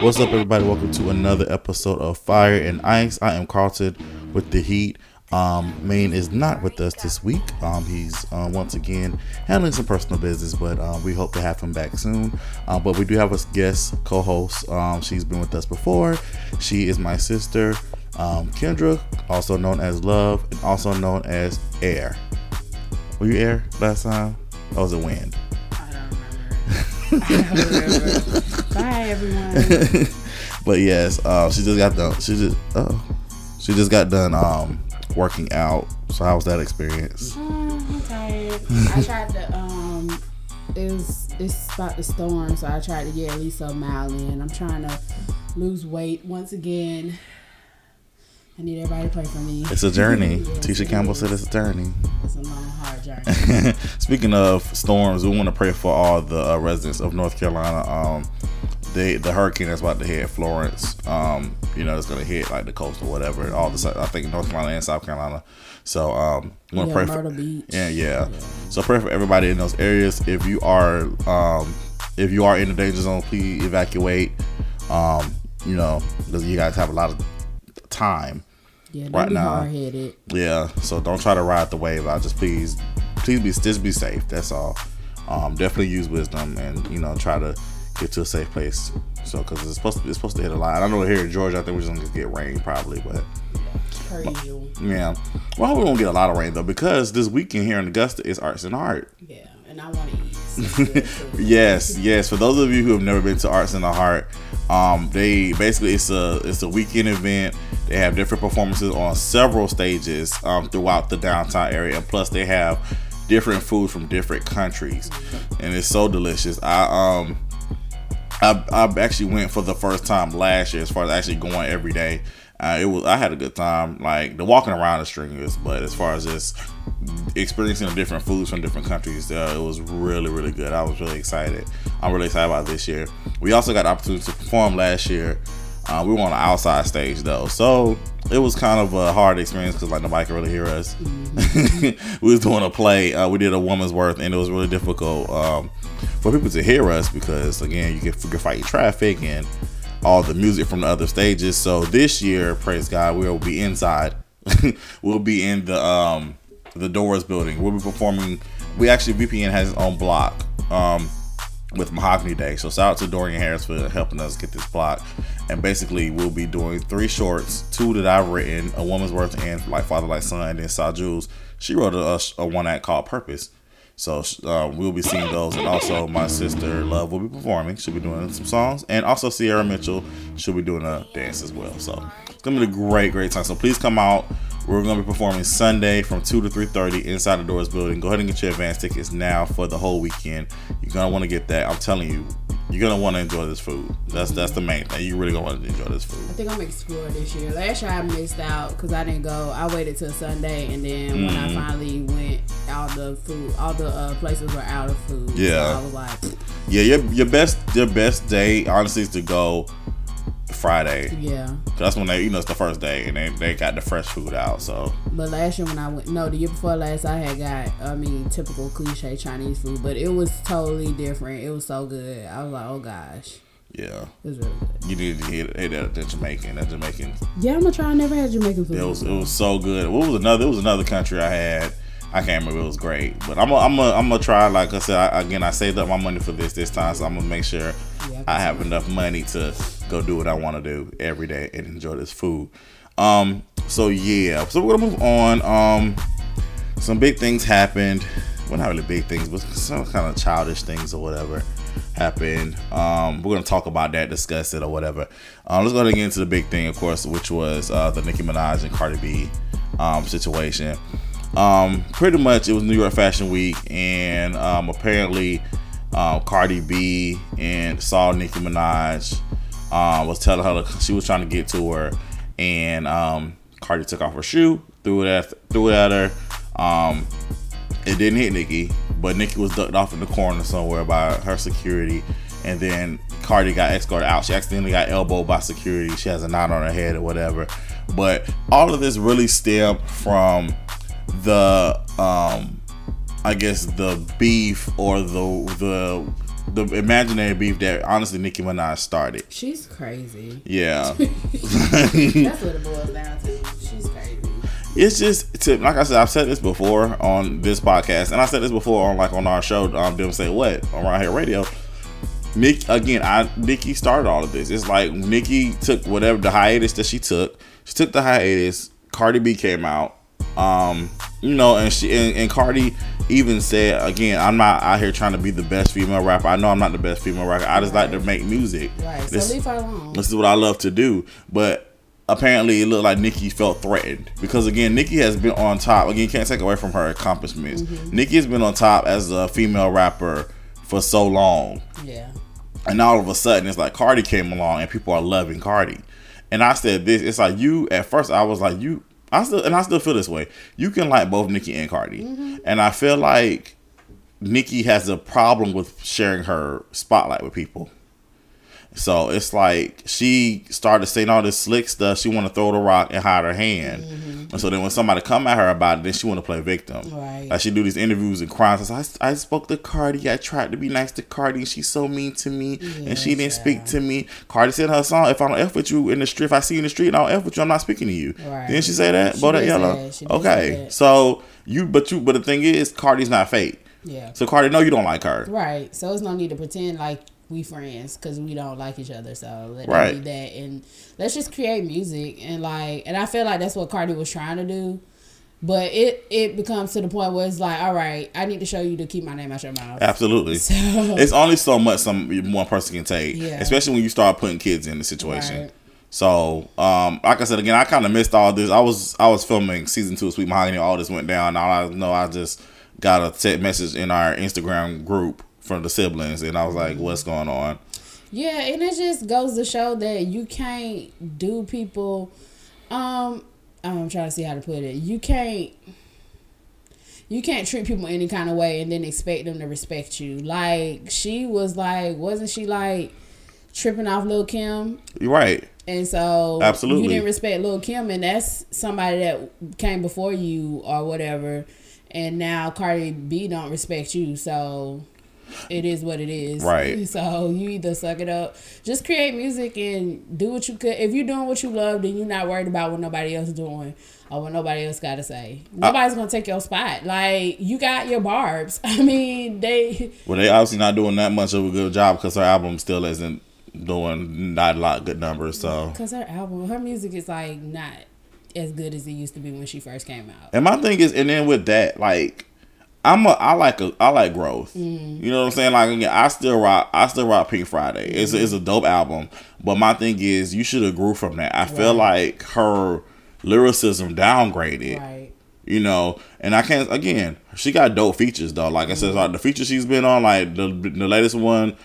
What's up, everybody? Welcome to another episode of Fire and Ice. I am Carlton with the Heat. Um, Maine is not with us this week. Um, he's uh, once again handling some personal business, but uh, we hope to have him back soon. Uh, but we do have a guest co-host. Um, she's been with us before. She is my sister, um, Kendra, also known as Love, and also known as Air. Were you Air last time? Or was it Wind? Bye, everyone. but yes, uh, she just got done. She just oh, she just got done um, working out. So how was that experience? Mm, I'm tired. I tried to. Um, it was it's about the storm, so I tried to get at least a mile in. I'm trying to lose weight once again. I need everybody to pray for me. It's a journey. Yes, Tisha Campbell said it's a journey. It's a long, hard journey. Speaking of storms, we want to pray for all the uh, residents of North Carolina. Um, they, the hurricane that's about to hit Florence, um, you know, it's going to hit like the coast or whatever. All the, I think North Carolina and South Carolina. So, um, we want to yeah, pray Myrtle for, Beach. yeah, yeah. So pray for everybody in those areas. If you are, um, if you are in the danger zone, please evacuate. Um, you know, because you guys have a lot of time. Yeah, right now. hard headed. Yeah, so don't try to ride the wave out. Just please, please be just be safe. That's all. Um, definitely use wisdom and you know try to get to a safe place. So because it's supposed to it's supposed to hit a lot. I know here in Georgia, I think we're just gonna get rain probably, but yeah. Well, I hope we won't get a lot of rain though because this weekend here in Augusta is Arts and Art. Yeah, and I want to eat. some good food. Yes, yes. For those of you who have never been to Arts and the Heart, um, they basically it's a it's a weekend event. They have different performances on several stages um, throughout the downtown area, plus they have different food from different countries, and it's so delicious. I um I, I actually went for the first time last year as far as actually going every day. Uh, it was I had a good time. Like the walking around is strenuous, but as far as just experiencing different foods from different countries, uh, it was really really good. I was really excited. I'm really excited about this year. We also got the opportunity to perform last year. Uh, we were on the outside stage though, so it was kind of a hard experience because like nobody could really hear us. we was doing a play. Uh, we did a woman's worth, and it was really difficult um, for people to hear us because again, you get you're fighting traffic and all the music from the other stages. So this year, praise God, we will be inside. we'll be in the um, the Doors building. We'll be performing. We actually VPN has its own block. Um, with Mahogany Day. So shout out to Dorian Harris for helping us get this block. And basically, we'll be doing three shorts, two that I've written, a woman's worth, and like Father Like Son. And then Saw Jules, she wrote a, a one act called Purpose. So uh, we'll be seeing those, and also my sister Love will be performing. She'll be doing some songs, and also Sierra Mitchell she'll be doing a dance as well. So it's gonna be a great, great time. So please come out. We're gonna be performing Sunday from two to three thirty inside the Doors building. Go ahead and get your advance tickets now for the whole weekend. You're gonna want to get that. I'm telling you, you're gonna want to enjoy this food. That's that's the main thing. You really gonna want to enjoy this food. I think I'm explore this year. Last year I missed out because I didn't go. I waited till Sunday, and then when I Mm-hmm. finally went, all the food, all the uh, places were out of food. Yeah. so I was like, Yeah, your your best your best day honestly is to go Friday. yeah. That's when they you know it's the first day and they, they got the fresh food out. So But last year when I went, no, the year before last, I had got, I mean, typical cliche Chinese food, but it was totally different. It was so good. I was like, oh gosh, yeah, it was really good. you need to hit, hit that, that Jamaican. That Jamaican Yeah, I'm gonna try. I never had Jamaican food. It was it was so good. What was another? It was another country I had. I can't remember. It was great, but I'm a, I'm a, I'm gonna try. Like I said, I, again, I saved up my money for this this time, so I'm gonna make sure Yeah, I have enough money to go do what I want to do every day and enjoy this food. Um. So yeah. So we're gonna move on. Um. Some big things happened. Well, not really big things, but some kind of childish things or whatever happened. Um, we're gonna talk about that, discuss it or whatever. Um, let's go ahead and get into the big thing, of course, which was uh, the Nicki Minaj and Cardi B um, situation. Um, pretty much, it was New York Fashion Week, and um, apparently, um, Cardi B and saw Nicki Minaj um, was telling her she was trying to get to her, and um, Cardi took off her shoe, threw it at threw it at her. Um, it didn't hit Nicki, but Nicki was ducked off in the corner somewhere by her security. And then Cardi got escorted out. She accidentally got elbowed by security. She has a knot on her head or whatever. But all of this really stemmed from the, um, I guess the beef or the the the imaginary beef that honestly Nicki Minaj started. She's crazy. Yeah. That's what it boils down to. She's crazy. it's just to, like I said, I've said this before on this podcast, and I said this before on like on our show, um, them say what on Right Here Radio. Nick again, I Nicki started all of this. It's like Nicki took whatever the hiatus that she took. She took the hiatus. Cardi B came out. Um, you know, and she and, and Cardi even said again, I'm not out here trying to be the best female rapper. I know I'm not the best female rapper. I just like to make music. Right. This- so leave her alone. this is what I love to do. But apparently, it looked like Nicki felt threatened because again, Nicki has been on top. Again, can't take away from her accomplishments. Nicki has been on top as a female rapper for so long, Yeah. and all of a sudden, it's like Cardi came along and people are loving Cardi. And I said this. It's like you. At first, I was like you. I still and I still feel this way. You can like both Nicki and Cardi, mm-hmm. and I feel like Nicki has a problem with sharing her spotlight with people. So it's like she started saying all this slick stuff. She want to throw the rock and hide her hand. Mm-hmm. And so then when somebody come at her about it, then she want to play victim. Right. Like she do these interviews and cries. I, I spoke to Cardi. I tried to be nice to Cardi. She's so mean to me, and she didn't speak to me. Cardi said her song, "If I don't f with you in the street, if I see you in the street and I don't f with you, I'm not speaking to you." Right. Didn't she say that? She Bodak Yellow. that. She did Okay, so you, but you, but the thing is, Cardi's not fake. Yeah. So Cardi, know you don't like her. Right. So it's no need to pretend like we friends because we don't like each other. So let Right. be that, and let's just create music and like, and I feel like that's what Cardi was trying to do. But it it becomes to the point where it's like, all right, I need to show you to keep my name out your mouth. Absolutely. So It's only so much some one person can take, Yeah. especially when you start putting kids in the situation. Right. So, um, like I said again, I kind of missed all this. I was I was filming season two of Sweet Mahogany. All this went down. All I know, I just got a text message in our Instagram group from the siblings, and I was like, "What's going on?" Yeah, and it just goes to show that you can't do people. Um, I'm trying to see how to put it. You can't. You can't treat people any kind of way and then expect them to respect you. Like she was like, wasn't she like tripping off Lil Kim? You're right. And so Absolutely. you didn't respect Lil Kim, and that's somebody that came before you or whatever. And now Cardi B don't respect you, so it is what it is. Right. So you either suck it up, just create music and do what you could. If you're doing what you love, then you're not worried about what nobody else is doing or what nobody else got to say. Uh, Nobody's gonna take your spot. Like you got your barbs. I mean, they. Well, they obviously not doing that much of a good job because her album still isn't doing not a lot of good numbers. So, Cause her album, her music is like not as good as it used to be when she first came out. And my thing is, and then with that, like, I'm a, I like a, I like growth. You know what I'm saying? Like, again, I still rock, I still rock Pink Friday. It's a, it's a dope album, but my thing is, you should have grew from that. I feel like her lyricism downgraded. Right. You know, and I can't again. She got dope features though. Like I said, mm-hmm. like the features she's been on, like the the latest one,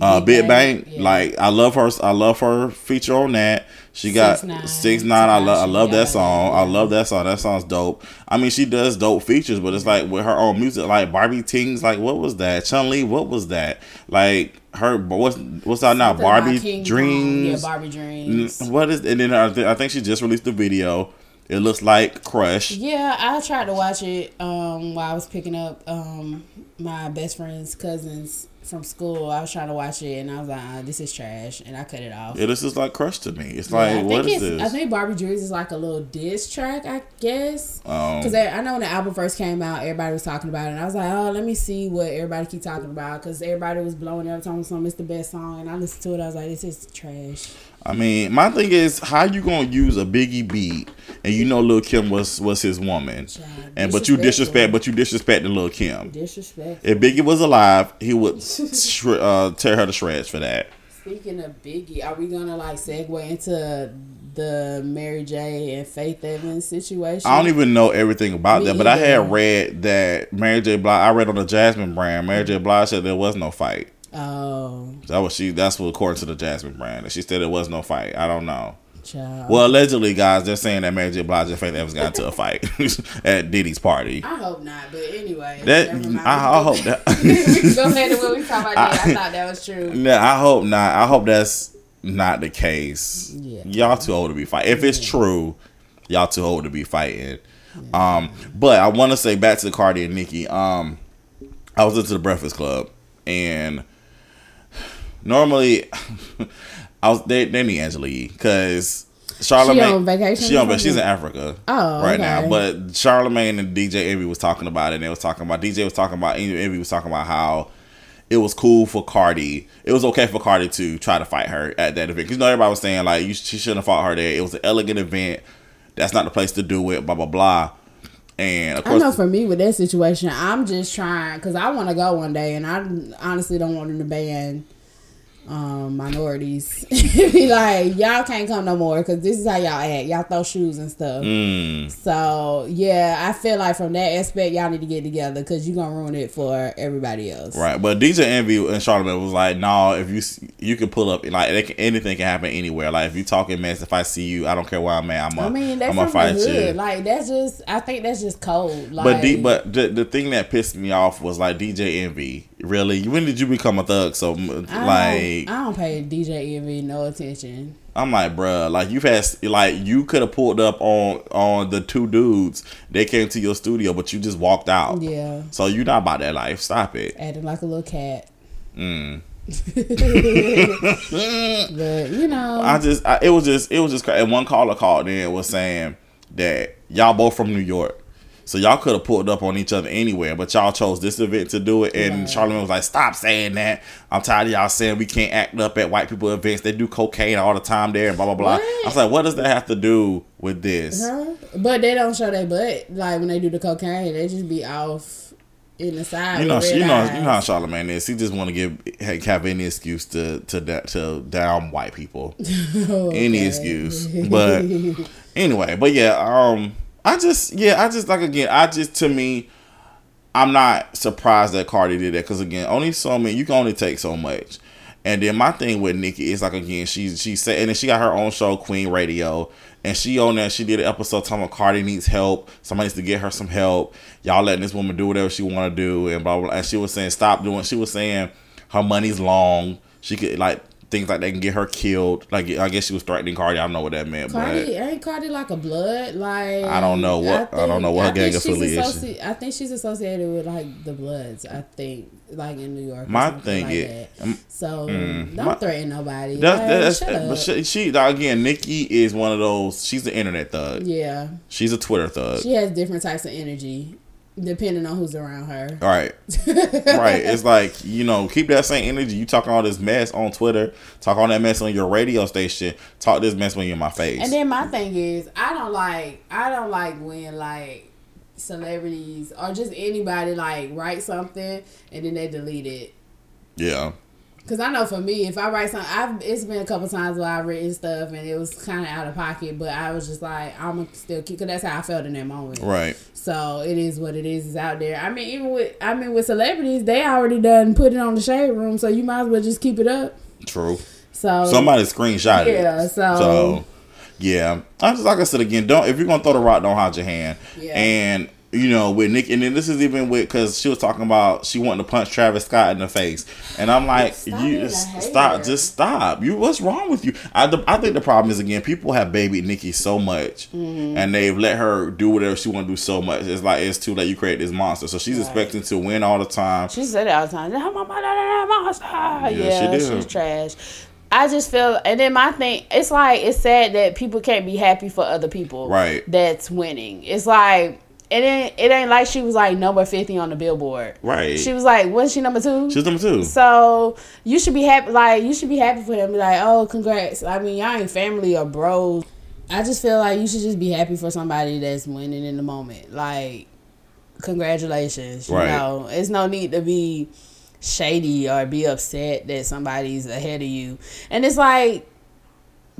uh, Big Big Bank, yeah. Like I love her. I love her feature on that. She got 6ix9ine, six nine. I love. I love that song. I love that song. That song's dope. I mean, she does dope features, but it's like with her own music, like Barbie Tingz. Like what was that? Chun Li. What was that? Like her. What's what's out now? Barbie King Dreams. Yeah, Barbie Dreams. What is? And then I, th- I think she just released the video. It looks like Crush. Yeah, I tried to watch it um, while I was picking up um, my best friend's cousins from school. I was trying to watch it, and I was like, uh, "This is trash," and I cut it off. It is just like Crush to me. It's Yeah, like I what think is this? I think Barbie Dreams is like a little diss track, I guess. Um, Because I know when the album first came out, everybody was talking about it. And I was like, oh, let me see what everybody keep talking about. Because everybody was blowing up, talking something, it's the best song. And I listened to it, I was like, this is trash. I mean, my thing is, how you gonna use a Biggie beat and you know Lil Kim was was his woman, and but you disrespect, but you disrespect Lil Kim. Disrespect. If Biggie was alive, he would shre- uh, tear her to shreds for that. Speaking of Biggie, are we gonna like segue into the Mary J and Faith Evans situation? I don't even know everything about Me that, but I had read that Mary J. Blige. I read on the Jasmine brand. Mary J. Blige said there was no fight. Oh, That was she. That's what according to the Jasmine brand. She said it was no fight. I don't know. child. Well, allegedly, guys, they're saying that Mary J. Blige and Faith Evans got into a fight at Diddy's party. I hope not, but anyway. That. I, I hope that. go ahead what we talk about. That. I thought that was true. No, I hope not. I hope that's not the case. Yeah. Y'all too old to be fighting. If it's true, y'all too old to be fighting. Um, but I want to say back to Cardi and Nicki. Um, I was into the Breakfast Club, and normally, I was they they need Angela Yee because Charlamagne She on vacation She on, but she's in? Africa. Oh, right now. But Charlamagne and DJ Envy was talking about it. and They was talking about DJ was talking about Envy was talking about how it was cool for Cardi. It was okay for Cardi to try to fight her at that event. 'Cause you know everybody was saying like you, she shouldn't have fought her there. It was an elegant event. That's not the place to do it. Blah blah blah. And of I course, know for me with that situation, I'm just trying because I want to go one day, and I honestly don't want them to ban um, minorities. Be like, y'all can't come no more because this is how y'all act. Y'all throw shoes and stuff. mm, So yeah, I feel like from that aspect, y'all need to get together because you're gonna ruin it for everybody else. right. But DJ Envy and Charlamagne was like, no, if you you can pull up like can, anything can happen anywhere. Like if you talking mess, if I see you, I don't care where I'm at. I'm I mean, that's I'm fight you. Like that's just, I think that's just cold. Like, But D, but the, the thing that pissed me off was like DJ Envy. Really, when did you become a thug? So I like, I don't pay DJ Envy no attention. I'm like, bruh, like you've had like you could have pulled up on on the two dudes. They came to your studio, but you just walked out. Yeah, So you're not about that life. Stop it. acting like a little cat. Mm. But you know, I just, I, it was just, it was just. And one caller called in was saying that y'all both from New York. So y'all could have pulled up on each other anywhere, but y'all chose this event to do it. And Right. Charlamagne was like, "Stop saying that. I'm tired of y'all saying we can't act up at white people events. They do cocaine all the time there, and blah blah blah." What? I was like, "What does that have to do with this?" Huh? But they don't show their butt like when they do the cocaine. They just be off in the side. You know, you know, eyes. you know how Charlamagne is. He just want to give have any excuse to to to down white people, any excuse. But anyway, but yeah, um, I just yeah, I just like again, I just to me, I'm not surprised that Cardi did that because again, only so many you can only take so much. And then my thing with Nicki is like again, she she said, and then she got her own show, Queen Radio, and she on there. She did an episode talking about Cardi needs help. Somebody needs to get her some help. Y'all letting this woman do whatever she want to do, and blah blah. blah. And she was saying stop doing. She was saying her money's long. She could like things like that can get her killed. Like I guess she was threatening Cardi. I don't know what that meant, Cardi ain't Cardi like a blood like I don't know what- I don't know what her I think gang affiliation. associ- I think she's associated with like the Bloods. I think like in New York. My thing like is- that. um, so mm, don't my- threaten nobody. but Like, that's, shut that's up. but she, she again. Nicki is one of those. She's an internet thug. yeah, She's a Twitter thug. she has different types of energy depending on who's around her. All right. right. It's like, you know, keep that same energy. You talking all this mess on Twitter, talk all that mess on your radio station, talk this mess when you're in my face. And then my thing is, I don't like, I don't like when like celebrities or just anybody like write something and then they delete it. yeah. Cause I know for me, if I write something, I've it's been a couple times where I've written stuff and it was kind of out of pocket, but I was just like, I'm gonna still keep. Cause that's how I felt in that moment. Right. So it is what it is. It's out there. I mean, even with I mean with celebrities, they already done put it on the Shade Room, so you might as well just keep it up. True. So Somebody screenshot it. Yeah, so- So, yeah. I just, like I said again, don't, if you're going to throw the rock, don't hide your hand. Yeah. And, you know, with Nick, and then this is even with, because she was talking about she wanting to punch Travis Scott in the face. And I'm like, Stop you being a s- stop, just stop. You, what's wrong with you? I, I think the problem is, again, people have babied Nicki so much Mm-hmm. and they've let her do whatever she want to do so much. It's like, it's too late. You create this monster. So she's Right. expecting to win all the time. She said it all the time. "I'm a monster." she Yeah, did. she's trash. I just feel, and then my thing, it's like it's sad that people can't be happy for other people. Right. That's winning. It's like it ain't. It ain't like she was like number fifty on the Billboard. Right. She was like, wasn't she number two? She's number two. So you should be happy. Like you should be happy for him. Be like, oh, congrats. I mean, y'all ain't family or bros. I just feel like you should just be happy for somebody that's winning in the moment. Like, congratulations. You Right. know, it's no need to be shady or be upset that somebody's ahead of you. And it's like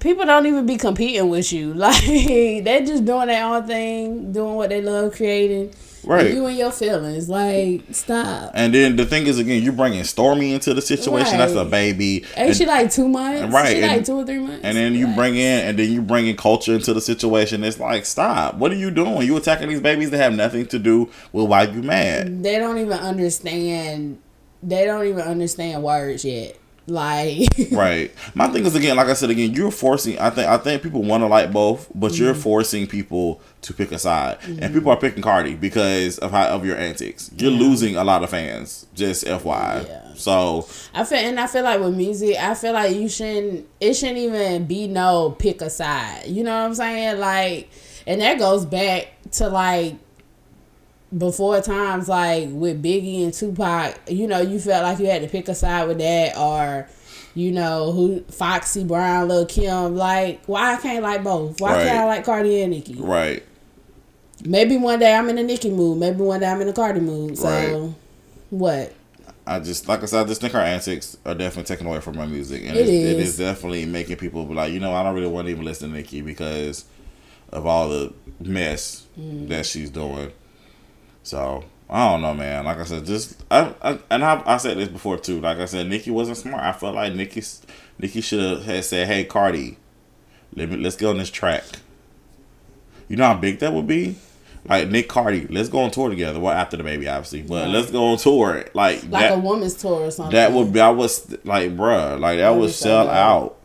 people don't even be competing with you. Like they're just doing their own thing, doing what they love creating. Right. You and your feelings. Like, stop. And then the thing is, again, you bringing Stormi into the situation. That's a baby. Ain't And, she like two months? Right, She and- like two or three months. and then you bring in, and then you bring in Kulture into the situation. It's like, stop. What are you doing? You attacking these babies that have nothing to do with why you mad. they don't even understand. They don't even understand words yet. Like right. My thing is again, like I said again, you're forcing. I think I think people want to like both, but you're Mm-hmm. forcing people to pick a side, and people are picking Cardi because of how of your antics. You're Yeah. losing a lot of fans. Just FYI. Yeah. So I feel and I feel like with music, I feel like you shouldn't it shouldn't even be no pick a side. You know what I'm saying? Like and that goes back to like before times like with Biggie and Tupac, you know, you felt like you had to pick a side with that or you know, who Foxy Brown, Lil Kim, like why I can't like both? Why can't I like Cardi and Nicki? right. Maybe one day I'm in a Nicki mood, maybe one day I'm in a Cardi mood. So Right. what? I just like I said, I just think her antics are definitely taken away from my music, and It it's, it is. is definitely making people be like, you know, I don't really want to even listen to Nicki because of all the mess Mm. that she's doing. So I don't know, man. Like I said, just I, I and I, I said this before too. Like I said, Nicki wasn't smart. I felt like Nicki Nicki should have said, "Hey, Cardi, let me let's get on this track." You know how big that would be. Like Nick Cardi, let's go on tour together. Well, after the baby, obviously, but let's go on tour. Like, Like that, a woman's tour or something. that would be. I was like, bruh, like that would sell out.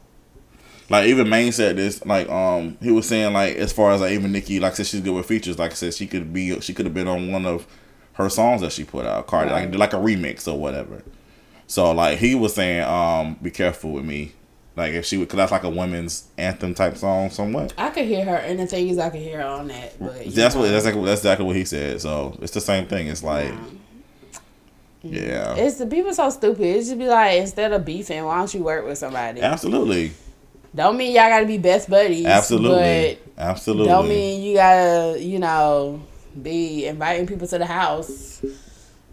Like even Maine said this. Like um, he was saying like as far as like even Nicki, like I said she's good with features. Like I said, she could be. She could have been on one of her songs that she put out, Cardi, Right. like like a remix or whatever. So like he was saying, um, be careful with me. Like if she would, cause that's like a women's anthem type song, somewhat. I could hear her, and the thing is, I could hear her on that. But That's what that's like that's exactly what he said. So it's the same thing. It's like, yeah, It's the people so stupid. It just be like instead of beefing, why don't you work with somebody? absolutely, Don't mean y'all gotta be best buddies. absolutely, absolutely. Don't mean you gotta, you know, be inviting people to the house.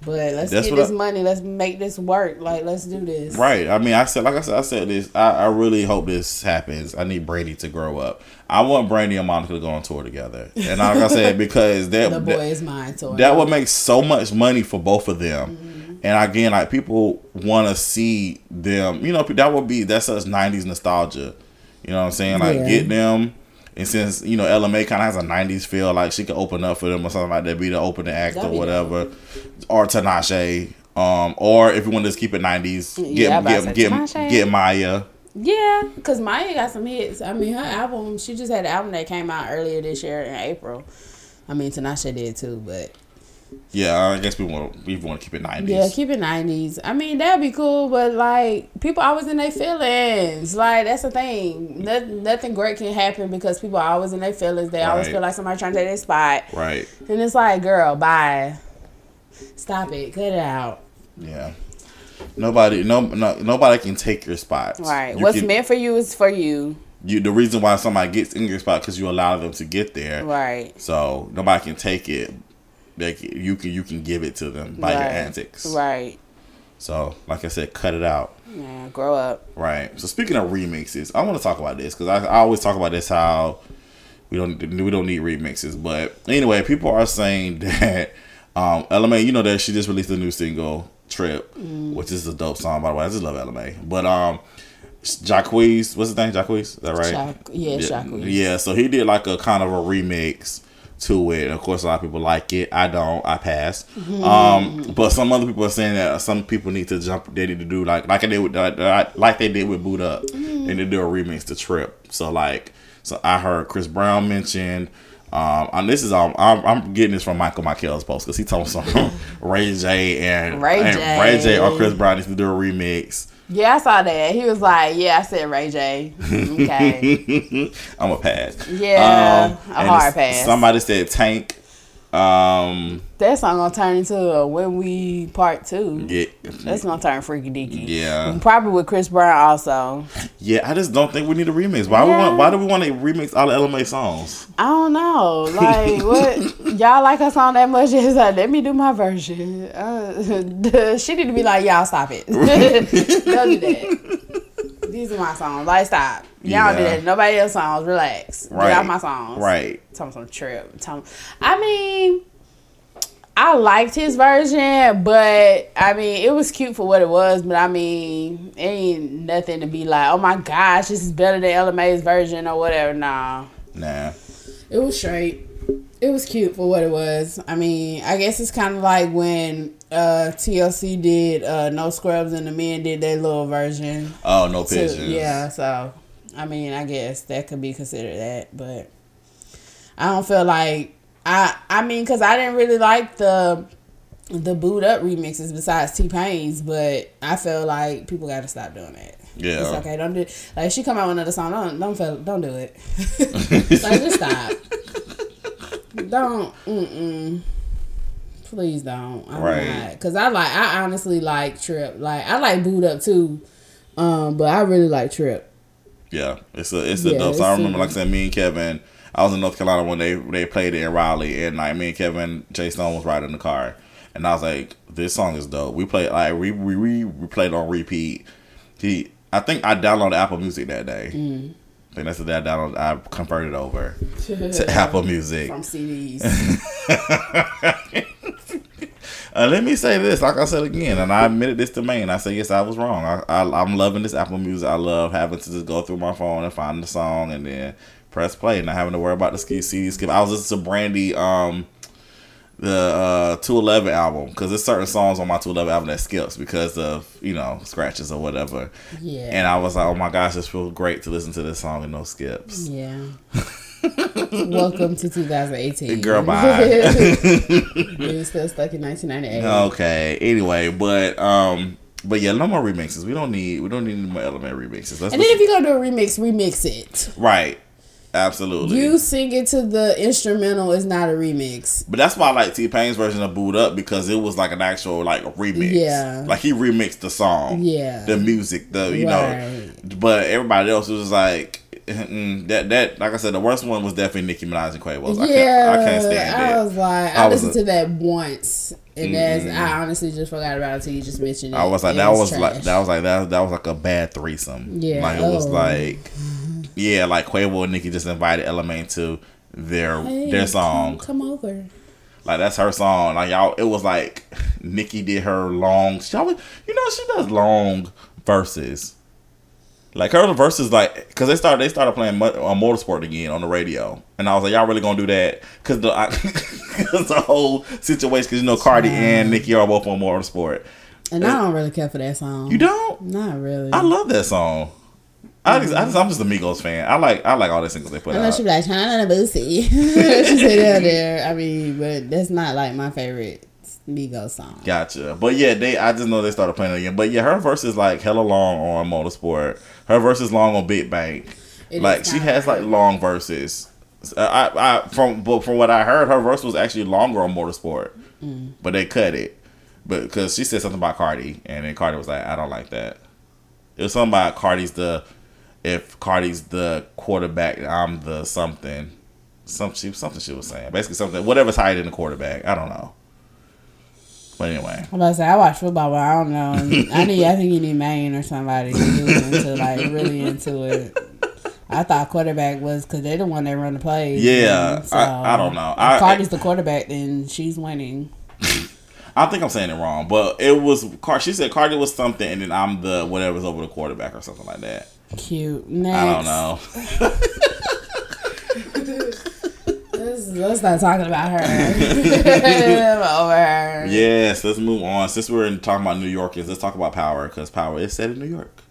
But let's That's get this I- money. Let's make this work. Like let's do this. Right. I mean, I said, like I said, I said this. I, I really hope this happens. I need Brady to grow up. I want Brandy and Monica to go on tour together. And like I said, because that The boy that, is mine. So that would make so much money for both of them. Mm-hmm. And again, like people want to see them. You know, that would be that's us '90s nostalgia. You know what I'm saying? Like Yeah. get them. And since you know Ella Mai kind of has a '90s feel, like she could open up for them or something like that, be the opening act That'd or be whatever, or Tinashe. Um, or if you want to just keep it '90s, get Yeah, I get get, Tinashe. get Mya. Yeah, cause Mya got some hits. I mean, her album. She just had an album that came out earlier this year in April. I mean, Tinashe did too, but Yeah, I guess we want we want to keep it '90s. yeah, keep it nineties. I mean, that'd be cool, but like people always in their feelings. Like that's the thing. Nothing, nothing great can happen because people are always in their feelings. They always Right. feel like somebody trying to take their spot, right. and it's like, girl, bye. Stop it. Cut it out. Yeah. Nobody, no, no, nobody can take your spot. Right. You What's can- meant for you is for you. You the reason why somebody gets in your spot because you allow them to get there. Right. So nobody can take it. Can, you can you can give it to them by your antics. Right. So like I said, cut it out. Yeah. Grow up. Right. So speaking of remixes, I want to talk about this because I, I always talk about this how we don't we don't need remixes. But anyway, people are saying that um, Ella Mai, you know that she just released a new single, Trip, which is a dope song by the way. I just love Ella Mai. But um, Jacquees, what's his name? Jacquees, is that right? Shock. Yeah. Shock. Yeah, so he did like a kind of a remix to it. Of course, a lot of people like it. I don't. I pass. Mm-hmm. Um, but some other people are saying that some people need to jump. They need to do like like they did with like, like they did with Boo'd Up. Mm-hmm. They need to do a remix to Trip. So like, so I heard Chris Brown mentioned. Um, and this is um, I'm, I'm getting this from Michael Michael's post because he told some Ray J and Ray and J. Ray J or Chris Brown needs to do a remix. Yeah, I saw that. He was like, "Yeah, I said Ray J." Okay. I'm a pass. Yeah, I'm a hard pass. Somebody said Tank. Um, that song gonna turn into a when we part two. yeah, That's gonna turn freaky deaky. yeah, Probably with Chris Brown also. yeah. I just don't think we need a remix. Why we want? Why do we want to remix all the Ella Mai songs? I don't know. Like what y'all like her song that much? It's like let me do my version. Uh, she need to be like y'all stop it. don't do that. These are my songs. Like stop. Y'all do that. Nobody else songs. Relax. Right. Get my songs. Right. Tell me some trip. Tell me. I mean, I liked his version, but I mean, it was cute for what it was. But I mean, it ain't nothing to be like, oh my gosh, this is better than Ella Mai's version or whatever. Nah, Nah. it was straight. It was cute for what it was. I mean, I guess it's kind of like when uh, TLC did uh, No Scrubs and the men did their little version. Oh, no pigeons. yeah, so I mean, I guess that could be considered that, but I don't feel like I. I mean, because I didn't really like the the Boo'd Up remixes besides T Pain's, but I feel like people got to stop doing that. Yeah. It's okay. Don't do like she come out with another song. Don't don't feel, don't do it. like just stop. Don't. Mm-mm. Please don't. I'm Right. not. Cause I like. I honestly like Trip. Like I like Boo'd Up too. Um, but I really like Trip. Yeah, it's a it's a Yeah, dope. So I remember, like I said, me and Kevin. I was in North Carolina when they they played it in Raleigh, and like me and Kevin, Jay Stone was riding the car, and I was like, "This song is dope." We played like we we we, we played on repeat. He, I think I downloaded Apple Music that day. Mm. I think that's the day I downloaded. I converted over to Apple Music. from CDs. Uh, let me say this, like I said again, and I admitted this to Maine. I said yes, I was wrong. I, I I'm loving this Apple Music. I love having to just go through my phone and find the song and then press play, and not having to worry about the ski CD skip. I was listening to Brandy, um, the uh 211 album because there's certain songs on my 211 album that skips because of you know scratches or whatever. Yeah. And I was like, oh my gosh, this feels great to listen to this song and no skips. Yeah. Welcome to 2018. Girl, bye. We're still stuck in 1998. Okay. Anyway, but um, but yeah, no more remixes. We don't need we don't need any more Ella Mai remixes. Let's And then if you're gonna do a remix, remix it. right, absolutely. You sing it to the instrumental is not a remix. but that's why I like T Pain's version of "Boo'd Up" because it was like an actual like remix. Yeah. like he remixed the song. Yeah. the music, the you Right. know. But everybody else was like. mm, That that like I said, the worst one was definitely Nicki Minaj and Quavo. I yeah, can't, I can't stand it. I was like, I I, was listened a- to that once, and that's I honestly just forgot about it until you just mentioned it. I was like, that was like that was like that that was like a bad threesome. Yeah. like it was Oh. like, yeah, like Quavo and Nicki just invited Ella Mai to their Hey, their song. Come, come over. Like that's her song. Like y'all, it was like Nicki did her long. She always, you know, she does long verses. Like her verses, like because they started they started playing mo- uh, motorsport again on the radio, and I was like, y'all really gonna do that? Because the cause the whole situation, because you know Cardi and Nicki are both on motorsport. And I don't really care for that song. You don't? Not really. I love that song. I just, I just, I'm just a Migos fan. I like, I like all the singles they put Unless out. she be like, China Boosie. she said that there. I mean, but that's not like my favorite Migos song. Gotcha. But yeah, they, I just know they started playing it again. But yeah, her verse is like hella long on Motorsport. Her verse is long on Big Bank. It like she has like long verses. Uh, I, I, from, but from what I heard, her verse was actually longer on Motorsport, Mm. but they cut it. But because she said something about Cardi, and then Cardi was like, I don't like that. It was something about Cardi's the, if Cardi's the quarterback, I'm the something. Some she something she was saying. Basically something whatever's higher than the quarterback. I don't know. But anyway. I'm about to say I watch football, but I don't know. I need. I think you need Maine or somebody who's into like really into it. I thought quarterback was because they're the one that run the plays. Yeah, and I- I don't know. If I- Cardi's the quarterback, then she's winning. I think I'm saying it wrong, but it was Car. She said Cardi was something, and then I'm the whatever's over the quarterback or something like that. Cute. Next. I don't know. Let's, let's not talking about her. Over her. Yes, let's move on. Since we're in, talking about New Yorkers, let's talk about Power because Power is set in New York.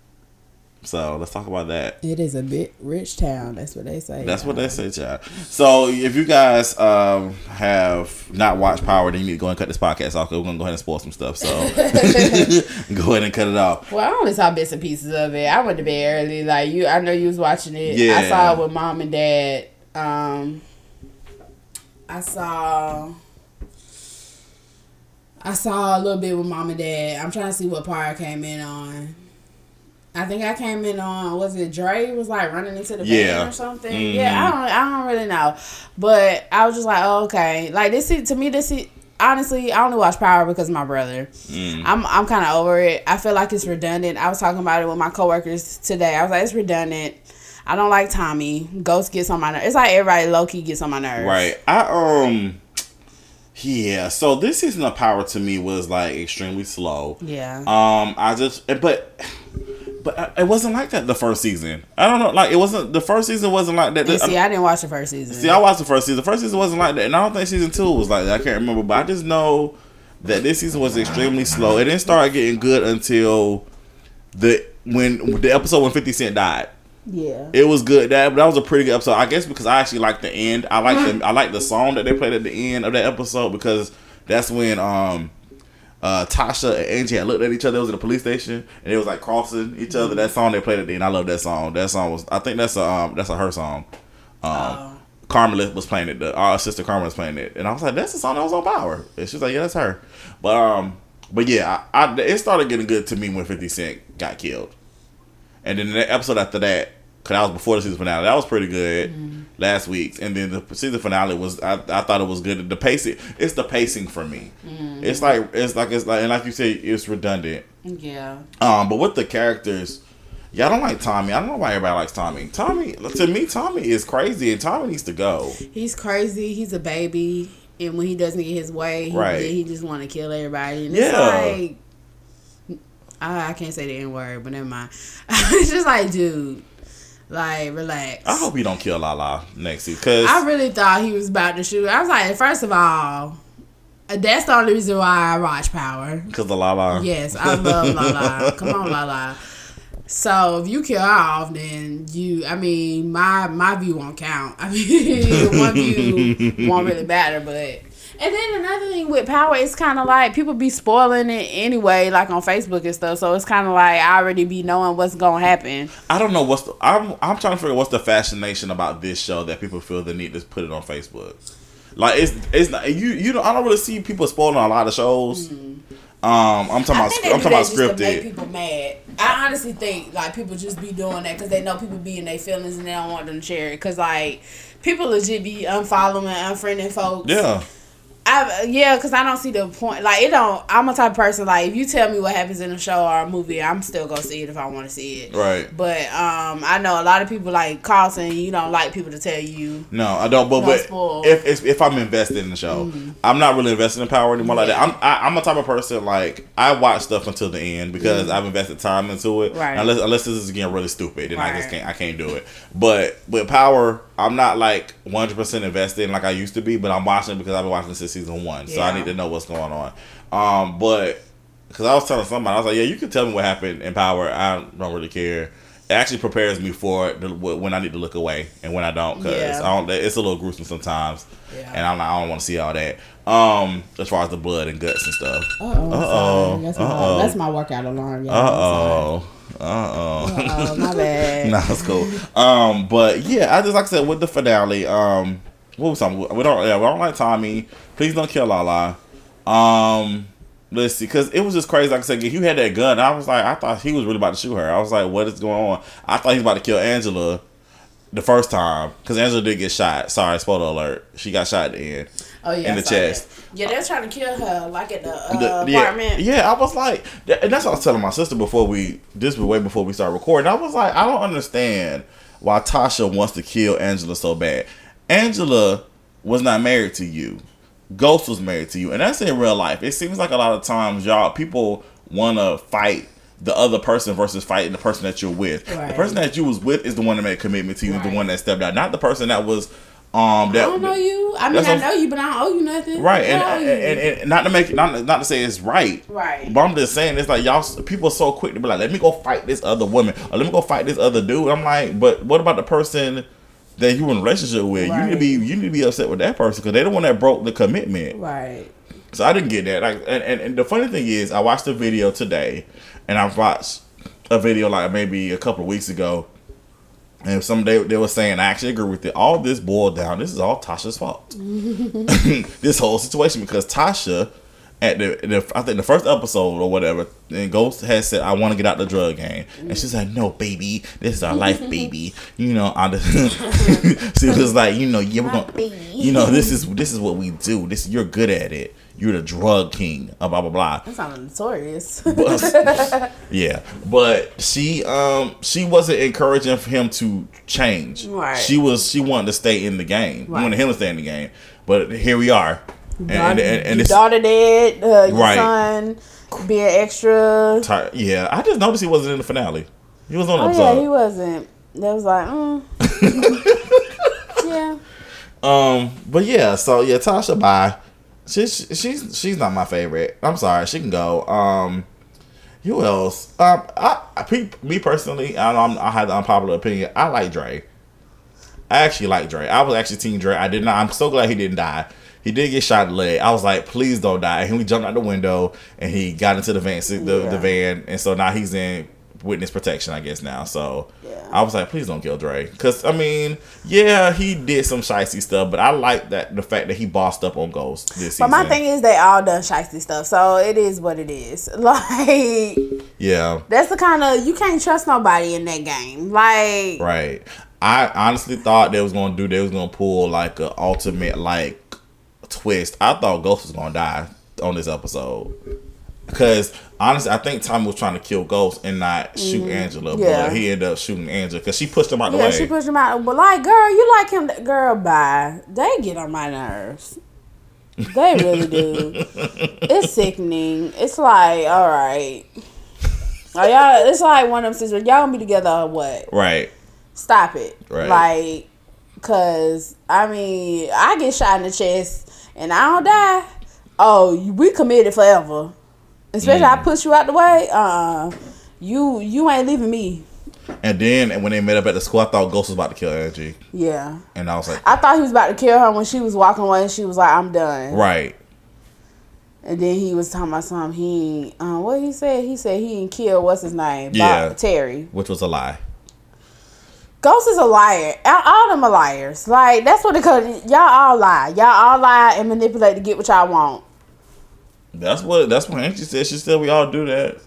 So let's talk about that. It is a bit rich town. That's what they say. That's what they say, child. So if you guys um, have not watched Power, then you need to go and cut this podcast off. 'cause we're gonna go ahead and spoil some stuff. So go ahead and cut it off. Well, I only saw bits and pieces of it. I went to bed early. Like you, I know you was watching it. Yeah. I saw it with mom and dad. Um, I saw. I saw a little bit with mom and dad. I'm trying to see what part I came in on. I think I came in on was it Dre was like running into the Yeah. van or something. Mhm. Yeah, I don't I don't really know, but I was just like, oh, okay, like this is to me this is honestly I only watch Power because of my brother. Mm. I'm I'm kind of over it. I feel like it's redundant. I was talking about it with my coworkers today. I was like, it's redundant. I don't like Tommy. Ghost gets on my nerves. It's like everybody low key gets on my nerves. Right. I um. Yeah. So this season of Power to me was like extremely slow. Yeah. Um, I just, but But it wasn't like that the first season. I don't know. Like it wasn't the first season wasn't like that. And see, I didn't watch the first season. See, I watched the first season. The first season wasn't like that, and I don't think season two was like that. I can't remember, but I just know that this season was extremely slow. It didn't start getting good until the when the episode when Fifty Cent died. yeah. It was good. That that was a pretty good episode. I guess because I actually like the end. I like the I like the song that they played at the end of that episode because that's when um uh Tasha and Angie had looked at each other. It was in the police station and it was like crossing each other. That song they played at the end. I love that song. That song was I think that's a um that's a her song. Um Oh. Carmela was playing it. The, our sister Carmela was playing it, and I was like, "That's the song that was on Power." And she was like, "Yeah, that's her." But um, but yeah, I, I it started getting good to me when Fifty Cent got killed, and then the episode after that, cause that was before the season finale, that was pretty good last week, and then the season finale was I, I thought it was good. The pacing, it's the pacing for me. It's like it's like it's like and like you say, it's redundant. Yeah. Um, but with the characters, y'all don't like Tommy. I don't know why everybody likes Tommy. Tommy, to me, Tommy is crazy, and Tommy needs to go. He's crazy. He's a baby. And when he doesn't get his way, he, Right. he just want to kill everybody. And Yeah. it's like, I, I can't say the N word, but never mind. it's just like, dude, like, relax. I hope he don't kill Lala next season, cause I really thought he was about to shoot. I was like, first of all, that's the only reason why I watch Power. cause the Lala. Yes, I love Lala. Come on, Lala. So if you kill her off, then you, I mean, my my view won't count. I mean, one view won't really matter. But and then another thing with Power, it's kind of like people be spoiling it anyway, like on Facebook and stuff. So it's kind of like I already be knowing what's gonna happen. I don't know what's the. I'm I'm trying to figure out what's the fascination about this show that people feel the need to put it on Facebook. Like it's it's not you you don't I don't really see people spoiling a lot of shows. Um, I'm talking Mm-hmm. I about I'm talking about to make scripted. people mad. I honestly think like people just be doing that because they know people be in their feelings and they don't want them to share it. Because like people legit be unfollowing, unfriending folks. Yeah, I yeah, because I don't see the point. Like it don't. I'm a type of person like if you tell me what happens in a show or a movie, I'm still gonna see it if I want to see it. right. But um, I know a lot of people like Carlton. You don't like people to tell you. No, I don't. But but spoil. if if, if I'm invested in the show, I'm not really invested in Power anymore like that. I'm I, I'm a type of person like I watch stuff until the end because I've invested time into it. Right. Unless unless this is getting really stupid, then I just can't I can't do it. But with Power, I'm not like 100 percent invested in like I used to be. But I'm watching it because I've been watching since season one, so I need to know what's going on. Um, but because I was telling somebody, I was like, yeah, you can tell me what happened in Power. I don't really care. It actually prepares me for the, when I need to look away and when I don't, because Yeah. I don't. It's a little gruesome sometimes, Yeah. and I'm not, I don't want to see all that. Um, as far as the blood and guts and stuff. Uh Uh-oh. That's that's my workout alarm. Uh oh. Uh oh. Oh, my bad. nah, it's cool. Um, but yeah, I just like I said with the finale. Um, what was something we don't yeah we don't like Tommy. Please don't kill Lala. Um, let's see, because it was just crazy. Like I said, if you had that gun. I was like, I thought he was really about to shoot her. I was like, what is going on? I thought he was about to kill Angela the first time because Angela did get shot. Sorry, spoiler alert. She got shot at the end. Oh yeah, in the saw that. chest. Yeah, they're trying to kill her like at the, The- uh, yeah, apartment. yeah, I was like, and that's what I was telling my sister before we. This was way before we started recording. I was like, I don't understand why Tasha wants to kill Angela so bad. Angela was not married to you. Ghost was married to you, and that's in real life. It seems like a lot of times, y'all people want to fight the other person versus fighting the person that you're with. The person that you was with is the one that made a commitment to you, Right. the one that stepped out, not the person that was. Um, that I don't know you. I mean, I know you, but I don't owe you nothing. Right, and, and, and, and not to make it, not, not to say it's right, Right. But I'm just saying it's like y'all people are so quick to be like, let me go fight this other woman or let me go fight this other dude. I'm like, but what about the person that you were in a relationship with? You need to be you need to be upset with that person because they're the one that broke the commitment. right. So I didn't get that. Like, and, and, and the funny thing is, I watched the video today, and I watched a video like maybe a couple of weeks ago, and some they they were saying I actually agree with it. All this boiled down. This is all Tasha's fault. this whole situation because Tasha. At the, the, I think the first episode or whatever, and Ghost has said, "I want to get out the drug game," and she's like, "No, baby, this is our life, baby." You know, I just, she was like, "You know, yeah, we're gonna, you know, this is this is what we do. This you're good at it. You're the drug king." Uh, blah blah blah. That sounds notorious. But- yeah, but she um she wasn't encouraging for him to change. Right. She was she wanted to stay in the game. Right. Wanted him to stay in the game. But here we are. And, and, and, and your daughter dead, uh, your Right. son being extra. yeah, I just noticed he wasn't in the finale. He was on the Oh episode. yeah, he wasn't. That was like, mm. yeah. Um, but yeah, so yeah, Tasha bye. She's she's she's not my favorite. I'm sorry, she can go. Um, who else? Um, I, I me personally, I know I'm, I had the unpopular opinion. I like Dre. I actually like Dre. I was actually Team Dre. I did not. I'm so glad he didn't die. He did get shot in the leg. I was like, please don't die. And he jumped out the window and he got into the van, the, Yeah. the van, and so now he's in witness protection, I guess now. So Yeah. I was like, please don't kill Dre, because I mean, yeah, he did some shicey stuff, but I like that the fact that he bossed up on Ghost this But season. But my thing is, they all done shiesty stuff, so it is what it is. Like yeah, that's the kind of you can't trust nobody in that game. Like right. I honestly thought they was gonna do. They was gonna pull like a ultimate like twist. I thought Ghost was gonna die on this episode. Because honestly, I think Tommy was trying to kill Ghost and not shoot Angela, Mm-hmm. Yeah. but he ended up shooting Angela because she pushed him out the yeah, way. she pushed him out. But like, girl, you like him? Girl, bye. They get on my nerves. They really do. it's sickening. It's like, all right. Are y'all, it's like one of them sisters. Y'all gonna be together or what? right. Stop it. Right. Like, cause I mean, I get shot in the chest and I don't die. Oh, we committed forever. Especially Mm. I push you out the way. Uh, you you ain't leaving me. And then when they met up at the school, I thought Ghost was about to kill Angie, Yeah. and I was like, I thought he was about to kill her when she was walking away and she was like, I'm done. right. And then he was talking about something. He, uh, what he said? He said he didn't kill, what's his name? Bob- Yeah. Terry. which was a lie. Ghost is a liar. All, them are liars. Like, that's what it called. Y'all all lie. Y'all all lie and manipulate to get what y'all want. That's what that's what Angie said. She said we all do that.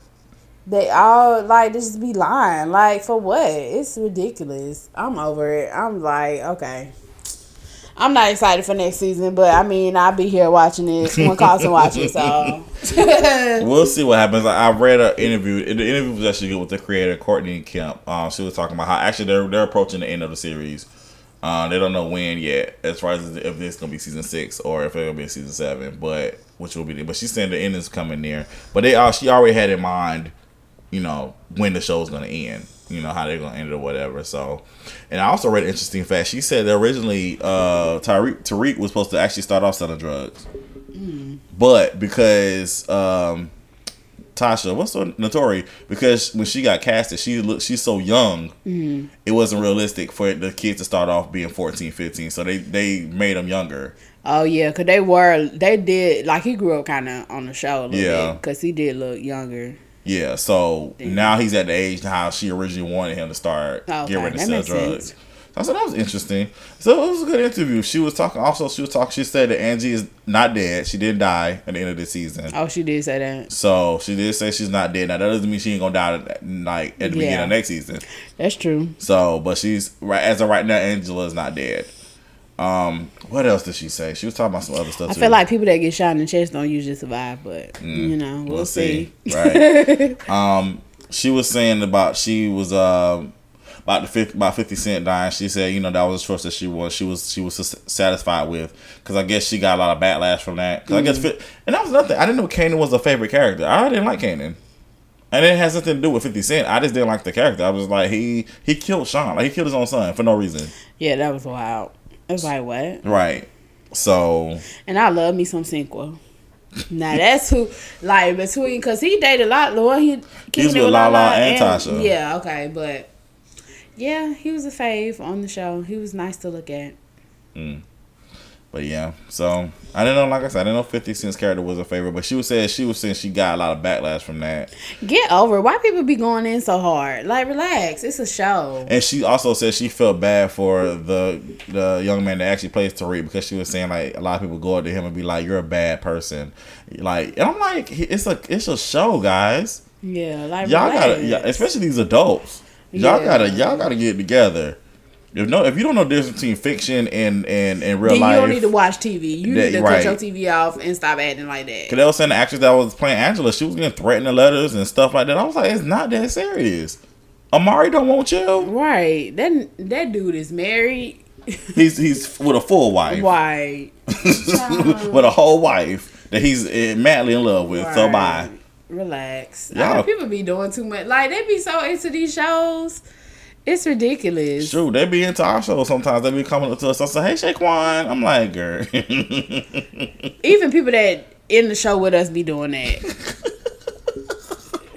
They all, like, just be lying. Like, for what? It's ridiculous. I'm over it. I'm like, okay. I'm not excited for next season, but I mean, I'll be here watching it when Carlson watches, so. We'll see what happens. I I read an interview. The interview was actually good with the creator Courtney Kemp. Um, she was talking about how actually they're they're approaching the end of the series. Uh, they don't know when yet, as far as if this is gonna be season six or if it's gonna be season seven. But which will be. But she's saying the end is coming near. But they uh, she already had in mind, you know, when the show's gonna end. You know how they're gonna end it or whatever. So, and I also read an interesting fact. She said that originally uh, Tariq Tariq was supposed to actually start off selling drugs, but because um, Tasha, what's so Naturi? Because when she got casted, she looked she's so young. It wasn't realistic for the kids to start off being 14, 15. So they they made them younger. Oh yeah, cause they were they did like he grew up kind of on the show a little Yeah. bit, cause he did look younger. Yeah. So now he's at the age how she originally wanted him to start Oh, get okay. ready to That sell drugs. sense. I said that was interesting. So it was a good interview. She was talking. Also, she was talking. She said that Angie is not dead. She didn't die at the end of the season. Oh, she did say that. So she did say she's not dead. Now that doesn't mean she ain't gonna die like at the beginning of next season. That's true. So, but she's right as of right now. Angela is not dead. Um, what else did she say? She was talking about some other stuff. I too. feel like people that get shot in the chest don't usually survive, but you know we'll, see. right? um, she was saying about she was um about the 50, about Fifty Cent dying. She said, you know, that was a choice that she was she was she was satisfied with because I guess she got a lot of backlash from that. 'Cause I guess, fi- and that was nothing. I didn't know Kanan was a favorite character. I didn't like Kanan. And it has nothing to do with 50 Cent. I just didn't like the character. I was like, he he killed Sean. Like, he killed his own son for no reason. Yeah, that was wild. Like what? Right. So, And I love me some Sinqua. now that's who like between because he dated a lot. Lord, he He was with Lala and Tasha. Yeah, okay, but yeah, he was a fave on the show. He was nice to look at. Mm. But yeah. So, I didn't know, like I said, I didn't know 50 Cent's character was a favorite, but she was saying, she was saying she got a lot of backlash from that. Get over. it. Why people be going in so hard? Like, relax. It's a show. And she also said she felt bad for the the young man that actually plays Tariq because she was saying like a lot of people go up to him and be like, "You're a bad person," like, and I'm like, it's a it's a show, guys. Yeah, like Y'all relax. gotta, yeah, especially these adults. Y'all Yeah. gotta y'all gotta get together. If no, if you don't know the difference between fiction and and and real Then you life, don't need to watch TV. You That- need to right. cut your TV off and stop acting like that. Cause they was saying the actress that was playing Angela, she was getting threatening letters and stuff like that. I was like, it's not that serious. Omari don't want you. Right. That that dude is married. He's he's with a full wife. Right. with a whole wife that he's eh, madly in love with. So bye. Relax. Yeah. People be doing too much. Like they be so into these shows. It's ridiculous. True, they be into our show sometimes. They be coming up to us I say, "Hey, Shaquan." I'm like, "Girl." Even people that in the show with us be doing that.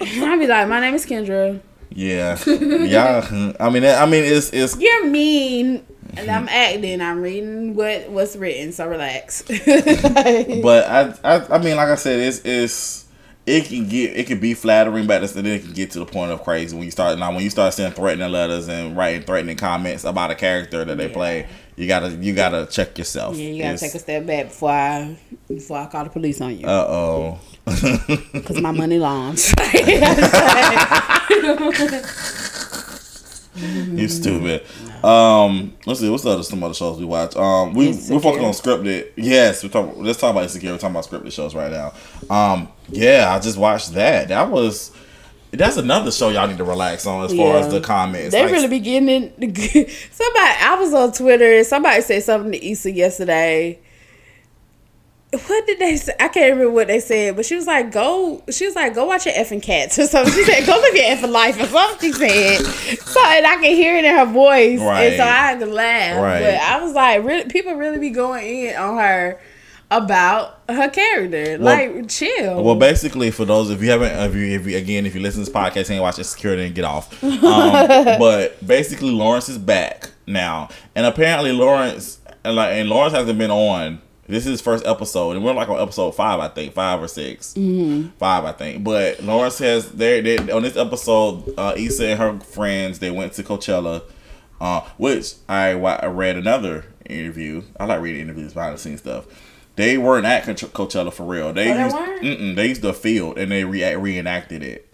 I be like, my name is Kendra. yeah, yeah. I mean, I mean, it's it's You're mean. And I'm acting. I'm reading what what's written. So relax. but I, I I mean, like I said, it's it's it can get it can be flattering, but then it can get to the point of crazy when you start now when you start sending threatening letters and writing threatening comments about a character that they Yeah. play. You gotta you gotta check yourself. yeah, you gotta take a step back before I before I call the police on you. Uh oh. Cause my money longs. you stupid. Um, let's see. What's the other some other shows we watch? Um, we we're focusing on scripted. Yes, we're talking. Let's talk about insecure. We're talking about scripted shows right now. Um, yeah, I just watched that. That was. That's another show y'all need to relax on as far as the comments. They Like, really be getting in. Somebody, I was on Twitter. Somebody said something to Issa yesterday. What did they say? I can't remember what they said, but she was like, "Go." She was like, "Go watch your effing cats" or something. She said, "Go live your effing life" or something. She said, so and I can hear it in her voice, Right. and so I had to laugh. Right. But I was like, really, people really be going in on her about her character. Well- like, chill. Well, basically, for those if you haven't, if you, if you again, if you listen to this podcast and watch it, security and get off. Um, but basically, Lawrence is back now, and apparently Lawrence and like and Lawrence hasn't been on. This is his first episode, and we're like on episode five, I think, five or 6 five, I think. But Lawrence says they, they on this episode, uh, Issa and her friends they went to Coachella, uh, which I, I read another interview. I like reading interviews behind the scenes stuff. They weren't at Coach- Coachella for real. They Oh, they used, weren't? Mm-mm, they used the field and they re- reenacted it.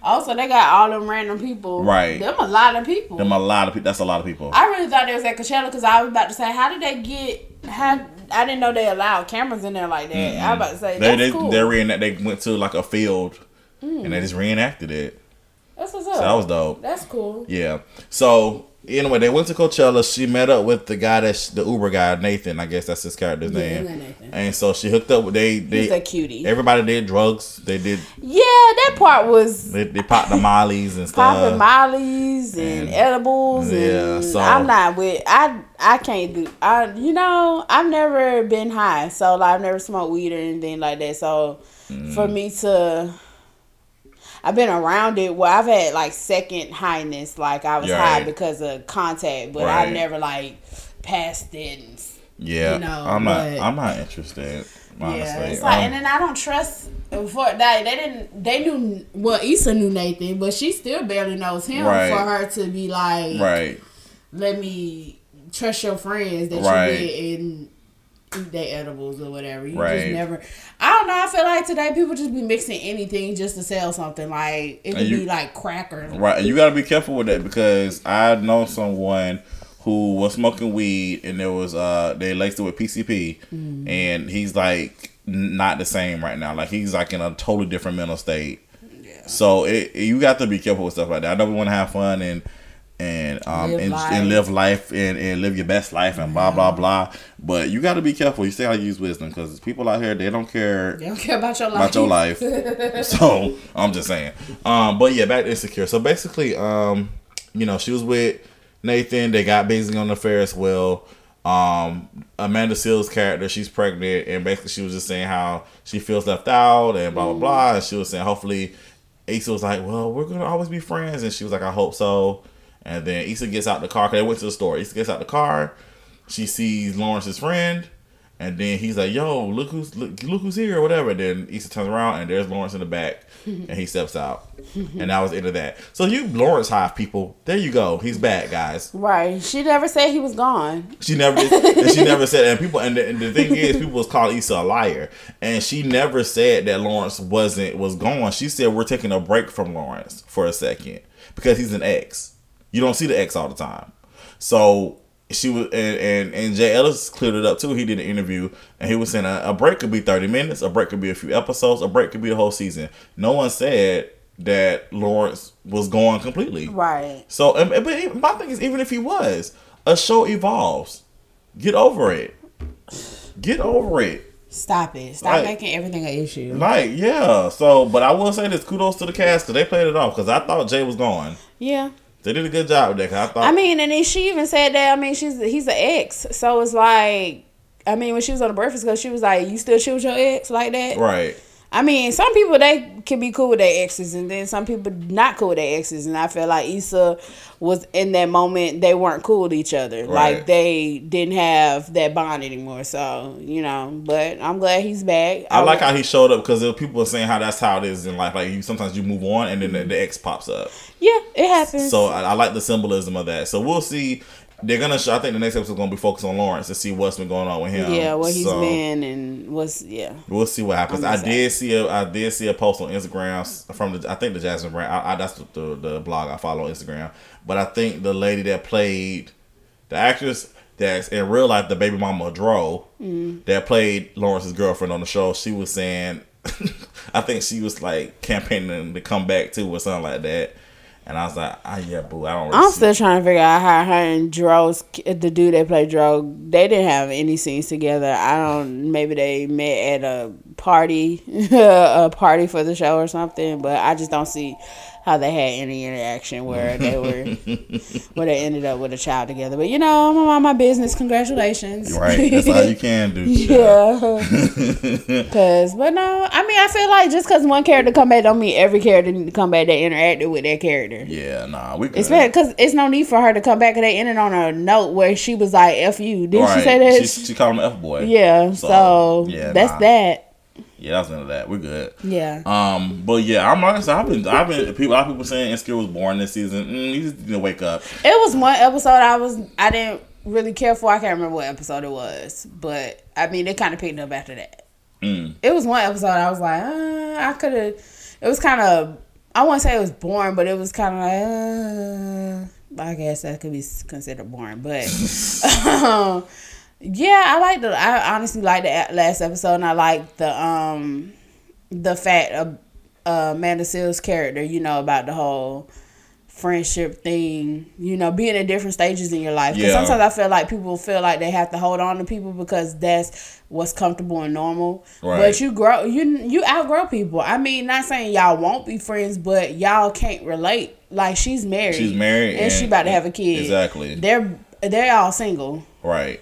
also, they got all them random people. Right. Them a lot of people. Them a lot of people. That's a lot of people. I really thought they was at Coachella because I was about to say, how did they get? How I didn't know they allowed cameras in there like that. I was about to say they that's they cool. they reenact. They went to like a field and they mm. just reenacted it. that's what's up. So that was dope. That's cool. Yeah. So anyway, they went to Coachella. She met up with the guy that's the Uber guy, Nathan. I guess that's his character's Yeah, name. isn't that Nathan? And so she hooked up with they He's a they cutie. everybody did drugs. They did yeah, that part was they, they popped the mollies and popping stuff. mollies and, and- edibles. yeah, and so- I'm not with. I I can't do. I you know I've never been high, so like, I've never smoked weed or anything like that. So Mm. for me to. I've been around it. Well, I've had like second highness, like I was Yeah, high because of contact, but Right. I've never like passed it. And, Yeah, you know, I'm not. but- I'm not interested. Honestly, yeah, it's like, Um, and then I don't trust. For that, they didn't. They knew. Well, Issa knew Nathan, but she still barely knows him. Right. For her to be like, right. let me trust your friends that Right. you with and eat their edibles or whatever. You Right. just never. I don't know. I feel like today people just be mixing anything just to sell something. Like it could you- be like crackers. Right, and you got to be careful with that because I know someone who was smoking weed and there was uh they laced it with PCP, Mm-hmm. and he's like not the same right now. Like he's like in a totally different mental state. Yeah. So it, you got to be careful with stuff like that. I know we want to have fun and and um Live and, life. and live life and, and live your best life and blah blah blah. But you got to be careful. You still got to use wisdom because people out here they don't care They don't care about your life. about your life. so I'm just saying. Um, but yeah, back to insecure. So basically, um, you know, she was with Nathan. They got basically on the Ferris wheel. Um, Amanda Seales' character, she's pregnant, and basically she was just saying how she feels left out and blah blah blah. And she was saying hopefully, Issa was like, "Well, we're gonna always be friends," and she was like, "I hope so." And then Issa gets out the car. Cause they went to the store. Issa gets out the car. She sees Lawrence's friend. And then he's like, "Yo, look who's look, look who's here or whatever." Then Issa turns around and there's Lawrence in the back, and he steps out, and that was the end of that. So you Lawrence Hive people, there you go. He's back, guys. Right. She never said he was gone. She never did, and she never said. And people, and the, and the thing is, people was calling Issa a liar, and she never said that Lawrence wasn't was gone. She said we're taking a break from Lawrence for a second because he's an ex. You don't see the ex all the time, so she was and and, and Jay Ellis cleared it up too. He did an interview and he was saying a, a break could be thirty minutes, a break could be a few episodes, a break could be the whole season. No one said that Lawrence was gone completely. Right. So, but my thing is, even if he was, a show evolves. Get over it. Get over it. Stop it. Stop Like- making everything an issue. Like, yeah. So, but I will say this: kudos to the cast because they played it off. Because I thought Jay was gone. Yeah. They did a good job with that. 'cause I thought. I mean, and then she even said that. I mean, she's he's an ex, so it's like, I mean, when she was on the Breakfast Club, she was like, "You still chill with your ex like that?" right. I mean, some people they can be cool with their exes, and then some people not cool with their exes. And I feel like Issa was in that moment they weren't cool with each other, Right. like they didn't have that bond anymore. So you know, but I'm glad he's back. I like how he showed up because people were saying how that's how it is in life. Like you sometimes you move on and then the, the ex pops up. Yeah, it happens. So I, I like the symbolism of that. So we'll see. They're gonna. Show, I think the next episode is gonna be focused on Lawrence to see what's been going on with him. yeah, what he's So, been and what's yeah. We'll see what happens. I did see a I did see a post on Instagram from the I think the Jasmine brand. I, I, that's the, the the blog I follow on Instagram. But I think the lady that played the actress that's in real life the baby mama Dro Mm. that played Lawrence's girlfriend on the show. She was saying, I think she was like campaigning to come back too or something like that. And I was like, ah, yeah, boo. I don't. Really I'm still trying to figure out how her and Dro's the dude that played Dro, they didn't have any scenes together. I don't. Maybe they met at a party, a party for the show or something. But I just don't see how they had any interaction where they were, where they ended up with a child together. But you know, I'm on my business. Congratulations. Right. That's all you can do. Yeah. Cause, but no, I mean, I feel like just cause one character come back don't mean every character need to come back that interacted with that character. Yeah, nah, we bad because it's no need for her to come back. Cause they ended on a note where she was like, "F you." Didn't she say that? She, she called him F boy. yeah. So, So, yeah, that's nah. that. Yeah, that's none of that. We're good. Yeah. Um, but yeah, I'm honest. I've been, I've been. People, a lot of people saying Insecure was born this season. Mm, you just need to wake up. It was one episode I was I didn't really care for. I can't remember what episode it was, but I mean, it kind of picked up after that. Mm. It was one episode I was like, uh, I could have. It was kind of. I wouldn't say it was boring, but it was kind of like. Uh, I guess that could be considered boring, but um, yeah, I like the. I honestly like the last episode, and I like the um the fact of uh, Amanda Seales' character. You know about the whole friendship thing. You know, being at different stages in your life. Because Yeah. sometimes I feel like people feel like they have to hold on to people because that's what's comfortable and normal. Right. But you grow, you you outgrow people. I mean, not saying y'all won't be friends, but y'all can't relate. Like she's married. She's married and, and- she about to have a kid. Exactly. They're they're all single. Right.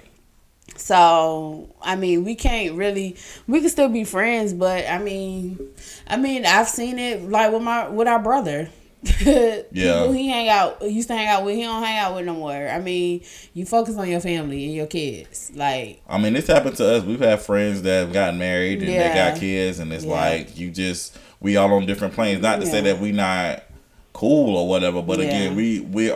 So I mean, we can't really. We can still be friends, but I mean, I mean, I've seen it like with my with our brother. Yeah. People he hang out used to hang out with, he don't hang out with no more. I mean, you focus on your family and your kids. Like, I mean, this happened to us. We've had friends that have gotten married and they got kids, and it's Yeah. like you just we all on different planes. Not to say that we not cool or whatever, but Yeah. again, we we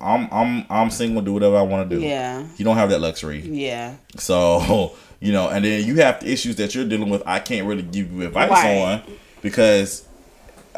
I'm I'm I'm single. Do whatever I want to do. yeah, You don't have that luxury. yeah, So, you know, and then you have the issues that you're dealing with. I can't really give you advice Right. on because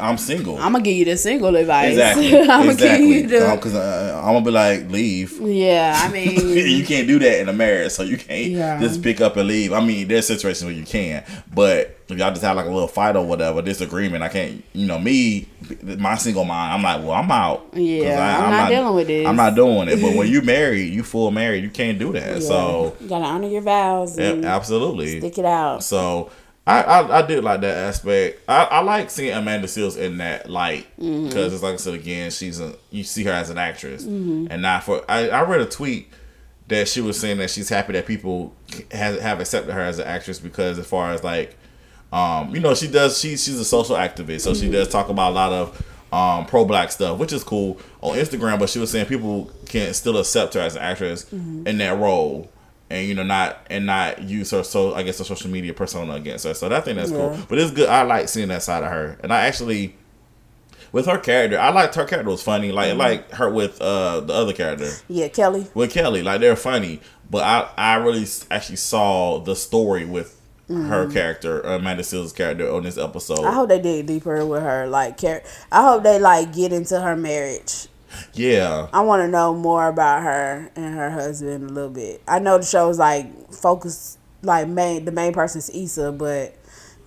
I'm single. I'm gonna give you the single advice. exactly. I'm gonna exactly. give you the. Because uh, I'm gonna be like, leave. Yeah, I mean, you can't do that in a marriage, so you can't Yeah. just pick up and leave. I mean, there's situations where you can, but if y'all just have like a little fight or whatever, disagreement, I can't. You know, me, my single mind, I'm like, well, I'm out. Yeah, I'm not dealing with this. I'm not doing it. But when you married, you full married, you can't do that. So, you gotta honor your vows yeah, absolutely. stick it out. So I, I I did like that aspect. I, I like seeing Amanda Seales in that light Mm-hmm. because it's like I said again, she's a you see her as an actress and not for. I, I read a tweet that she was saying that she's happy that people have have accepted her as an actress because as far as like, um, you know, she does she she's a social activist, so she does talk about a lot of. Um, pro black stuff, which is cool on Instagram, but she was saying people can't still accept her as an actress in that role and you know not and not use her so I guess a social media persona against her. So that thing that's cool. But it's good. I like seeing that side of her, and I actually with her character, I liked her character was funny. Like like her with uh the other character Yeah, Kelly. with Kelly, like they're funny. But I I really actually saw the story with her character, Amanda Seales' character on this episode. I hope they dig deeper with her. Like, care. I hope they like get into her marriage. Yeah, I want to know more about her and her husband a little bit. I know the show's like focused, like main the main person's Issa, but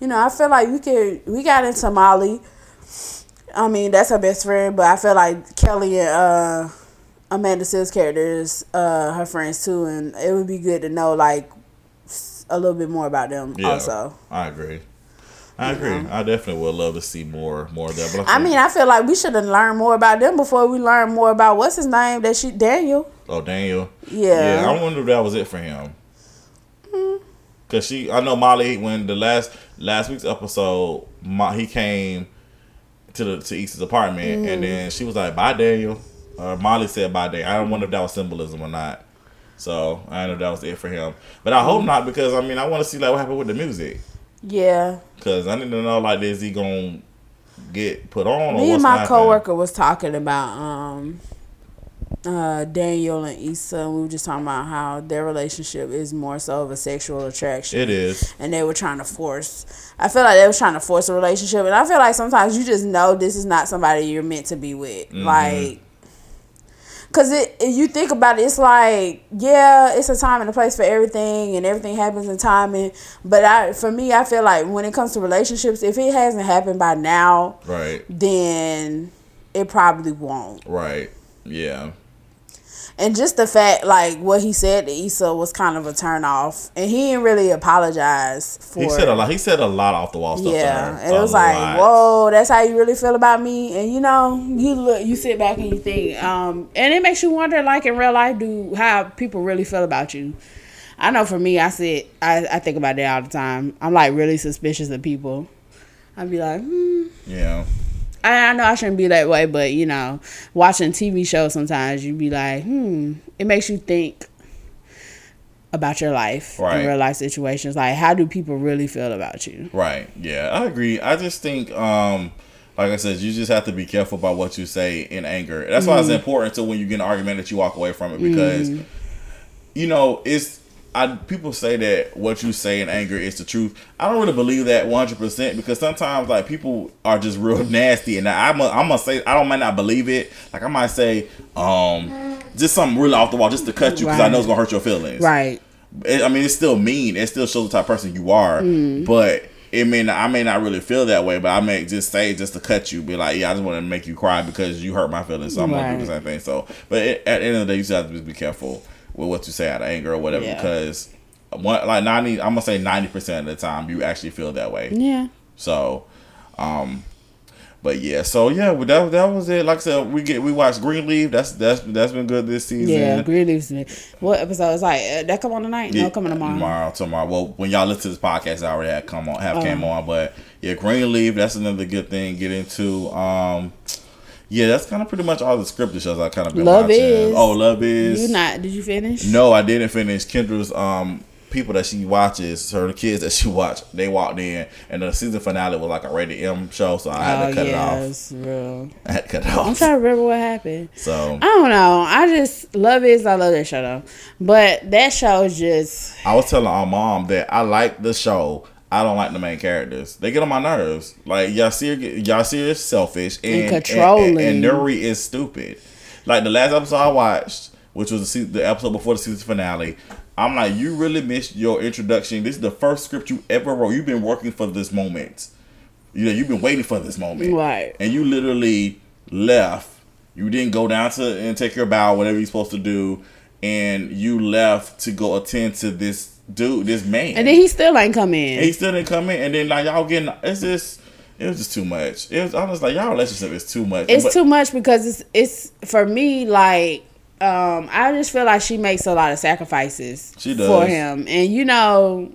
you know I feel like we could we got into Molly. I mean that's her best friend, but I feel like Kelly and uh, Amanda Seales characters uh, her friends too, and it would be good to know like a little bit more about them. Yeah, Also, I agree. I agree. Mm-hmm. I definitely would love to see more more of that. But I mean, I feel like we should have learned more about them before we learn more about what's his name that she Daniel. oh Daniel. Yeah. Yeah, I wonder if that was it for him. Mm-hmm. Cause she, I know Molly when the last last week's episode, he came to the to East's apartment, and mm-hmm. then she was like, "Bye, Daniel." Or Molly said, "Bye, Daniel." I don't wonder if that was symbolism or not. So I don't know if that was it for him, but I hope not because I mean I want to see like what happened with the music. Yeah. Cause I need to know like is he gonna get put on? or Me and my happening? coworker was talking about um uh Daniel and Issa and we were just talking about how their relationship is more so of a sexual attraction. It is. and they were trying to force I feel like they was trying to force a relationship and I feel like sometimes you just know this is not somebody you're meant to be with. Mm-hmm. Like Cause it, if you think about it, it's like yeah, it's a time and a place for everything, and everything happens in timing. But I, for me, I feel like when it comes to relationships, if it hasn't happened by now, Right. then it probably won't. Right. Yeah. And just the fact, like what he said to Issa was kind of a turn off, and he didn't really apologize for. He said a lot. He said a lot off the wall stuff. to Yeah, her. and it was like, whoa, that's how you really feel about me. And you know, you look, you sit back and you think, um, and it makes you wonder, like in real life, do how people really feel about you. I know for me, I sit, I, I think about that all the time. I'm like really suspicious of people. I'd be like, hmm. Yeah. I, I know I shouldn't be that way, but you know, watching TV shows sometimes you be like, hmm, it makes you think about your life Right. in real life situations. Like, how do people really feel about you? Right. Yeah, I agree. I just think, um, like I said, you just have to be careful about what you say in anger. That's why it's Mm-hmm. important to when you get an argument that you walk away from it because, you know, it's. I, people say that what you say in anger is the truth. I don't really believe that 100% because sometimes like people are just real nasty and I'm a, I'm gonna say I don't might not believe it. Like I might say um just something really off the wall just to cut you because I know it's gonna hurt your feelings. Right. it, I mean, it's still mean. It still shows the type of person you are. Mm. But it may not, I may not really feel that way, but I may just say just to cut you, be like, yeah, I just want to make you cry because you hurt my feelings. So I'm gonna do the same thing. So, but it, at the end of the day, you just have to be careful with what you say out of anger or whatever Yeah. because one like ninety, I'm gonna say ninety percent of the time you actually feel that way. Yeah. So, um, but yeah, so yeah, that that was it. Like I said, we get we watched Greenleaf. That's that's that's been good this season. Yeah, Greenleaf's been. What episode is like? Uh, that come on tonight? Yeah, no, coming tomorrow. Tomorrow, tomorrow. Well, when y'all listen to this podcast, I already had come on, have came Oh. on. But yeah, Greenleaf. That's another good thing. Get into. Um, yeah, that's kind of pretty much all the scripted shows I kind of been Love watching. Is. Oh, Love is. You not? Did you finish? No, I didn't finish Kendra's. Um, people that she watches, her the kids that she watched, they walked in, and the season finale was like a rated M show, so I had Oh to cut yeah, it off. real. I had to cut it off. I'm trying to remember what happened. So I don't know. I just love is. I love that show though, but that show is just I was telling our mom that I like the show. I don't like the main characters. They get on my nerves. Like Yasir, Yasir is selfish and, And controlling. and, and, Nuri is stupid. Like the last episode I watched, which was the, the episode before the season finale. I'm like, you really missed your introduction. This is the first script you ever wrote. You've been working for this moment. You know, you've been waiting for this moment, Right. And you literally left. You didn't go down to and take your bow, whatever you're supposed to do, and you left to go attend to this dude, this man. and then he still ain't come in. He still didn't come in, and then like y'all getting it's just it was just too much. It was I was like y'all relationship is too much. it's But- too much because it's it's for me like um I just feel like she makes a lot of sacrifices She does. for him. And you know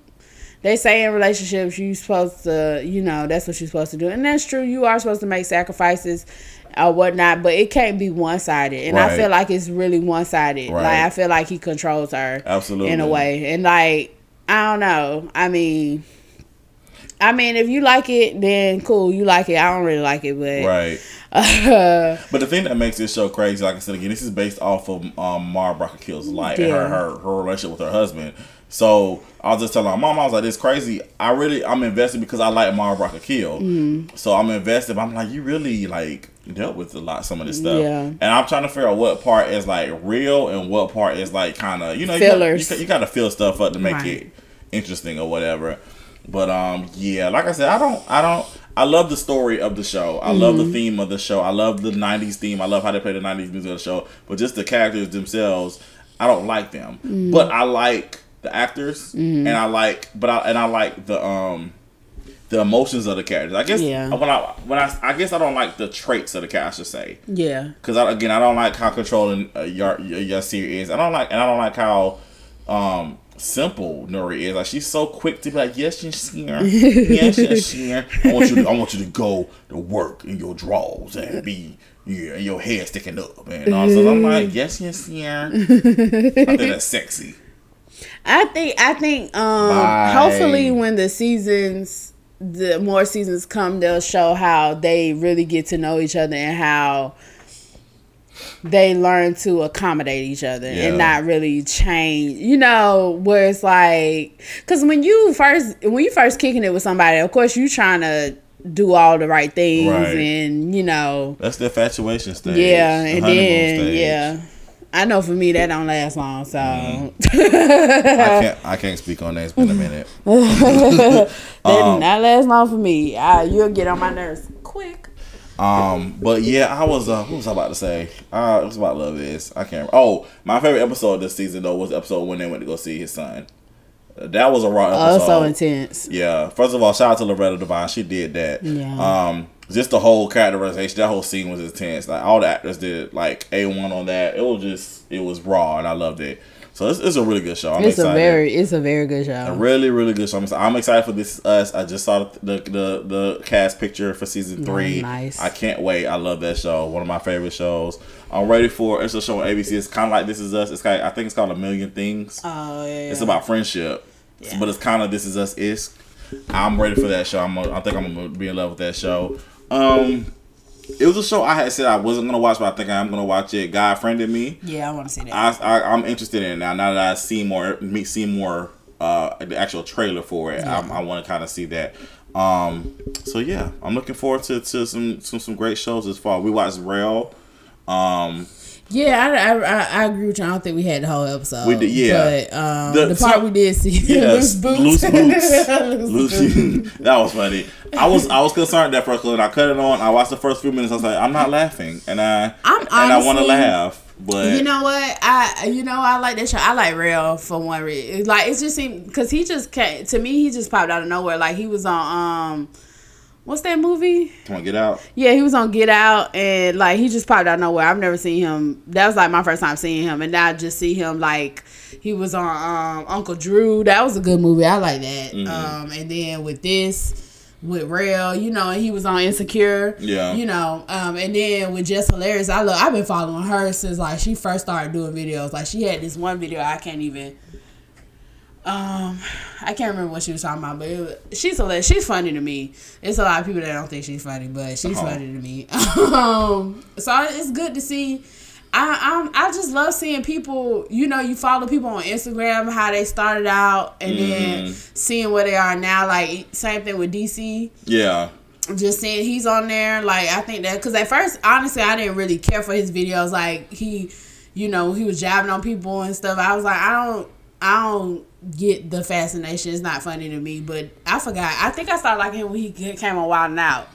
they say in relationships you supposed to you know that's what you're supposed to do. And that's true. You are supposed to make sacrifices or whatnot, but it can't be one sided. And I feel like it's really one sided. Right. Like I feel like he controls her Absolutely. in a way. And like I don't know. I mean I mean, if you like it, then cool. You like it. I don't really like it, but right. uh, But the thing that makes this show crazy, like I said again, this is based off of um, Mara Brock Akil's life and her, her her relationship with her husband. So I was just telling my mom, I was like, "This crazy." I really, I'm invested because I like Mara Brock Akil. Mm-hmm. So I'm invested. But I'm like, you really like dealt with a lot some of this stuff. Yeah. And I'm trying to figure out what part is like real and what part is like kind of you know Fillers. You, got, you, got to fill stuff up to make Right. it interesting or whatever. But um, yeah, like I said, I don't, I don't, I love the story of the show. I love Mm-hmm. the theme of the show. I love the '90s theme. I love how they play the '90s music of the show. But just the characters themselves, I don't like them. Mm. But I like the actors, and I like, but I and I like the um the emotions of the characters. I guess Yeah. when I when I I guess I don't like the traits of the character. I should say Yeah. because I, again I don't like how controlling uh, your your series is. I don't like and I don't like how um simple Nuri is. Like she's so quick to be like, yes, yes, here, yes, yes, here. I want you to I want you to go to work in your drawers and be yeah, and your hair sticking up and all. So I'm like, yes, yes, here. I think that's sexy. I think I think um Bye. hopefully when the seasons the more seasons come they'll show how they really get to know each other and how they learn to accommodate each other Yeah. and not really change you know where it's like because when you first when you first kicking it with somebody of course you trying to do all the right things Right. and you know That's the infatuation stage. yeah the and then stage. yeah I know for me that don't last long so I can't I can't speak on that. It's been a minute. That Um, not last long for me. I, you'll get on my nerves quick. Um, but yeah, I was uh, what was I about to say? Uh, it was about love is I can't. Remember. Oh, my favorite episode this season though was the episode when they went to go see his son. That was a raw Oh, so intense. Yeah. First of all, shout out to Loretta Devine. She did that. Yeah. Um, just the whole characterization, that whole scene was intense. Like all the actors did like a one on that. It was just it was raw, and I loved it. So it's, it's a really good show. I'm It's excited. a very, it's a very good show. A show. really, really good show. I'm, I'm excited for this. Is Us. I just saw the, the the cast picture for season oh, three. Oh, nice. I can't wait. I love that show. One of my favorite shows. I'm ready for. It's a show on ABC. It's kind of like This Is Us. It's kind. I think it's called A Million Things. Oh yeah. It's about friendship, Yeah. but it's kind of This Is Us. Is. I'm ready for that show. I'm. I think I'm gonna be in love with that show. Um, it was a show I had said I wasn't gonna watch, but I think I am gonna watch it. Guy friended me. Yeah, I want to see that. I, I I'm interested in it now. Now that I see more, me see more, uh, the actual trailer for it. I, I want to kind of see that. Um, so yeah, I'm looking forward to, to some, some some great shows this fall. We watched Rel. Um, yeah, I, I, I, I agree with you. I don't think we had the whole episode. We did- yeah. But um, The- the, part so- we did see, Yes, loose boots. loose boots. Loose that was funny. I was I was concerned that first clip. I cut it on. I watched the first few minutes. I was like, I'm not laughing, and I I'm and I want to laugh, but You know what? I you know I like that show. I like Rel for one reason. Like it just seemed because he just came to me. He just popped out of nowhere. Like he was on um, what's that movie? come on, get out. Yeah, he was on Get Out, and like he just popped out of nowhere. I've never seen him. That was like my first time seeing him, and now I just see him like he was on um, Uncle Drew. That was a good movie. I like that. Mm-hmm. Um, and then with this. With Rel, you know, and he was on Insecure. Yeah. You know, um, and then with Jess Hilarious, I love I've been following her since like she first started doing videos. Like she had this one video I can't even um I can't remember what she was talking about, but it was, she's hilarious. She's funny to me. It's a lot of people that don't think she's funny, but she's Uh-huh. funny to me. um, so it's good to see. I I'm, I just love seeing people. You know, you follow people on Instagram how they started out, and then Mm-hmm. seeing where they are now. Like same thing with DC Yeah, just seeing he's on there like i think that because at first honestly i didn't really care for his videos like he you know he was jabbing on people and stuff i was like i don't i don't get the fascination it's not funny to me but i forgot i think i started liking him when he came on wild and out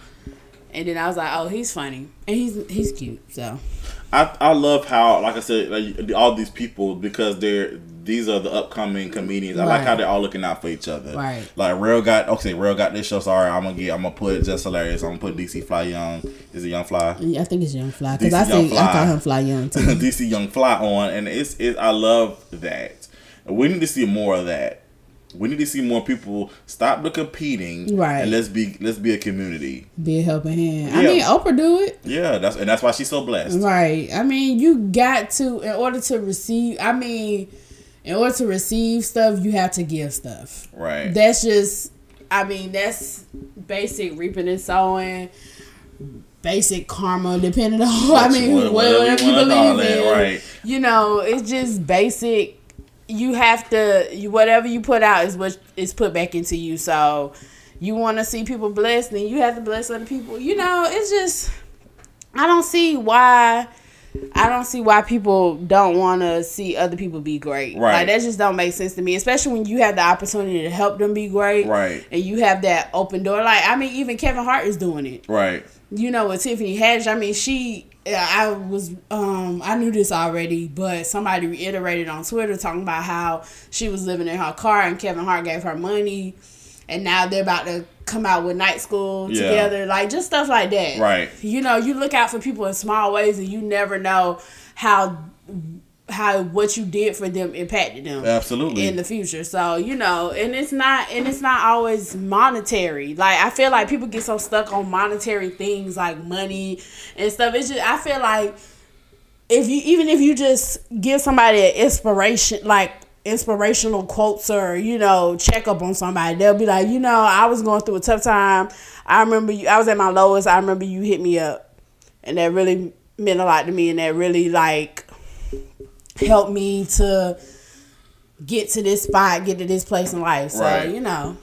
and then i was like oh he's funny and he's he's cute so I, I love how like I said like, all these people because they're these are the upcoming comedians. I like how they're all looking out for each other. Right. Like Rel got okay, Rel got this show. Sorry, I'm gonna get I'm gonna put Jess Hilarious. I'm gonna put DC Fly Young. Is it Young Fly? Yeah, i think it's young fly because i think i call him fly young too DC Young Fly on, and it's it. I love that. We need to see more of that. We need to see more people stop the competing, Right. And let's be let's be a community. be a helping hand i mean oprah do it Yeah, that's and that's why she's so blessed. Right. I mean, you got to in order to receive. I mean, in order to receive stuff, you have to give stuff. Right. That's just. I mean, that's basic reaping and sowing. Basic karma, depending on. I mean, What- whatever, whatever you you believe it, in. right. You know, it's just basic. You have to. You, whatever you put out is what is put back into you. So, you want to see people blessed, then you have to bless other people. You know, it's just. I don't see why. I don't see why people don't want to see other people be great. Right. Like that just don't make sense to me, especially when you have the opportunity to help them be great. Right. And you have that open door. Like I mean, even Kevin Hart is doing it. Right. You know, with Tiffany Haddish. I mean, she I was um I knew this already, but somebody reiterated on Twitter talking about how she was living in her car and Kevin Hart gave her money and now they're about to come out with night school Yeah. together. Like just stuff like that. Right. You know, you look out for people in small ways and you never know how how what you did for them impacted them Absolutely. in the future. So, you know, and it's not and it's not always monetary. Like I feel like people get so stuck on monetary things like money and stuff. It's just I feel like if you even if you just give somebody an inspiration like inspirational quotes or you know check up on somebody they'll be like you know i was going through a tough time i remember you i was at my lowest i remember you hit me up and that really meant a lot to me and that really like helped me to get to this spot get to this place in life so Right. you know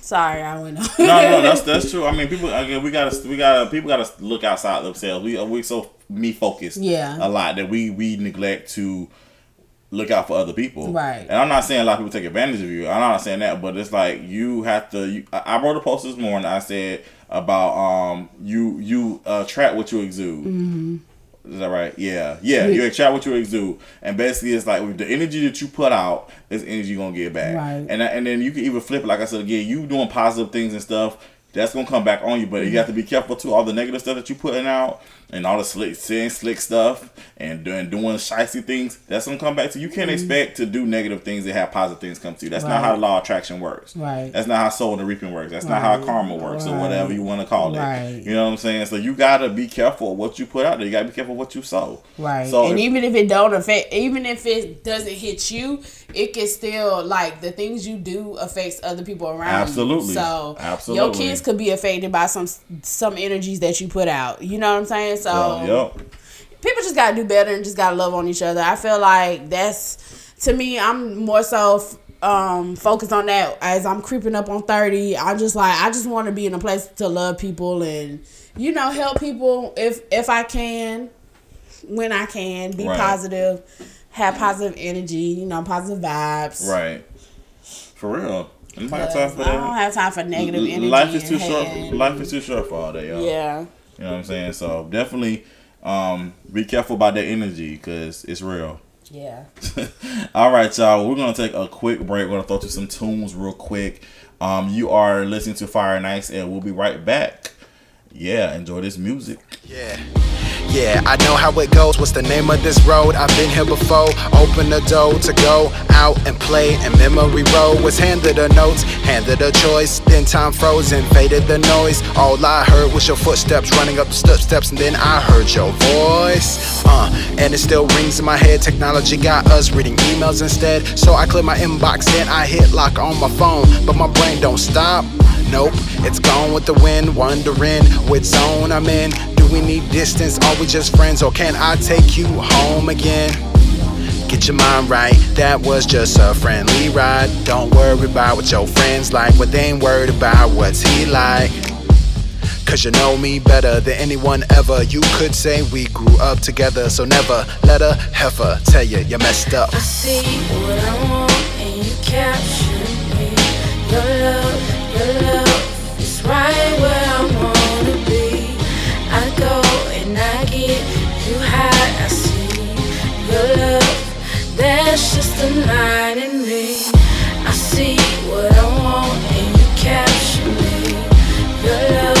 sorry i went on no, no, that's that's true. I mean, people again, we gotta we gotta people gotta look outside themselves. We we so me focused, Yeah. a lot that we we neglect to look out for other people. Right. And I'm not saying a lot of people take advantage of you. I'm not saying that, but it's like you have to. You, I wrote a post this morning. I said about um you you uh, attract what you exude. Mm-hmm. Is that right? Yeah, yeah. You attract what you exude, and basically, it's like with the energy that you put out, is energy you're gonna get back. Right. And and then you can even flip it. Like I said again, you doing positive things and stuff. That's gonna come back on you, but you mm-hmm. have to be careful too. All the negative stuff that you putting out, and all the slick, saying slick stuff, and doing doing shicey things. That's gonna come back to you. You can't expect to do negative things and have positive things come to you. That's not Mm-hmm. How the law of attraction works. Right. That's not how soul and reaping works. That's not how karma works, or whatever you want to call it. Right. You know what I'm saying? So you gotta be careful of what you put out there. You gotta be careful what you sow. Right. So and if- even if it don't affect even if it doesn't hit you, it can still like the things you do affects other people around you. Absolutely. you. So Absolutely. your kids could be affected by some some energies that you put out. You know what I'm saying? So yep. people just gotta do better and just gotta love on each other. I feel like that's to me. I'm more so f- um focused on that as I'm creeping up on thirty. I'm just like I just want to be in a place to love people and you know help people if if I can, when I can, be Right. positive, have positive energy. You know, positive vibes. Right. For real. You might have time for I don't have time for negative energy. Life is too short. Life is too short for all that, y'all. Yeah. You know what I'm saying? So definitely um, be careful about that energy because it's real. Yeah. All right, y'all. We're gonna take a quick break. We're gonna throw to some tunes real quick. Um, you are listening to Fire Nights, and we'll be right back. Yeah, enjoy this music. Yeah. Yeah, I know how it goes. What's the name of this road? I've been here before. Open the door to go out and play. And memory road was handed the notes, handed a choice. Then time froze and faded the noise. All I heard was your footsteps running up the step steps, and then I heard your voice. Uh, and it still rings in my head. Technology got us reading emails instead. So I clear my inbox, then I hit lock on my phone. But my brain don't stop. Nope, it's gone with the wind, wondering which zone I'm in. Do we need distance? Are we just friends? Or can I take you home again? Get your mind right, that was just a friendly ride. Don't worry about what your friends like, but they ain't worried about what's he like. Cause you know me better than anyone ever. You could say we grew up together, so never let a heifer tell you you messed up. I see what I want and you capture me. Your love, right where I wanna be. I go and I get you high. I see your love, that's just a line in me. I see what I want and you capture me. Your love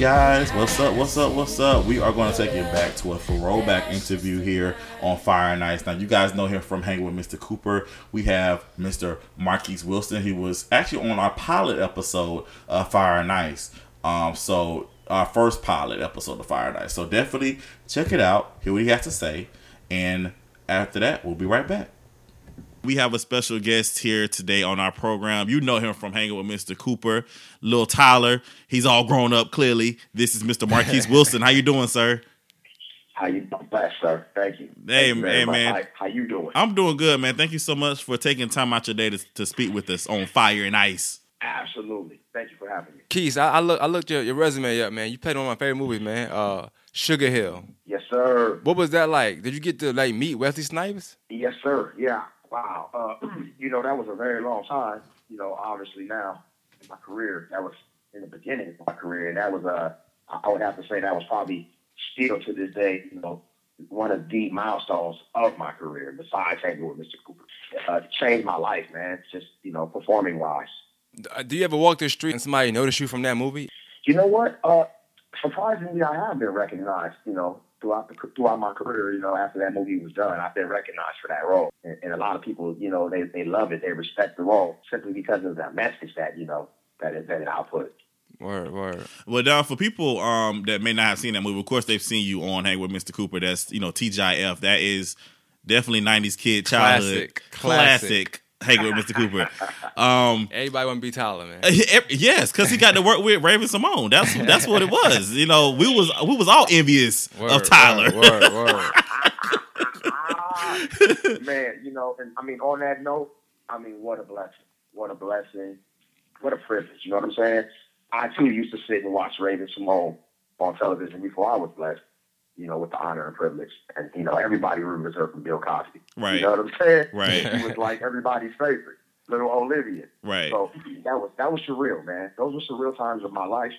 guys, what's up? What's up? What's up? We are going to take you back to a throwback interview here on Fire Nights. Now, you guys know him from hanging with Mr. Cooper. We have Mr. Marquise Wilson. He was actually on our pilot episode of Fire Nights. Um, so our first pilot episode of Fire Nights. So definitely check it out. Hear what he has to say, and after that, we'll be right back. We have a special guest here today on our program. You know him from hanging with Mr. Cooper, Lil Tyler. He's all grown up. Clearly, this is Mr. Marquise Wilson. How you doing, sir? How you blessed, sir? Thank you. Hey, Thank you hey, man. How, how you doing? I'm doing good, man. Thank you so much for taking time out your day to, to speak with us on Fire and Ice. Absolutely. Thank you for having me. Keys, I, I look I looked your, your resume up, man. You played one of my favorite movies, man. Uh, Sugar Hill. Yes, sir. What was that like? Did you get to like meet Wesley Snipes? Yes, sir. Yeah. Wow. Uh, you know, that was a very long time. You know, obviously now in my career, that was in the beginning of my career. And that was uh, I would have to say that was probably still to this day, you know, one of the milestones of my career. Besides hanging with Mr. Cooper, uh, changed my life, man. Just you know, performing wise. Uh, Do you ever walk the street and somebody notice you from that movie? You know what? Uh, surprisingly, I have been recognized. You know, throughout the throughout my career. You know, after that movie was done, I've been recognized for that role, and, and a lot of people, you know, they they love it. They respect the role simply because of that message that you know that it, that it output. Word, word. Well, now for people um that may not have seen that movie, of course they've seen you on Hang with Mr. Cooper. That's you know TGIF. That is definitely '90s kid childhood Classic. classic. Hang with Mr. Cooper. Um, Everybody want to be Tyler, man. yes, because he got to work with Raven-Symoné. That's that's what it was. You know, we was we was all envious Word, of Tyler. Word, word, word. Man, you know, and I mean, on that note, I mean, what a blessing. What a blessing. What a privilege. You know what I'm saying? I too used to sit and watch Raven-Symoné on television before I was blessed, you know, with the honor and privilege. And, you know, everybody remembers her from Bill Cosby. Right. You know what I'm saying? Right. She was like everybody's favorite, little Olivia. Right. So that was that was surreal, man. Those were surreal times of my life.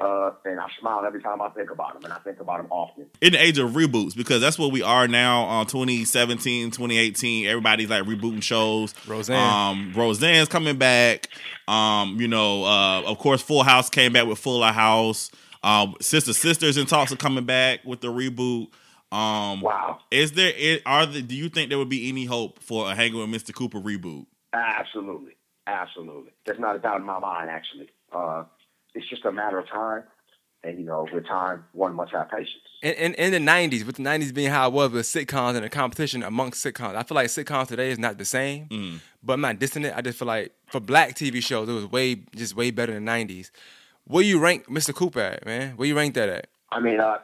Uh, and I smile every time I think about them, and I think about them often. in the age of reboots because that's what we are now on 2017 2018 everybody's like rebooting shows Roseanne. um roseanne's coming back um you know uh of course full house came back with fuller house um sister sisters and talks are coming back with the reboot um Wow. is there it are the, do you think there would be any hope for a hanging with mr cooper reboot Absolutely. Absolutely. There's not a doubt in my mind, actually. Uh, it's just a matter of time. And, you know, with time, one must have patience. In, in, in the '90s, with the '90s being how it was with sitcoms and the competition amongst sitcoms, I feel like sitcoms today is not the same. Mm. But I'm not dissing it. I just feel like for black TV shows, it was way just way better than the '90s. Where you rank Mr. Cooper at, man? Where you rank that at? I mean, uh,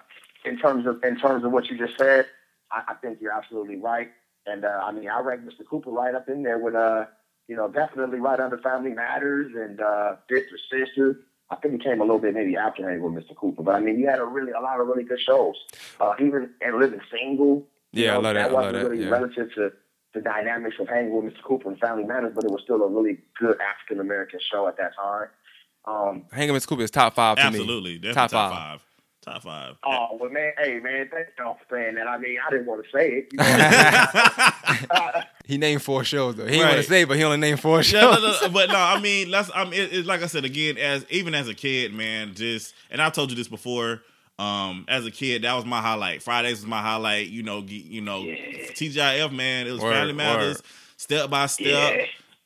in terms of in terms of what you just said, I, I think you're absolutely right. And uh, I mean, I rank Mr. Cooper right up in there with, uh, you know, definitely right under Family Matters and uh, Sister Sister. I think it came a little bit maybe after hanging with Mr. Cooper, but I mean, you had a really a lot of really good shows. Uh, even and living single. Yeah, I know, love that, I love wasn't that, really yeah. relative to the dynamics of hanging with Mr. Cooper and Family Matters, but it was still a really good African American show at that time. Um, Hanging with Mr. Is top five to me. absolutely definitely Top top, five. five. top five Oh well, man. Hey, man. Thank y'all for saying that. I mean, I didn't want to say it. You know? He named four shows though. He didn't want to say, it, but he only named four shows. Yeah, no, no, no, but no, I mean, let's. I mean, it, it's like I said again, as even as a kid, man, just and I've told you this before. Um, as a kid, that was my highlight. Fridays was my highlight. You know, you know, TGIF, man. It was Word, Family Matters, word. step by step, Yeah.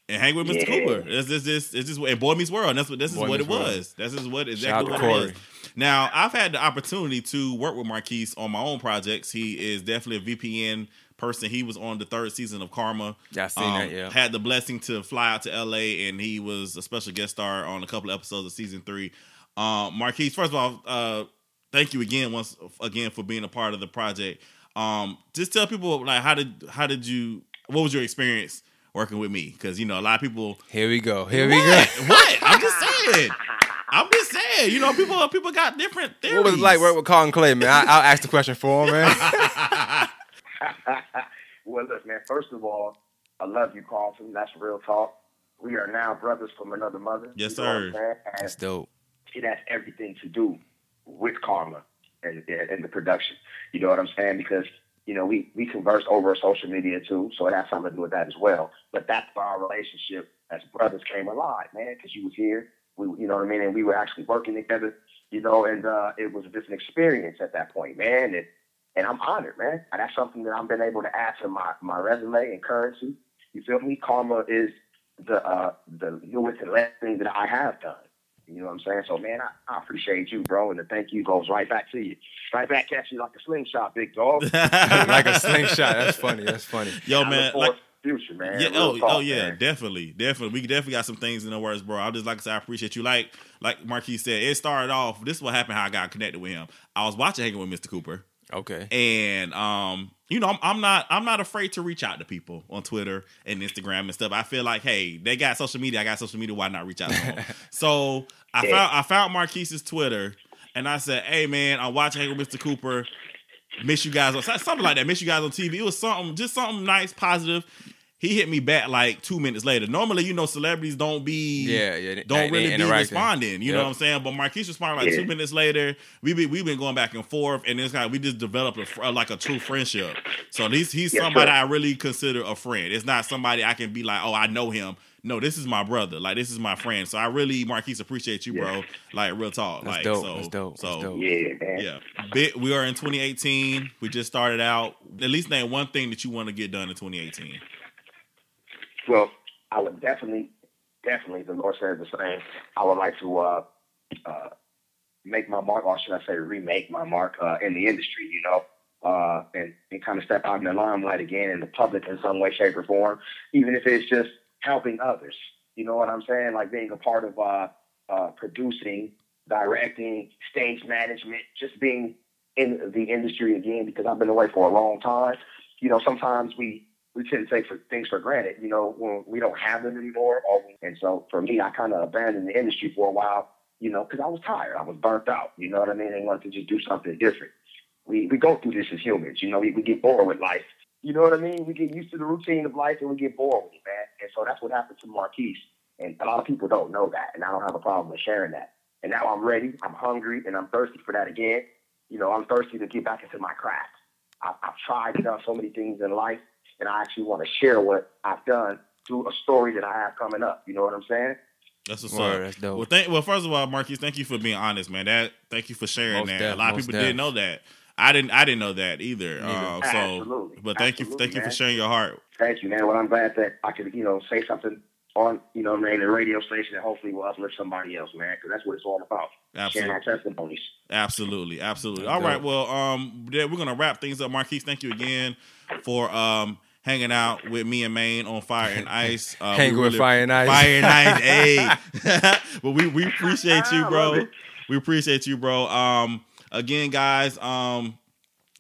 And hang with Mr. Yeah. Cooper. It's just, this, it's just, and Boy Meets World. And that's what this is Boy what it World. was. This is what exactly out what to it Corey. is. Now, I've had the opportunity to work with Marquise on my own projects. He is definitely a VPN person. He was on the third season of Karma. Um, Yeah, I seen that, yeah. Had the blessing to fly out to LA, and he was a special guest star on a couple of episodes of season three. Um, Marquise, first of all, uh, thank you again once again for being a part of the project. Um, just tell people like how did how did you what was your experience working with me? Because you know a lot of people Here we go. Here we go. what? I'm just saying. I'm just saying. You know, people people got different theories. What was it like work with Carlton Clay, man? I, I'll ask the question for him, man. well, look, man. First of all, I love you, Carlton. That's real talk. We are now brothers from another mother. Yes, You know sir. And That's dope. it has everything to do with karma and, and, and the production. You know what I'm saying? Because you know we we converse over social media too, so it has something to do with that as well. But that's where our relationship as brothers came alive, man. Because you was here, we you know what I mean, and we were actually working together. You know, and uh, it was just an experience at that point, man. And and I'm honored, man. That's something that I've been able to add to my my resume and currency. You feel me? Karma is the uh, the newest and last thing that I have done. You know what I'm saying? So, man, I, I appreciate you, bro, and the thank you goes right back to you. Right back at you like a slingshot, big dog. like a slingshot. That's funny. That's funny. Yo, I man, forward like future, man. Yeah, Real oh, talk, oh yeah, man. definitely, definitely. We definitely got some things in the works, bro. I just like I said, I appreciate you. Like, like Marquise said, it started off. This is what happened. How I got connected with him. I was watching hanging with Mr. Cooper, Okay. and um, you know, I'm, I'm not, I'm not afraid to reach out to people on Twitter and Instagram and stuff. I feel like, hey, they got social media. I got social media. Why not reach out to them? so I Yeah. found, I found Marquise's Twitter, and I said, hey, man, I'm watching with Mr. Cooper. Miss you guys on something like that. Miss you guys on TV. It was something, just something nice, positive. He hit me back like two minutes later. Normally, you know, celebrities don't be Yeah, yeah, don't really be interacting. responding. You know what I'm saying? But Marquise responded like Yeah. two minutes later. We be we've been going back and forth, and it's kind of, we just developed a, uh, like a true friendship. So he's he's Yes, somebody sir. I really consider a friend. It's not somebody I can be like, oh, I know him. No, this is my brother. Like this is my friend. So I really, Marquise, appreciate you, bro. Like real talk. That's like dope. so, That's dope. So That's dope. Yeah, man. yeah, Bit, we are in 2018. We just started out. At least name one thing that you want to get done in 2018. Well, I would definitely, definitely, the Lord says the same. I would like to uh, uh, make my mark, or should I say, remake my mark uh, in the industry. You know, uh, and and kind of step out in the limelight again in the public in some way, shape, or form, even if it's just helping others. You know what I'm saying? Like being a part of uh, uh, producing, directing, stage management, just being in the industry again because I've been away for a long time. You know, sometimes we we to take for things for granted, you know, when we don't have them anymore. Or, and so for me, I kind of abandoned the industry for a while, you know, because I was tired. I was burnt out. You know what I mean? I wanted to just do something different. We we go through this as humans. You know, we, we get bored with life. You know what I mean? We get used to the routine of life and we get bored with it, man. And so that's what happened to Marquise. And a lot of people don't know that. And I don't have a problem with sharing that. And now I'm ready. I'm hungry and I'm thirsty for that again. You know, I'm thirsty to get back into my craft. I, I've tried and done so many things in life, and I actually want to share what I've done through a story that I have coming up. You know what I'm saying? That's what's Word, up. that's dope. Well, thank, well, first of all, Marquise, thank you for being honest, man. That thank you for sharing Most that. def, a lot of people def. didn't know that. I didn't. I didn't know that either. Neither. Uh, so, Absolutely. but thank you. Absolutely, Thank you for sharing your heart. Thank you, man. Well, I'm glad that I could, you know, say something on, you know, man, the radio station and hopefully will uplift somebody else, man, because that's what it's all about. Sharing Absolutely. our testimonies. Absolutely, absolutely. All right, well, um, then we're gonna wrap things up. Marquise, thank you again for um hanging out with me and Maine on Fire and Ice. Uh, Hanging we with Fire and Ice. Fire and Ice, hey. but we we appreciate you, bro. We appreciate you, bro. Um, again, guys, um.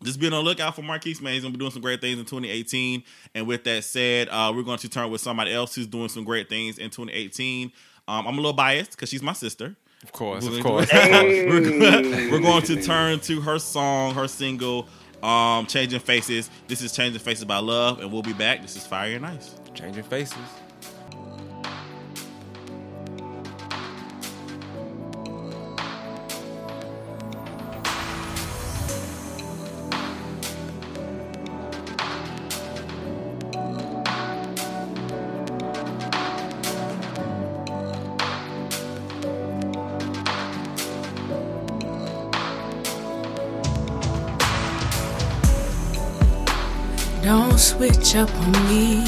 Just be on the lookout for Marquise Man. He's gonna be doing some great things in 2018. And with that said, uh, we're going to turn with somebody else who's doing some great things in 2018. Um, I'm a little biased because she's my sister. Of course, We're of course. We're, we're going to turn to her song, her single, um, Changing Faces. This is Changing Faces by Love, and we'll be back. This is Fire and Ice. Changing faces. Up on me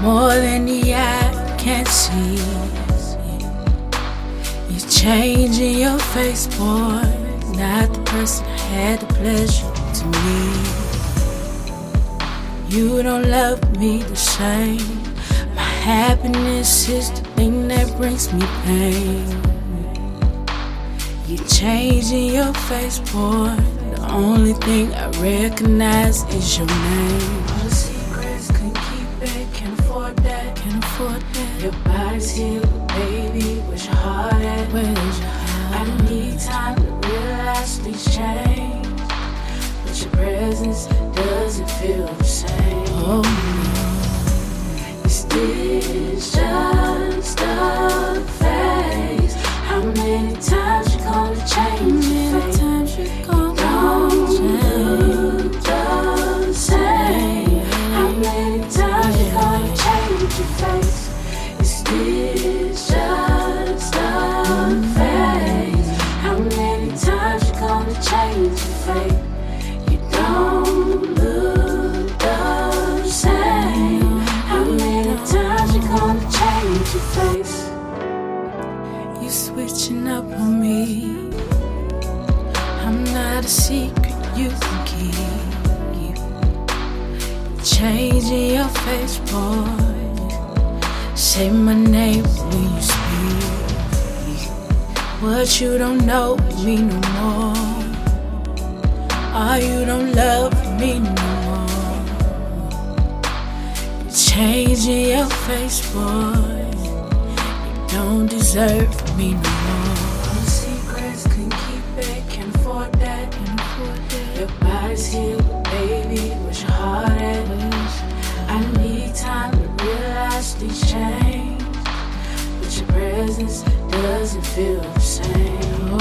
more than the eye can see. You're changing your face, boy. Not the person I had the pleasure to meet. You don't love me the same. My happiness is the thing that brings me pain. You're changing your face, boy. Only thing I recognize is your name. All the secrets can keep it, can afford that, can afford that. Your body's but baby, where's your heart at? Where's your heart? I don't need time to realize these change, but your presence doesn't feel the same. Oh no, is this just a phase? How many times Changing your face, boy. Say my name when you speak. What you don't know me no more. Or you don't love me no more. Changing your face, boy. You don't deserve me no more. All secrets can keep it, can afford that, can afford that. Your body's here, these chains, but your presence doesn't feel the same.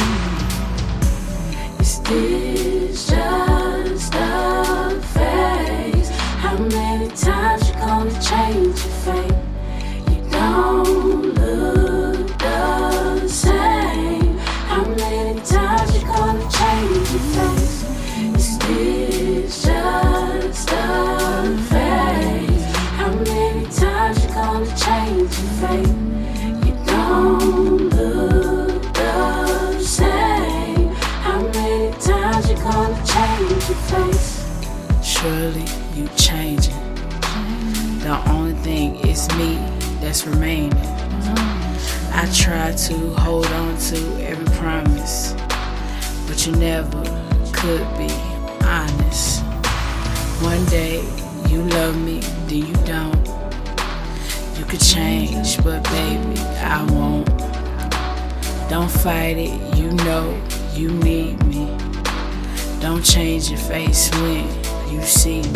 Is this Surely you changing. The only thing is me that's remaining. I try to hold on to every promise, but you never could be honest. One day you love me, then you don't. You could change, but baby, I won't. Don't fight it, you know you need me. Don't change your face when you see me.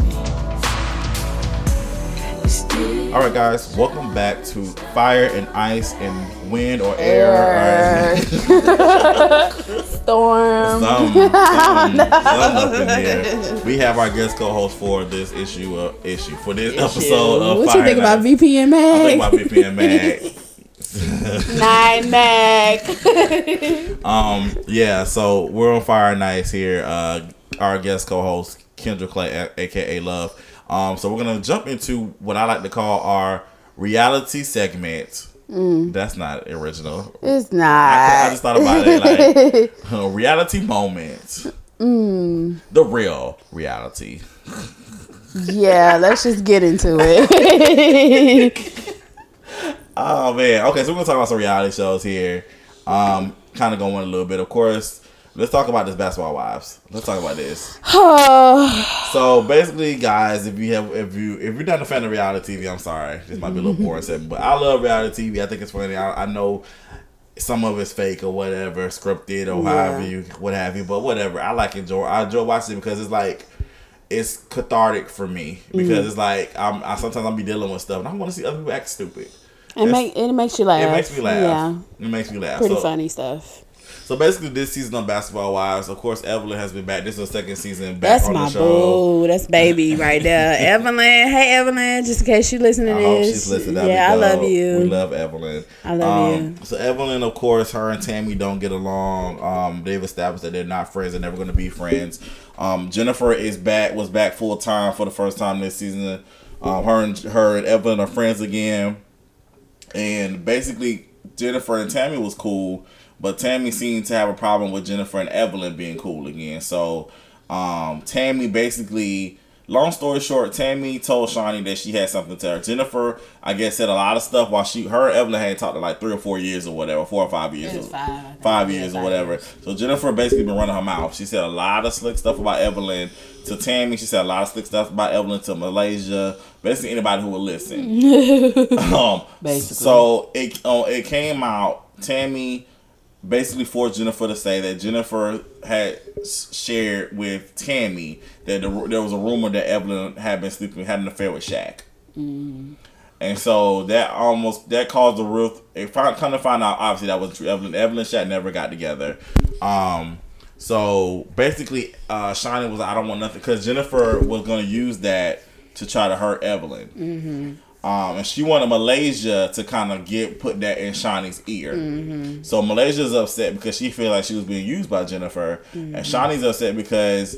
All right, guys, welcome back to Fire and Ice and Wind or Air. or- Storm. Some, some, some up in there. We have our guest co-host for this issue of issue for this episode of What Fire you think and about Ice. VPN I think about VPN Mag. Nine Mag. Um, yeah, so we're on Fire and Ice here. Uh, our guest co-host Kendra Clay, aka Love. Um, so we're gonna jump into what I like to call our reality segment. That's not original. It's not. I, not. just thought about it like reality moment. The real reality. Yeah, let's just get into it. Oh man. Okay, so we're gonna talk about some reality shows here. Um, kind of going a little bit. Of course, let's talk about this Basketball Wives. Let's talk about this. Oh. So basically, guys, if you have if you if you're not a fan of reality TV, I'm sorry. This might be a little boring segment, but I love reality TV. I think it's funny. I, I know some of it's fake or whatever, scripted or however you what have you, but whatever. I like enjoy. I enjoy watching it because it's like it's cathartic for me because mm. it's like I'm I sometimes I'll be dealing with stuff and I want to see other people act stupid. it make it makes you laugh. It makes me laugh. Yeah, It makes me laugh. pretty so, funny stuff. So basically, this season of Basketball Wives, of course, Evelyn has been back. This is the second season back That's on my the show. boo. That's baby right there. Evelyn. Hey Evelyn, just in case you listen to I this. she's listening. Yeah, I love you. We love Evelyn. I love um, So Evelyn, of course, her and Tami don't get along. Um, they've established that they're not friends. They're never going to be friends. Um, Jennifer is back. Was back full time for the first time this season. Um, her and her and Evelyn are friends again. And basically, Jennifer and Tami was cool, but Tami seemed to have a problem with Jennifer and Evelyn being cool again. So, um, Tami basically, long story short, Tami told Shaunie that she had something to tell her. Jennifer, I guess, said a lot of stuff while she, her and Evelyn had talked to like three or four years or whatever, four or five years, It was or- five, five years or five whatever. So Jennifer basically been running her mouth. She said a lot of slick stuff about Evelyn to Tami. She said a lot of slick stuff about Evelyn to Malaysia. Basically, anybody who would listen. um, Basically. So it uh, it came out. Tami basically forced Jennifer to say that Jennifer had shared with Tami that the, there was a rumor that Evelyn had been sleeping, had an affair with Shaq. And so that almost that caused a real. It found, come to find out, obviously that wasn't true. Evelyn, Evelyn and Shaq never got together. Um, so basically, uh, Shaunie was like, I don't want nothing because Jennifer was going to use that to try to hurt Evelyn. Mm-hmm. Um, and she wanted Malaysia to kind of get put that in Shaunie's ear. Mm-hmm. So Malaysia's upset because she feel like she was being used by Jennifer, Mm-hmm. and Shaunie's upset because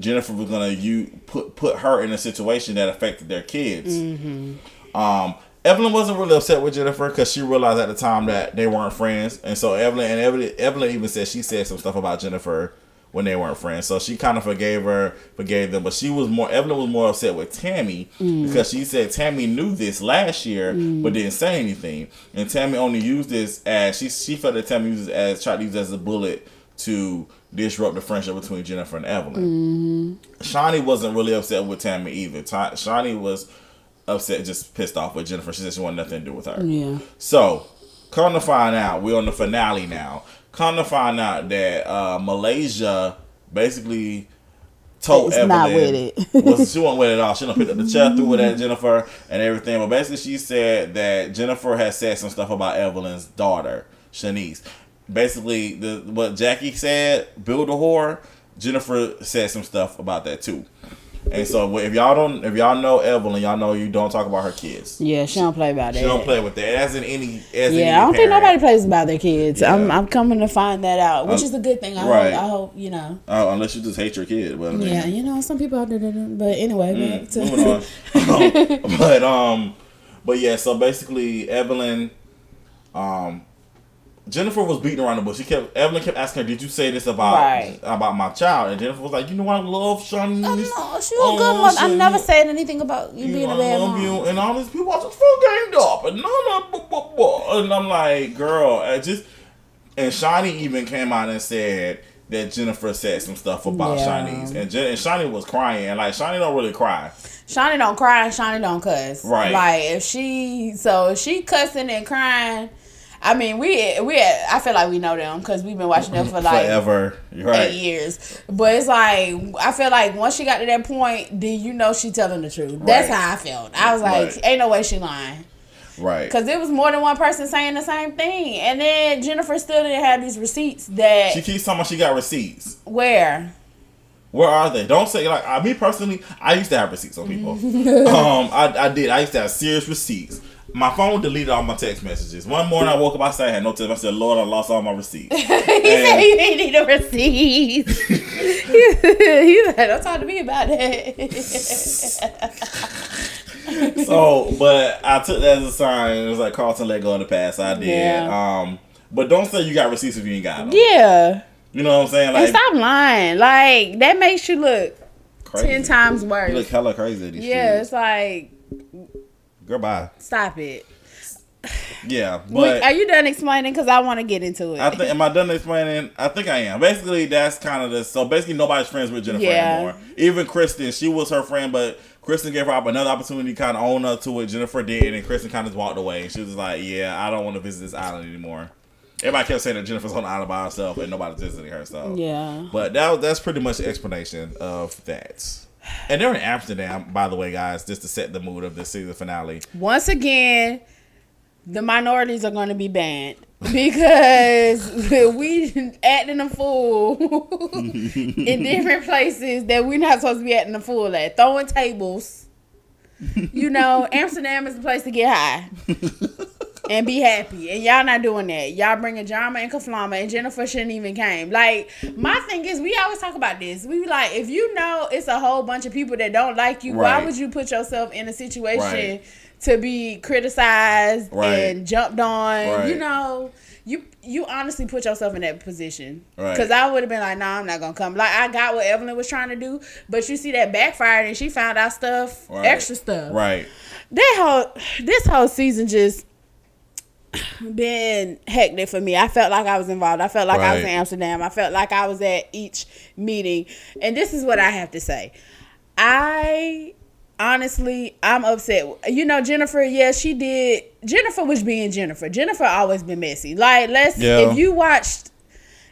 Jennifer was gonna you put put her in a situation that affected their kids. Mm-hmm. Um, Evelyn wasn't really upset with Jennifer because she realized at the time that they weren't friends, and so Evelyn and Evelyn, Evelyn even said she said some stuff about Jennifer when they weren't friends. So she kind of forgave her, forgave them, but she was more Evelyn was more upset with Tami mm. because she said Tami knew this last year but mm. didn't say anything, and Tami only used this as she she felt that Tami used it as tried to use it as a bullet to disrupt the friendship between Jennifer and Evelyn. Mm-hmm. Shaunie wasn't really upset with Tami either. Ta- Shaunie was upset, just pissed off with Jennifer. She said she wanted nothing to do with her. Yeah. So, come to find out, we're on the finale now. Come to find out that uh, Malaysia basically told It's Evelyn not with it. was she wasn't with it at all. She done picked up the chair threw it at Jennifer and everything. But basically, she said that Jennifer had said some stuff about Evelyn's daughter, Shaniece. Basically, the what Jackie said, build a whore. Jennifer said some stuff about that too. And so, if y'all don't, if y'all know Evelyn, y'all know you don't talk about her kids. Yeah, she don't play about that. She don't play with that. As in any, as in any Yeah, I don't think nobody plays about their kids. I'm I'm coming to find that out, which Uh, is a good thing. I right. hope I hope you know. Uh, unless you just hate your kid. But I mean, Yeah, you know, some people out there, but anyway, back to- Mm, moving on. But um, but yeah. So basically, Evelyn, um, Jennifer was beating around the bush. She kept Evelyn kept asking her, "Did you say this about Right. about my child?" And Jennifer was like, "You know, I love. Oh, no, she was a good mother. I Shaniece. never said anything about you, You being know, a bad I love mom. you." And all these people are just full ganged up, and no, no, blah, blah, blah. and I'm like, "Girl, I just." And Shaunie even came out and said that Jennifer said some stuff about Yeah. And, Jen- and Shaunie was crying. And like Shaunie don't really cry. Shaunie don't cry, Shaunie don't cuss. Right. Like if she, so if she cussing and crying. I mean, we we I feel like we know them because we've been watching them for like Forever, You're right? eight years. But it's like I feel like once she got to that point, then you know she telling the truth. That's how I felt. I was like, Right. ain't no way she lying. Right. Cause it was more than one person saying the same thing, and then Jennifer still didn't have these receipts. That She keeps talking about she got receipts. where Where are they? Don't say like I, me personally. I used to have receipts on people. um, I, I did. I used to have serious receipts. My phone deleted all my text messages. One morning I woke up, I said I had no text. I said, "Lord, I lost all my receipts." he said And- he didn't need a receipt. he said, "Don't talk to me about it. so, but I took that as a sign. It was like Carlton let go of the past. I did. Yeah. Um, but don't say you got receipts if you ain't got them. yeah, You know what I'm saying? and Like stop lying. Like that makes you look crazy. ten times worse. You look hella crazy. At these Yeah, streets. it's like Girl, bye. stop it. Yeah, but are you done explaining? Because I want to get into it. I think am I done explaining? I think I am. Basically, that's kind of the so basically nobody's friends with Jennifer Yeah. anymore. Even Kristen, she was her friend, but Kristen gave her up another opportunity to kind of own up to what Jennifer did, and Kristen kind of walked away. She was like, "Yeah, I don't want to visit this island anymore." Everybody kept saying that Jennifer's on the island by herself, and nobody's visiting her. So yeah. but that that's pretty much the explanation of that. And they're in Amsterdam, by the way, guys, just to set the mood of the season finale. Once again, the minorities are going to be banned because we acting a fool in different places that we're not supposed to be acting a fool at, throwing tables. You know, Amsterdam is the place to get high and be happy, and y'all not doing that. Y'all bringing Jama and Kaflama, and Jennifer shouldn't even came. Like my thing is, we always talk about this. We be like, if you know it's a whole bunch of people that don't like you, why would you put yourself in a situation? Right. to be criticized Right. and jumped on. Right. You know, you you honestly put yourself in that position. Right. Because I would have been like, nah, I'm not gonna come. Like I got what Evelyn was trying to do, but you see that backfired and she found out stuff, Right. extra stuff. Right. That whole this whole season just been hectic for me. I felt like I was involved. I felt like I was in Amsterdam. I felt like I was at each meeting. And this is what I have to say. I honestly I'm upset. You know, Jennifer, yeah, she did Jennifer was being Jennifer. Jennifer always been messy. Like let's Yeah. if you watched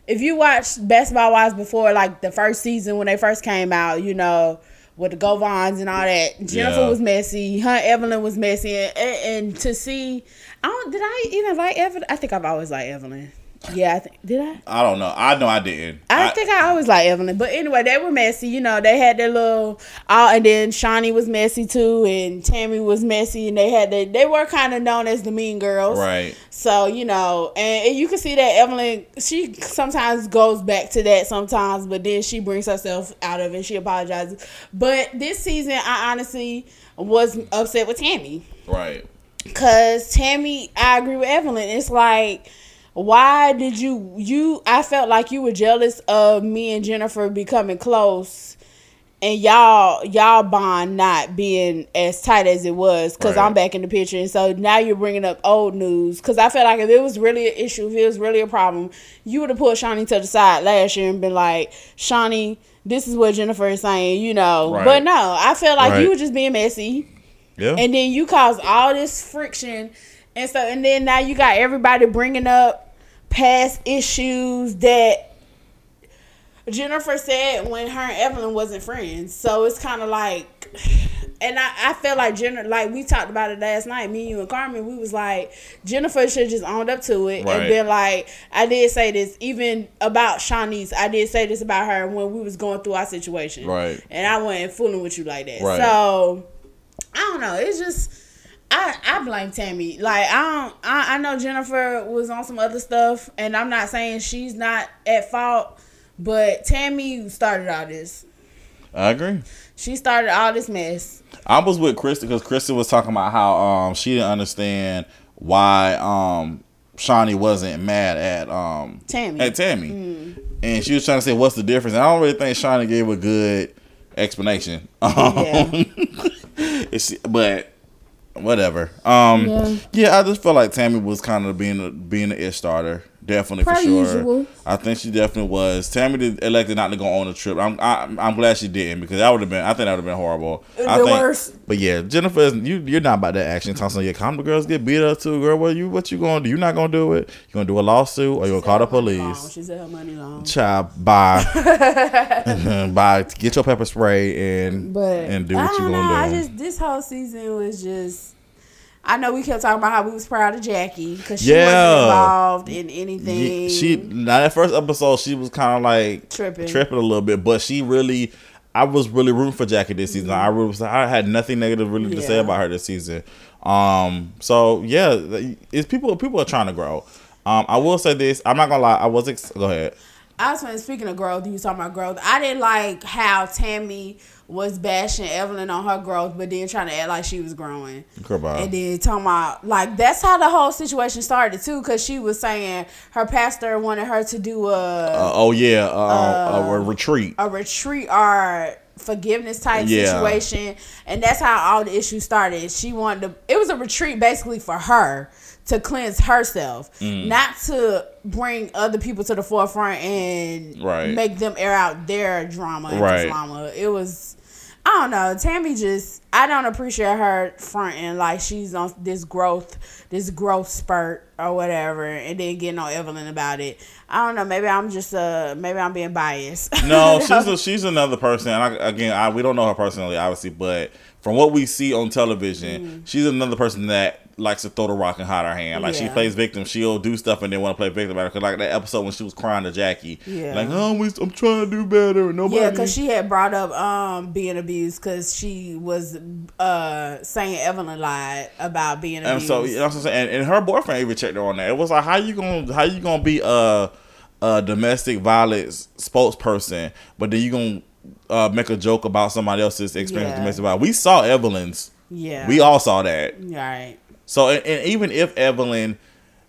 if you watched Best Basketball Wives before like the first season when they first came out, you know, with the Govans and all that, Jennifer Yeah. was messy. Her Evelyn was messy, and, and to see, I don't. Did I even like Evelyn? I think I've always liked Evelyn. Yeah, I think did I? I don't know. I know I didn't. I, think I always liked Evelyn, but anyway, they were messy. You know, they had their little, uh, and then Shaunie was messy too, and Tami was messy, and they had they they were kind of known as the Mean Girls, Right. So you know, and, and you can see that Evelyn, she sometimes goes back to that sometimes, but then she brings herself out of it. She apologizes, but this season, I honestly was upset with Tami. Right. Cause Tami, I agree with Evelyn. It's like, why did you you? I felt like you were jealous of me and Jennifer becoming close, and y'all y'all bond not being as tight as it was. Cause Right. I'm back in the picture, and so now you're bringing up old news. Cause I felt like if it was really an issue, if it was really a problem, you would have pulled Shaunie to the side last year and been like, Shaunie. This is what Jennifer is saying, you know. Right. But no, I felt like Right. you were just being messy Yeah. and then you cause all this friction and so and then now you got everybody bringing up past issues that Jennifer said when her and Evelyn wasn't friends. So it's kind of like, and I, I feel like Jennifer, like we talked about it last night, me, you, and Carmen, we was like, Jennifer should just owned up to it Right. and been like, I did say this, even about Shaunie's, I did say this about her when we was going through our situation. Right. And I wasn't fooling with you like that. Right. So, I don't know. It's just. I, I blame Tami. Like I don't I, I know Jennifer was on some other stuff and I'm not saying she's not at fault, but Tami started all this. I agree. She started all this mess. I was with Krista because Krista was talking about how um she didn't understand why um Shaunie wasn't mad at um Tami. at Tami, and she was trying to say what's the difference. And I don't really think Shaunie gave a good explanation. Um, Yeah. it's, but whatever. Um, Yeah. yeah. I just felt like Tami was kind of being a, being an ish starter. Definitely Per for sure. usual. I think she definitely was. Tami did, elected not to go on the trip. I'm I, I'm glad she didn't because that would have been. I think that would have been horrible. I The think, worst. But yeah, Jennifer, is- you you're not about that action. Thompson, yeah, come the girls get beat up too, girl. What you what you gonna do? You not gonna do it? You gonna do a lawsuit or you gonna call the Long. police? She said her money long. Child, bye, bye. Get your pepper spray and But and do what you gonna know, do. I just this whole season was just. I know we kept talking about how we was proud of Jackie because she Yeah. wasn't involved in anything. Yeah, she now that first episode she was kind of like Tripping. tripping a little bit, but she really. I was really rooting for Jackie this season. I really was, I had nothing negative really to say about her this season. Um, so yeah, it's people people are trying to grow. Um, I will say this. I'm not gonna lie. I was ex- go ahead. I was speaking of growth, you talking about growth. I didn't like how Tami was bashing Evelyn on her growth, but then trying to act like she was growing. And then talking about like that's how the whole situation started too, because she was saying her pastor wanted her to do a Uh, oh yeah, uh, a retreat. a retreat or forgiveness type Yeah. situation, and that's how all the issues started. She wanted to. It was a retreat basically for her to cleanse herself, Mm. not to bring other people to the forefront and Right. make them air out their drama and Right. drama. It was. I don't know. Tami just I don't appreciate her fronting like she's on this growth this growth spurt or whatever and then getting on Evelyn about it. I don't know, maybe I'm just uh maybe I'm being biased. No, she's a, she's another person. And I, again, I, we don't know her personally, obviously, but from what we see on television, Mm. she's another person that likes to throw the rock and hide her hand. Like she plays victim, she'll do stuff and then want to play victim about. Cause like that episode when she was crying to Jackie, Yeah. like oh, I'm trying to do better, and nobody. Yeah, because she had brought up um being abused because she was uh saying Evelyn lied about being And abused. so you know what I'm saying, and, and her boyfriend even checked her on that. It was like, how you gonna how you gonna be a, a domestic violence spokesperson, but then you gonna uh, make a joke about somebody else's experience with domestic violence? We saw Evelyn's. yeah, We all saw that. right. So and, and even if Evelyn,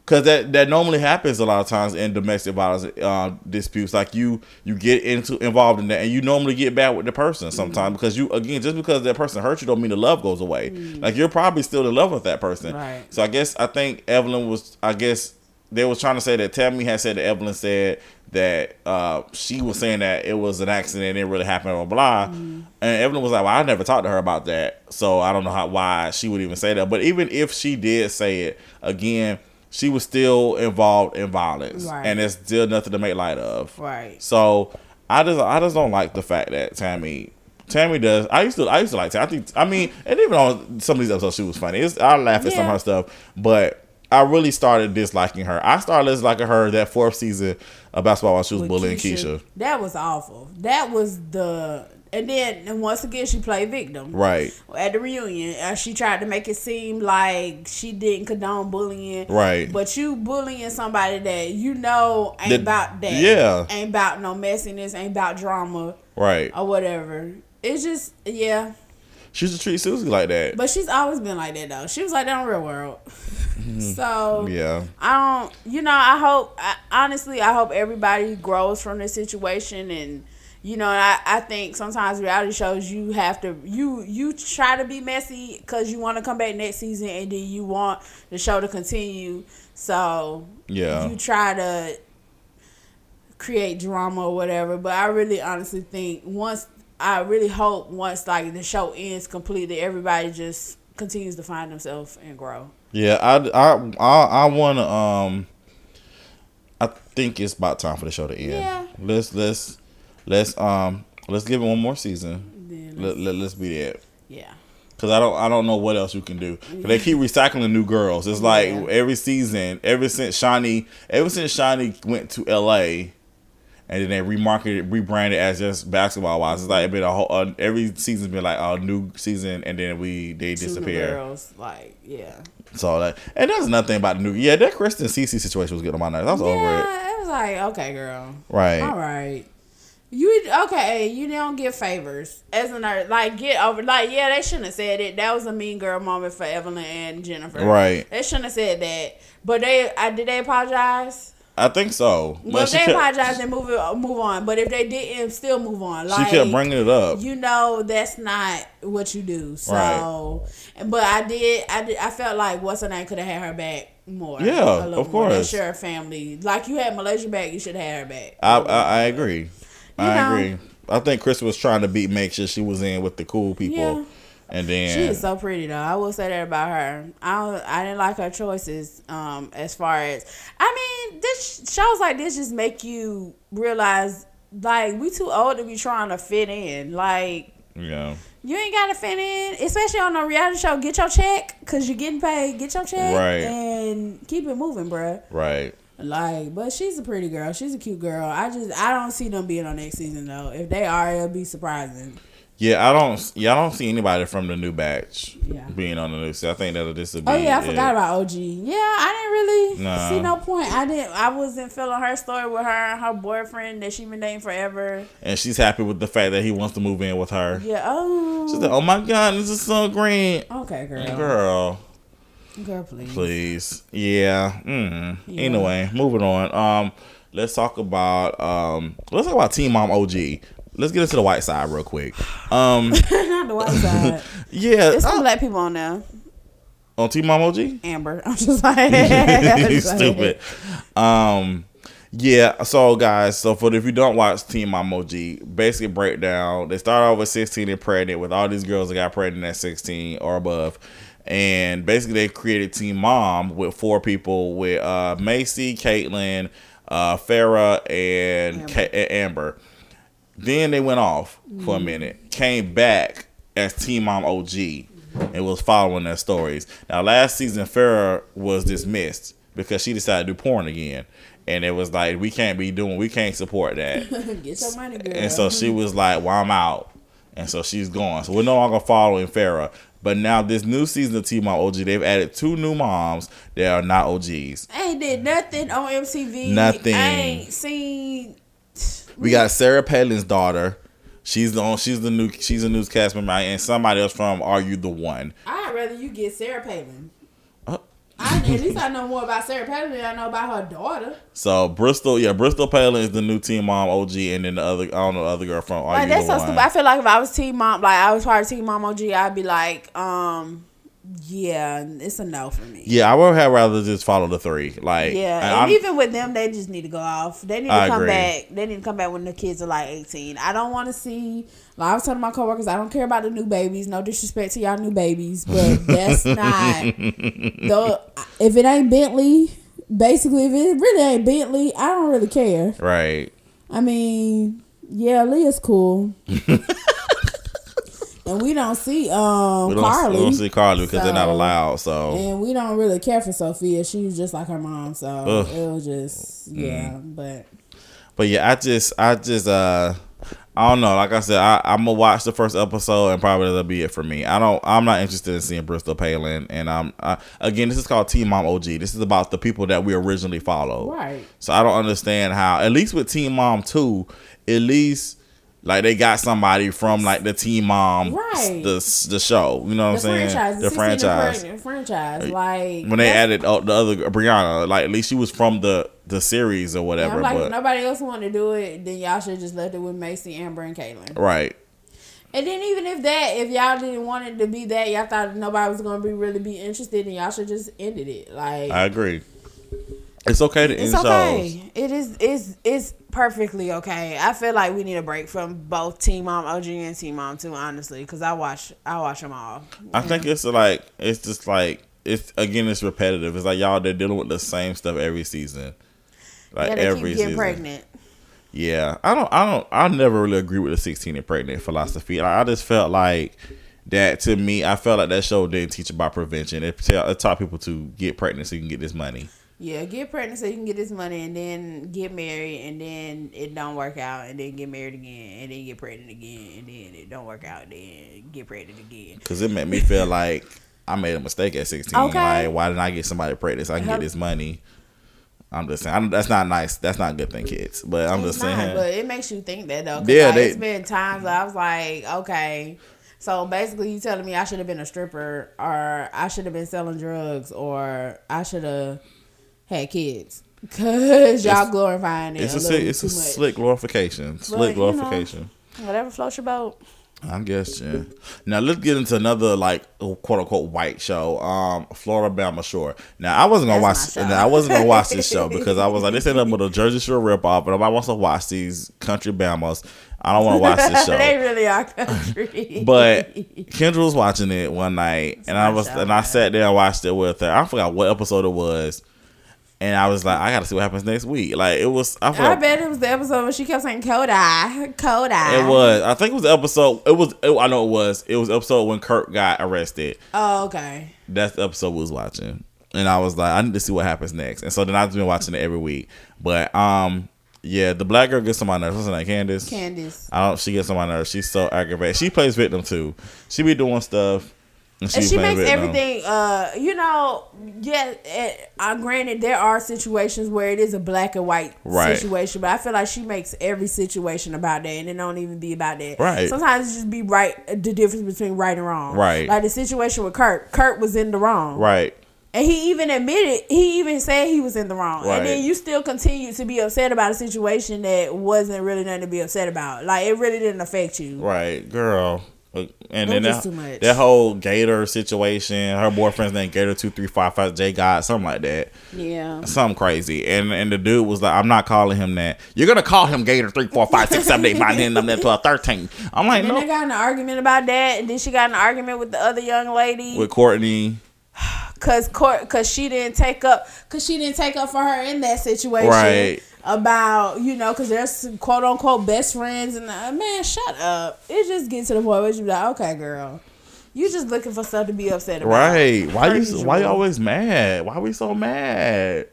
because that that normally happens a lot of times in domestic violence uh, disputes, like you you get into involved in that, and you normally get back with the person sometimes Mm-hmm. because you again just because that person hurt you don't mean the love goes away. Like you're probably still in love with that person. Right. So I guess I think Evelyn was I guess they was trying to say that Tami had said that Evelyn said that uh, she was saying that it was an accident, it really happened, blah blah. Mm-hmm. And Evelyn was like, "Well, I never talked to her about that, so I don't know how why she would even say that." But even if she did say it again, she was still involved in violence, Right. and it's still nothing to make light of. Right. So I just I just don't like the fact that Tami. Tami does. I used to. I used to like. Tami. I think. I mean, and even on some of these episodes, she was funny. It's, I laugh at some of her stuff, but I really started disliking her. I started disliking her that fourth season of basketball while she was With bullying Keisha. That was awful. That was the and then and once again she played victim. Right. At the reunion, uh, she tried to make it seem like she didn't condone bullying. Right. But you bullying somebody that you know ain't That- about that. yeah. Ain't about no messiness. Ain't about drama Right. or whatever. It's just yeah. She used to treat Susie like that. But she's always been like that though. She was like that in real world. Mm-hmm. so Yeah. I don't, you know, I hope, I, honestly, I hope everybody grows from this situation. And, you know, I, I think sometimes reality shows you have to, you, you try to be messy because you want to come back next season and then you want the show to continue. So, Yeah. you try to create drama or whatever. But I really honestly think once, I really hope once like the show ends completely, everybody just continues to find themselves and grow. Yeah. I I I, I want to. Um. I think it's about time for the show to end. Yeah. Let's let's let's um let's give it one more season. Then Let, let, let's be that. yeah. Cause I don't I don't know what else you can do. They keep recycling new girls. It's like Yeah. every season, ever since Shaunie, ever since Shaunie went to L.A. and then they remarketed, rebranded as just Basketball Wives. It's like it been a whole uh, every season's been like a new season, and then we they Two disappear. girls, like yeah. So that and that's nothing about the new. Yeah, that Kristen CC situation was getting on my nerves. I was over it. Yeah, it was like okay, girl. Right. All right. You okay? You don't get favors as a nurse. Like get over. Like yeah, they shouldn't have said it. That was a mean girl moment for Evelyn and Jennifer. Right. They shouldn't have said that. But they, I did they apologize? I think so. Well, But if they apologize, then move it, move on. But if they didn't, still move on. she Like kept bringing it up. you know that's not what you do. So, but I did, I did, I felt like what's her name could have had her back more. Yeah, a little of more. course. That's your family. Like you had Malaysia back, you should have had her back. I, I I agree. I know. agree. I think Chris was trying to be make sure she was in with the cool people, Yeah. And then She is so pretty though. I will say that about her. I don't, I didn't like her choices. Um, as far as I mean, this shows like this just make you realize like we too old to be trying to fit in. Like yeah, you ain't gotta fit in, especially on a reality show. Get your check because you're getting paid. Get your check Right. and keep it moving, bruh. right. Like, but she's a pretty girl. She's a cute girl. I just I don't see them being on next season though. If they are, it'll be surprising. Yeah, I don't. Yeah, I don't see anybody from the new batch Yeah. being on the new. So I think that'll just be. Oh yeah, I it. forgot about OG. Yeah, I didn't really Nah. see no point. I didn't. I wasn't feeling her story with her and her boyfriend that she been dating forever. And she's happy with the fact that he wants to move in with her. Yeah. Oh. She's like, "Oh my god, this is so great, okay, girl. Girl, girl." please. Please, yeah. Mm. Yeah. Anyway, moving on. Um, let's talk about um, let's talk about Teen Mom OG. Let's get into the white side real quick. Um, Not the white side. yeah, There's some black people on there. on Teen Mom OG. Amber. I'm just like. you stupid. Um, yeah. So guys, so for if you don't watch Teen Mom OG, basically breakdown. They start off with 16 and pregnant with all these girls that got pregnant at 16 or above. And basically, they created Teen Mom with four people with uh, Maci, Catelynn, uh, Farrah, and Amber. Ka- and Amber. Then they went off for a mm-hmm. minute, came back as Teen Mom OG, and was following their stories. Now, last season, Farrah was dismissed because she decided to do porn again. And it was like, we can't be doing, we can't support that. Get your money, girl. and so she was like, well, I'm out. And so she's gone. So we're no longer following Farrah. But now, this new season of Teen Mom OG, they've added two new moms that are not OGs. I ain't did nothing on MTV. Nothing. I ain't seen. We got Sarah Palin's daughter. She's the on, she's the new she's a newscast member, and somebody else from Are You the One? I'd rather you get Sarah Palin. Uh. I, at least I know more about Sarah Palin than I know about her daughter. So Bristol, yeah, Bristol Palin is the new Teen Mom OG, and then the other I don't know the other girl from Are Like You that's the so One? stupid. I feel like if I was Teen Mom, like I was part of Teen Mom OG, I'd be like, um, yeah, it's a no for me. yeah, I would have rather just follow the three. Like, Yeah, and even with them, they just need to go off. They need to I come agree. back. They need to come back when the kids are like eighteen. I don't want to see. Like I was telling my coworkers, I don't care about the new babies. No disrespect to y'all new babies, but that's not. Though, if it ain't Bentley, basically, if it really ain't Bentley, I don't really care. right. I mean, yeah, Leah's cool. and we don't see um We don't, Carly. we don't see Carly because they're not allowed. So And we don't really care for Sophia. She was just like her mom, so Ugh. it was just yeah. But But yeah, I just, I just, uh, I don't know. Like I said, I, I'm gonna watch the first episode and probably that'll be it for me. I don't, I'm not interested in seeing Bristol Palin. And I'm, I, again, this is called Teen Mom OG. This is about the people that we originally followed. Right. So I don't understand how. At least with Teen Mom two, at least. Like they got somebody from like the Teen Mom, Right. the the show. You know what the I'm saying? franchise, the 16 franchise. fran- franchise, like When they added oh, the other Briana, like at least she was from the the series or whatever. like, if but nobody else wanted to do it, then y'all should just left it with Maci, Amber, and Catelynn. right. And then even if that, if y'all didn't want it to be that, y'all thought nobody was gonna be really be interested, and y'all should just ended it. Like I agree. It's okay to It's end shows. okay. It is. It's it's perfectly okay. I feel like we need a break from both Teen Mom OG and Teen Mom too, honestly, because I watch I watch them all. I think it's like it's just like it's again it's repetitive. It's like y'all they're dealing with the same stuff every season. Like yeah, every keep season. pregnant. Yeah, I don't, I don't, I never really agree with the sixteen and pregnant philosophy. Like, I just felt like that to me. I felt like that show didn't teach about prevention. It, tell, it taught people to get pregnant so you can get this money. Yeah, get pregnant so you can get this money, and then get married, and then it don't work out, and then get married again, and then get pregnant again, and then it don't work out, then get pregnant again. Cause it made me feel like I made a mistake at sixteen. Okay. Like, why didn't I get somebody pregnant so I can get this money? I'm just saying I, that's not nice. That's not a good thing, kids. But I'm It's just not, saying. but it makes you think that though. 'cause, Yeah, like, they- it's been times I was like, okay, so basically you telling me I should have been a stripper, or I should have been selling drugs, or I should have had kids, cause y'all It's- glorifying it it's a, slick, it's a much. slick glorification. Slick you know, glorification. Whatever floats your boat. I guess yeah. Now let's get into another like quote unquote white show. Um, Floribama Shore. Now I wasn't gonna That's watch. Now I wasn't gonna watch this show because I was like, this ain't up with a Jersey Shore ripoff, and I wants to watch these country Bamas. I don't want to watch this show. they really are country. But Kendra was watching it one night, and I was show, and I sat there and watched it with her. I forgot what episode it was, and I was like, I got to see what happens next week. Like it was, I I forgot. bet it was the episode where she kept saying Kodak, Kodak. It was. I think it was the episode. It was. It, I know it was. It was the episode when Kirk got arrested. Oh, okay. That's the episode we was watching, and I was like, I need to see what happens next. And so then I've been watching it every week. But um, yeah, the black girl gets on my nerves. What's her name? Candace. Candice. I don't. She gets on my nerves. She's so aggravated. She plays victim too. She be doing stuff. And, And she makes everything, uh, you know, yeah. eh, uh, granted, there are situations where it is a black and white Right. situation, but I feel like she makes every situation about that, and it don't even be about that. Right. Sometimes it just be right. The difference between right and wrong. Right. Like the situation with Kirk. Kirk was in the wrong. Right. And he even admitted, he even said he was in the wrong. Right. And then you still continue to be upset about a situation that wasn't really nothing to be upset about. Like it really didn't affect you. Right, girl. And then that, just too much. that whole Gator situation, her boyfriend's name Gator two three five five J God, something like that. Yeah. Something crazy. And and the dude was like, I'm not calling him that. You're gonna call him Gator three four five six seven eight nine ten eleven twelve thirteen. I'm like, And then they got an argument about that, and then she got an argument with the other young lady With Kortni. because court because she didn't take up because she didn't take up for her in that situation Right. About you know because there's some quote unquote best friends and uh, man shut up it just gets to the point where you be like okay girl you just looking for stuff to be upset about Right. Why Per you why you always mad? Why we so mad?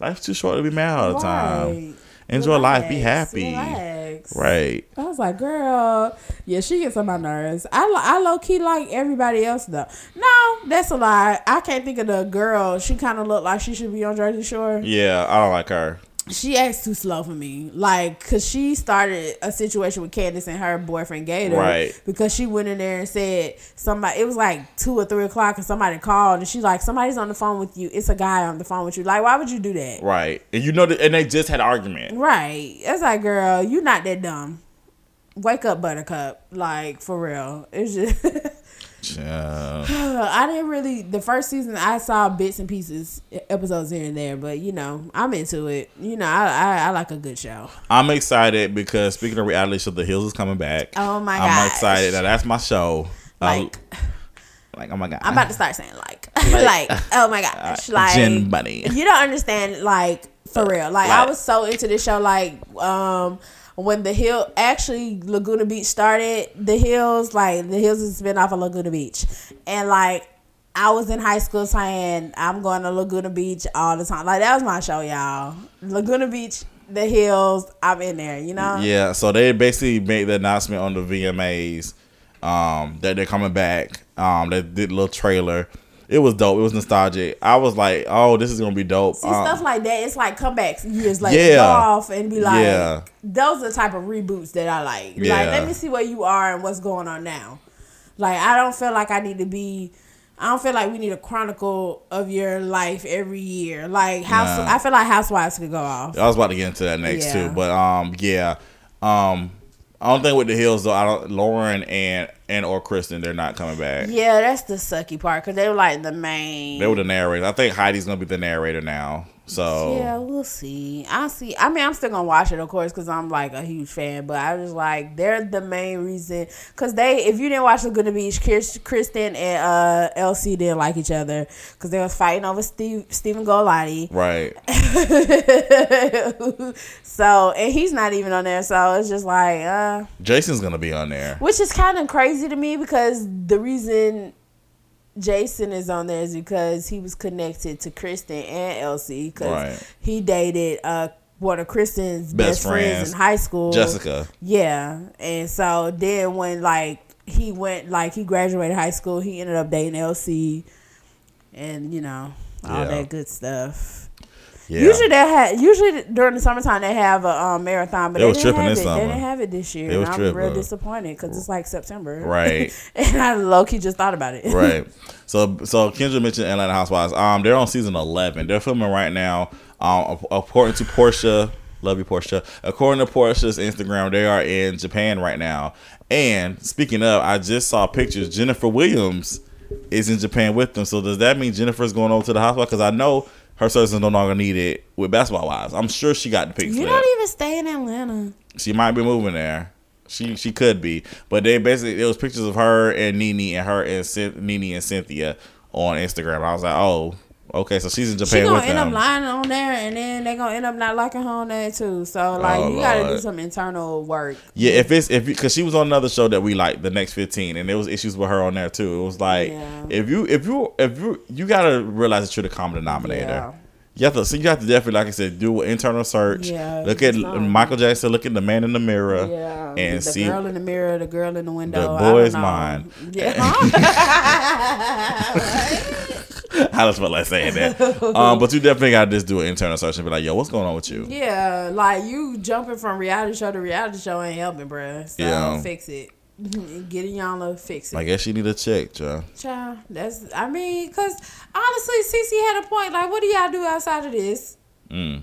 Life's too short to be mad all the time. Right. Enjoy life. Be happy. relax. Right. I was like, girl, yeah, she gets on my nerves. I, I low key like everybody else though. No, that's a lie. I can't think of the girl. She kind of looked like she should be on Jersey Shore. Yeah, I don't like her. She acts too slow for me. Like, cause she started a situation with Candace and her boyfriend Gator. Right. Because she went in there and said somebody. It was like two or three o'clock, and somebody called, and she's like, "Somebody's on the phone with you. It's a guy on the phone with you. Like, why would you do that? Right. And you know that and they just had an argument. Right. It's like, girl, you're not that dumb. Wake up, Buttercup. Like for real. It's just. I didn't really the first season I saw bits and pieces episodes here and there, but you know, I'm into it. You know, I I, I like a good show. I'm excited because speaking of reality show, The Hills is coming back. Oh my god! I'm gosh. excited. Now that's my show. Um, Like like oh my god. I'm about to start saying like like, oh my gosh. Like Jen Bunney. You don't understand like for real. Like I was so into this show like um when the hill actually Laguna Beach started, the hills like the hills a spin off of Laguna Beach. And like I was in high school saying I'm going to Laguna Beach all the time. Like that was my show, y'all. Laguna Beach, the hills, I'm in there, you know? Yeah, so they basically made the announcement on the VMAs um, that they're coming back. Um, they did a little trailer. It was dope. It was nostalgic. I was like, oh, this is gonna be dope. See Um, stuff like that. It's like comebacks years later. Yeah. Go off and be like, Yeah. those are the type of reboots that I like. Yeah. Like, let me see where you are and what's going on now. Like, I don't feel like I need to be. I don't feel like we need a chronicle of your life every year. Like house, Nah. I feel like Housewives could go off. I was about to get into that next Yeah. too, but um, yeah, um, I don't think with the hills though. I don't. Lauren and and or Kristen, they're not coming back. Yeah, that's the sucky part because they were like the main. They were the narrator. I think Heidi's gonna be the narrator now. So Yeah, we'll see. I'll see. I mean, I'm still gonna watch it, of course, because I'm like a huge fan. But I was like, they're the main reason. Because they, if you didn't watch the Laguna Beach, Chris, Kristen and uh, LC didn't like each other because they was fighting over Steve, Stephen Colletti. right. so, and he's not even on there. So it's just like, uh, Jason's gonna be on there. which is kind of crazy to me because the reason Jason is on there is because he was connected to Kristen and LC because Right. he dated uh one of Kristen's Best best, friends. friends, in high school, Jessica. Yeah, and so then when like he went like he graduated high school, he ended up dating LC, and you know all Yeah. that good stuff. Yeah. Usually they had usually during the summertime they have a um, marathon, but They didn't have this it. summer. They didn't have it this year, was and I'm real disappointed because it's like September, Right. and I low key just thought about it. right. So so Kendra mentioned Atlanta Housewives. Um, they're on season eleven. They're filming right now. Um, according to Porsha, love you Porsha. According to Porsha's Instagram, they are in Japan right now. And speaking of, I just saw pictures. Jennifer Williams is in Japan with them. So does that mean Jennifer's going over to the Housewives? Because I know her services no longer needed with Basketball Wives. I'm sure she got the pics. You don't even stay in Atlanta. She might be moving there. She she could be, but they basically it was pictures of her and Nene and her and Nene and Cynthia on Instagram. I was like, oh, okay, so she's in Japan. She gonna with end them. up lying on there, and then they gonna end up not liking her on there too. So oh, like, Oh, you gotta do some internal work. yeah, if it's if because she was on another show that we like, the next fifteen, and there was issues with her on there too. It was like Yeah. if you if you if you you gotta realize that you're the common denominator. Yeah. You have to, so you have to definitely, like I said, do an internal search. Yeah, look at not- Michael Jackson. Look at the man in the mirror. Yeah, and the see the girl in the mirror, the girl in the window. The boy's boy don't is know. mine. Yeah, I just felt like saying that. um, but you definitely got to just do an internal search and be like, yo, what's going on with you? yeah, like you jumping from reality show to reality show ain't helping, bruh. So Yeah. fix it. Get in y'all to fix it. I guess you need a check, Joe. Child, that's I mean, cause honestly, Cece had a point. Like, what do y'all do outside of this? Mm.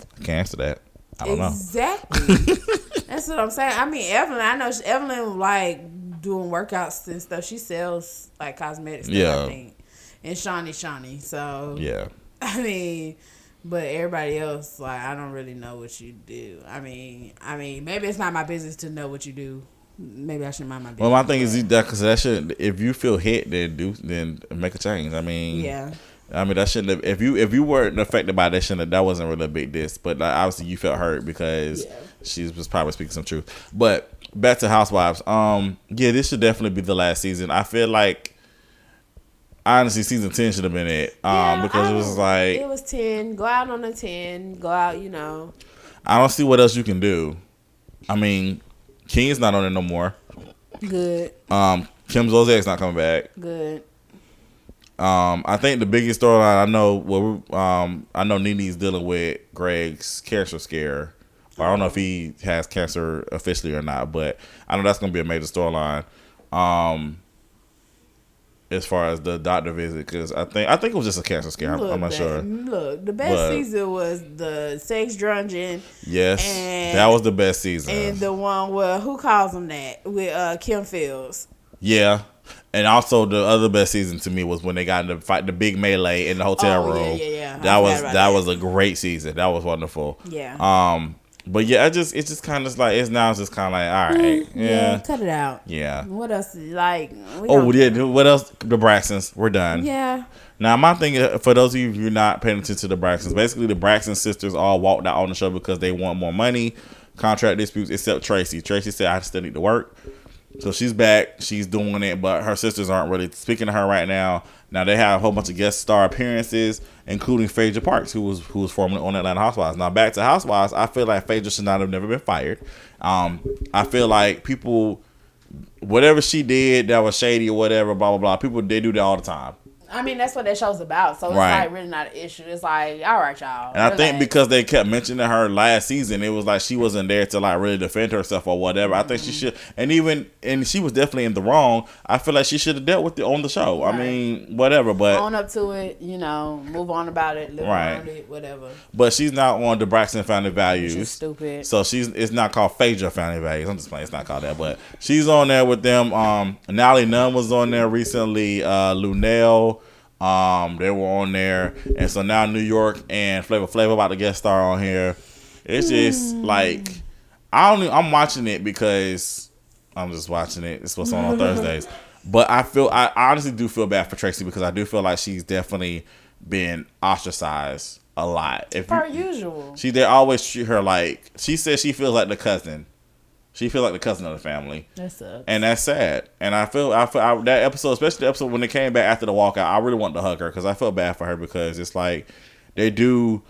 I can't answer that. I don't know. exactly. that's what I'm saying. I mean, Evelyn, I know she, Evelyn like doing workouts and stuff. She sells like cosmetics. Stuff, Yeah. I think. And Shaunie, Shaunie. So Yeah. I mean, but everybody else, like, I don't really know what you do. I mean, I mean, maybe it's not my business to know what you do. Maybe I should mind my business. Well, my thing is that because that should if you feel hit, then do then make a change. I mean, yeah. I mean that shouldn't have, if you if you weren't affected by that shouldn't have, that wasn't really a big diss. But like, obviously you felt hurt because Yeah. she was probably speaking some truth. But back to Housewives. Um, yeah, this should definitely be the last season. I feel like honestly season ten should have been it. Um, Yeah, because it was like it was ten. Go out on a ten. Go out, you know. I don't see what else you can do. I mean, King's not on it no more. Good, Um, Kim Zolciak's not coming back. good. Um, I think the biggest storyline I know, well, um, I know Nene's dealing with Gregg's cancer scare. I don't know if he has cancer officially or not, but I know that's gonna be a major storyline. Um, as far as the doctor visit, because I think I think it was just a cancer scare. I'm, Look, I'm not babe, sure. Look, the best But- season was the sex drungeon Yes, And- that was the best season. and the one where who calls them that with uh Kim Fields. yeah, and also the other best season to me was when they got in the fight, the big melee in the hotel Oh, yeah, room. yeah, yeah. I That was that, that. was a great season. That was wonderful. Yeah. Um, but yeah, I just it's just kind of like it's now it's just kind of like all right, mm, yeah, cut it out. yeah. What else? Like, we Oh yeah, what else? The Braxtons, we're done. yeah. Now my thing, uh, for those of you who are not paying attention to the Braxtons, basically the Braxton sisters all walked out on the show because they want more money, contract disputes, except Traci. Traci said I still need to work. So she's back. She's doing it, but her sisters aren't really speaking to her right now. Now they have a whole bunch of guest star appearances, including Phaedra Parks, who was who was formerly on Atlanta Housewives. Now back to Housewives, I feel like Phaedra should not have never been fired. Um, I feel like people, whatever she did that was shady or whatever, blah blah blah. People they do that all the time. I mean, that's what that show's about. So it's Right. like really not an issue. It's like, all right, y'all. And I think because they kept mentioning her last season, it was like she wasn't there to like really defend herself or whatever. I think she Mm-hmm. should, and even and she was definitely in the wrong. I feel like she should have dealt with it on the show. I mean, whatever, but own up to it, you know, move on about it, live Right. around it, whatever. but she's not on the Braxton Family Values. is stupid. So she's it's not called Phaedra Family Values. I'm just playing. It's not called that, but she's on there with them. Um, Nally Nunn was on there recently. Uh, Lunel, um, they were on there, and so now New York and Flavor Flav about to guest star on here. It's just like I don't. Even, I'm watching it because I'm just watching it. It's what's on on Thursdays. But I feel I honestly do feel bad for Traci because I do feel like she's definitely been ostracized a lot. If Per you, usual. she they always treat her like she says she feels like the cousin. She feels like the cousin of the family, That sucks. and that's sad. And I feel I feel I, that episode, especially the episode when they came back after the walkout, I really want to hug her because I felt bad for her because it's like they do,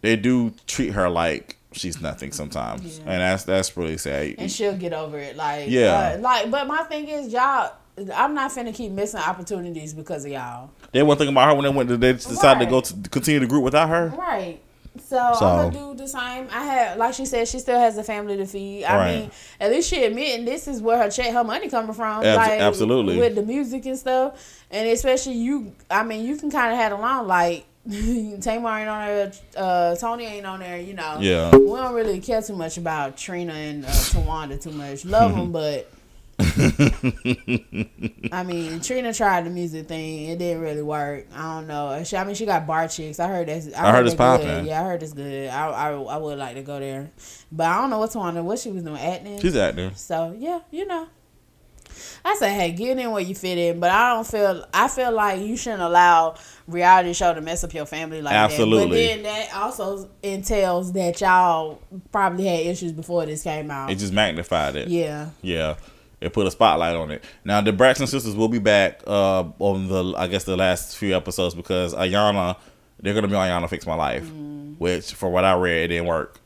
they do treat her like she's nothing sometimes, Yeah. and that's that's really sad. and she'll get over it. Like, Yeah. uh, like, but my thing is, y'all. I'm not finna keep missing opportunities because of y'all. They weren't thinking about her when they went. They decided to go to continue the group without her. Right. So, So- I'm gonna do the same. I had, like she said, she still has a family to feed. I Right. mean, at least she admitting this is where her check, her money coming from. Abs- like, absolutely. with the music and stuff, and especially you. I mean, you can kind of have along like. Tamar ain't on there, uh, Toni ain't on there, you know. Yeah. We don't really care too much about Trina and uh, Towanda too much. Love them, but I mean, Trina tried the music thing. It didn't really work. I don't know. She, I mean, she got Bar Chix. I heard that's. I, I heard it's that's popping. Yeah, I heard it's good. I, I, I would like to go there, but I don't know what Towanda. What she was doing acting. She's acting. So yeah, you know. I say, hey, get in where you fit in, but I don't feel. I feel like you shouldn't allow reality show to mess up your family like Absolutely. that. But then that also entails that y'all probably had issues before this came out. It just magnified it. yeah. Yeah. It put a spotlight on it. Now the Braxton sisters will be back uh, on the I guess the last few episodes because Ayana they're gonna be on Ayana Fix My Life, Mm. which for what I read it didn't work.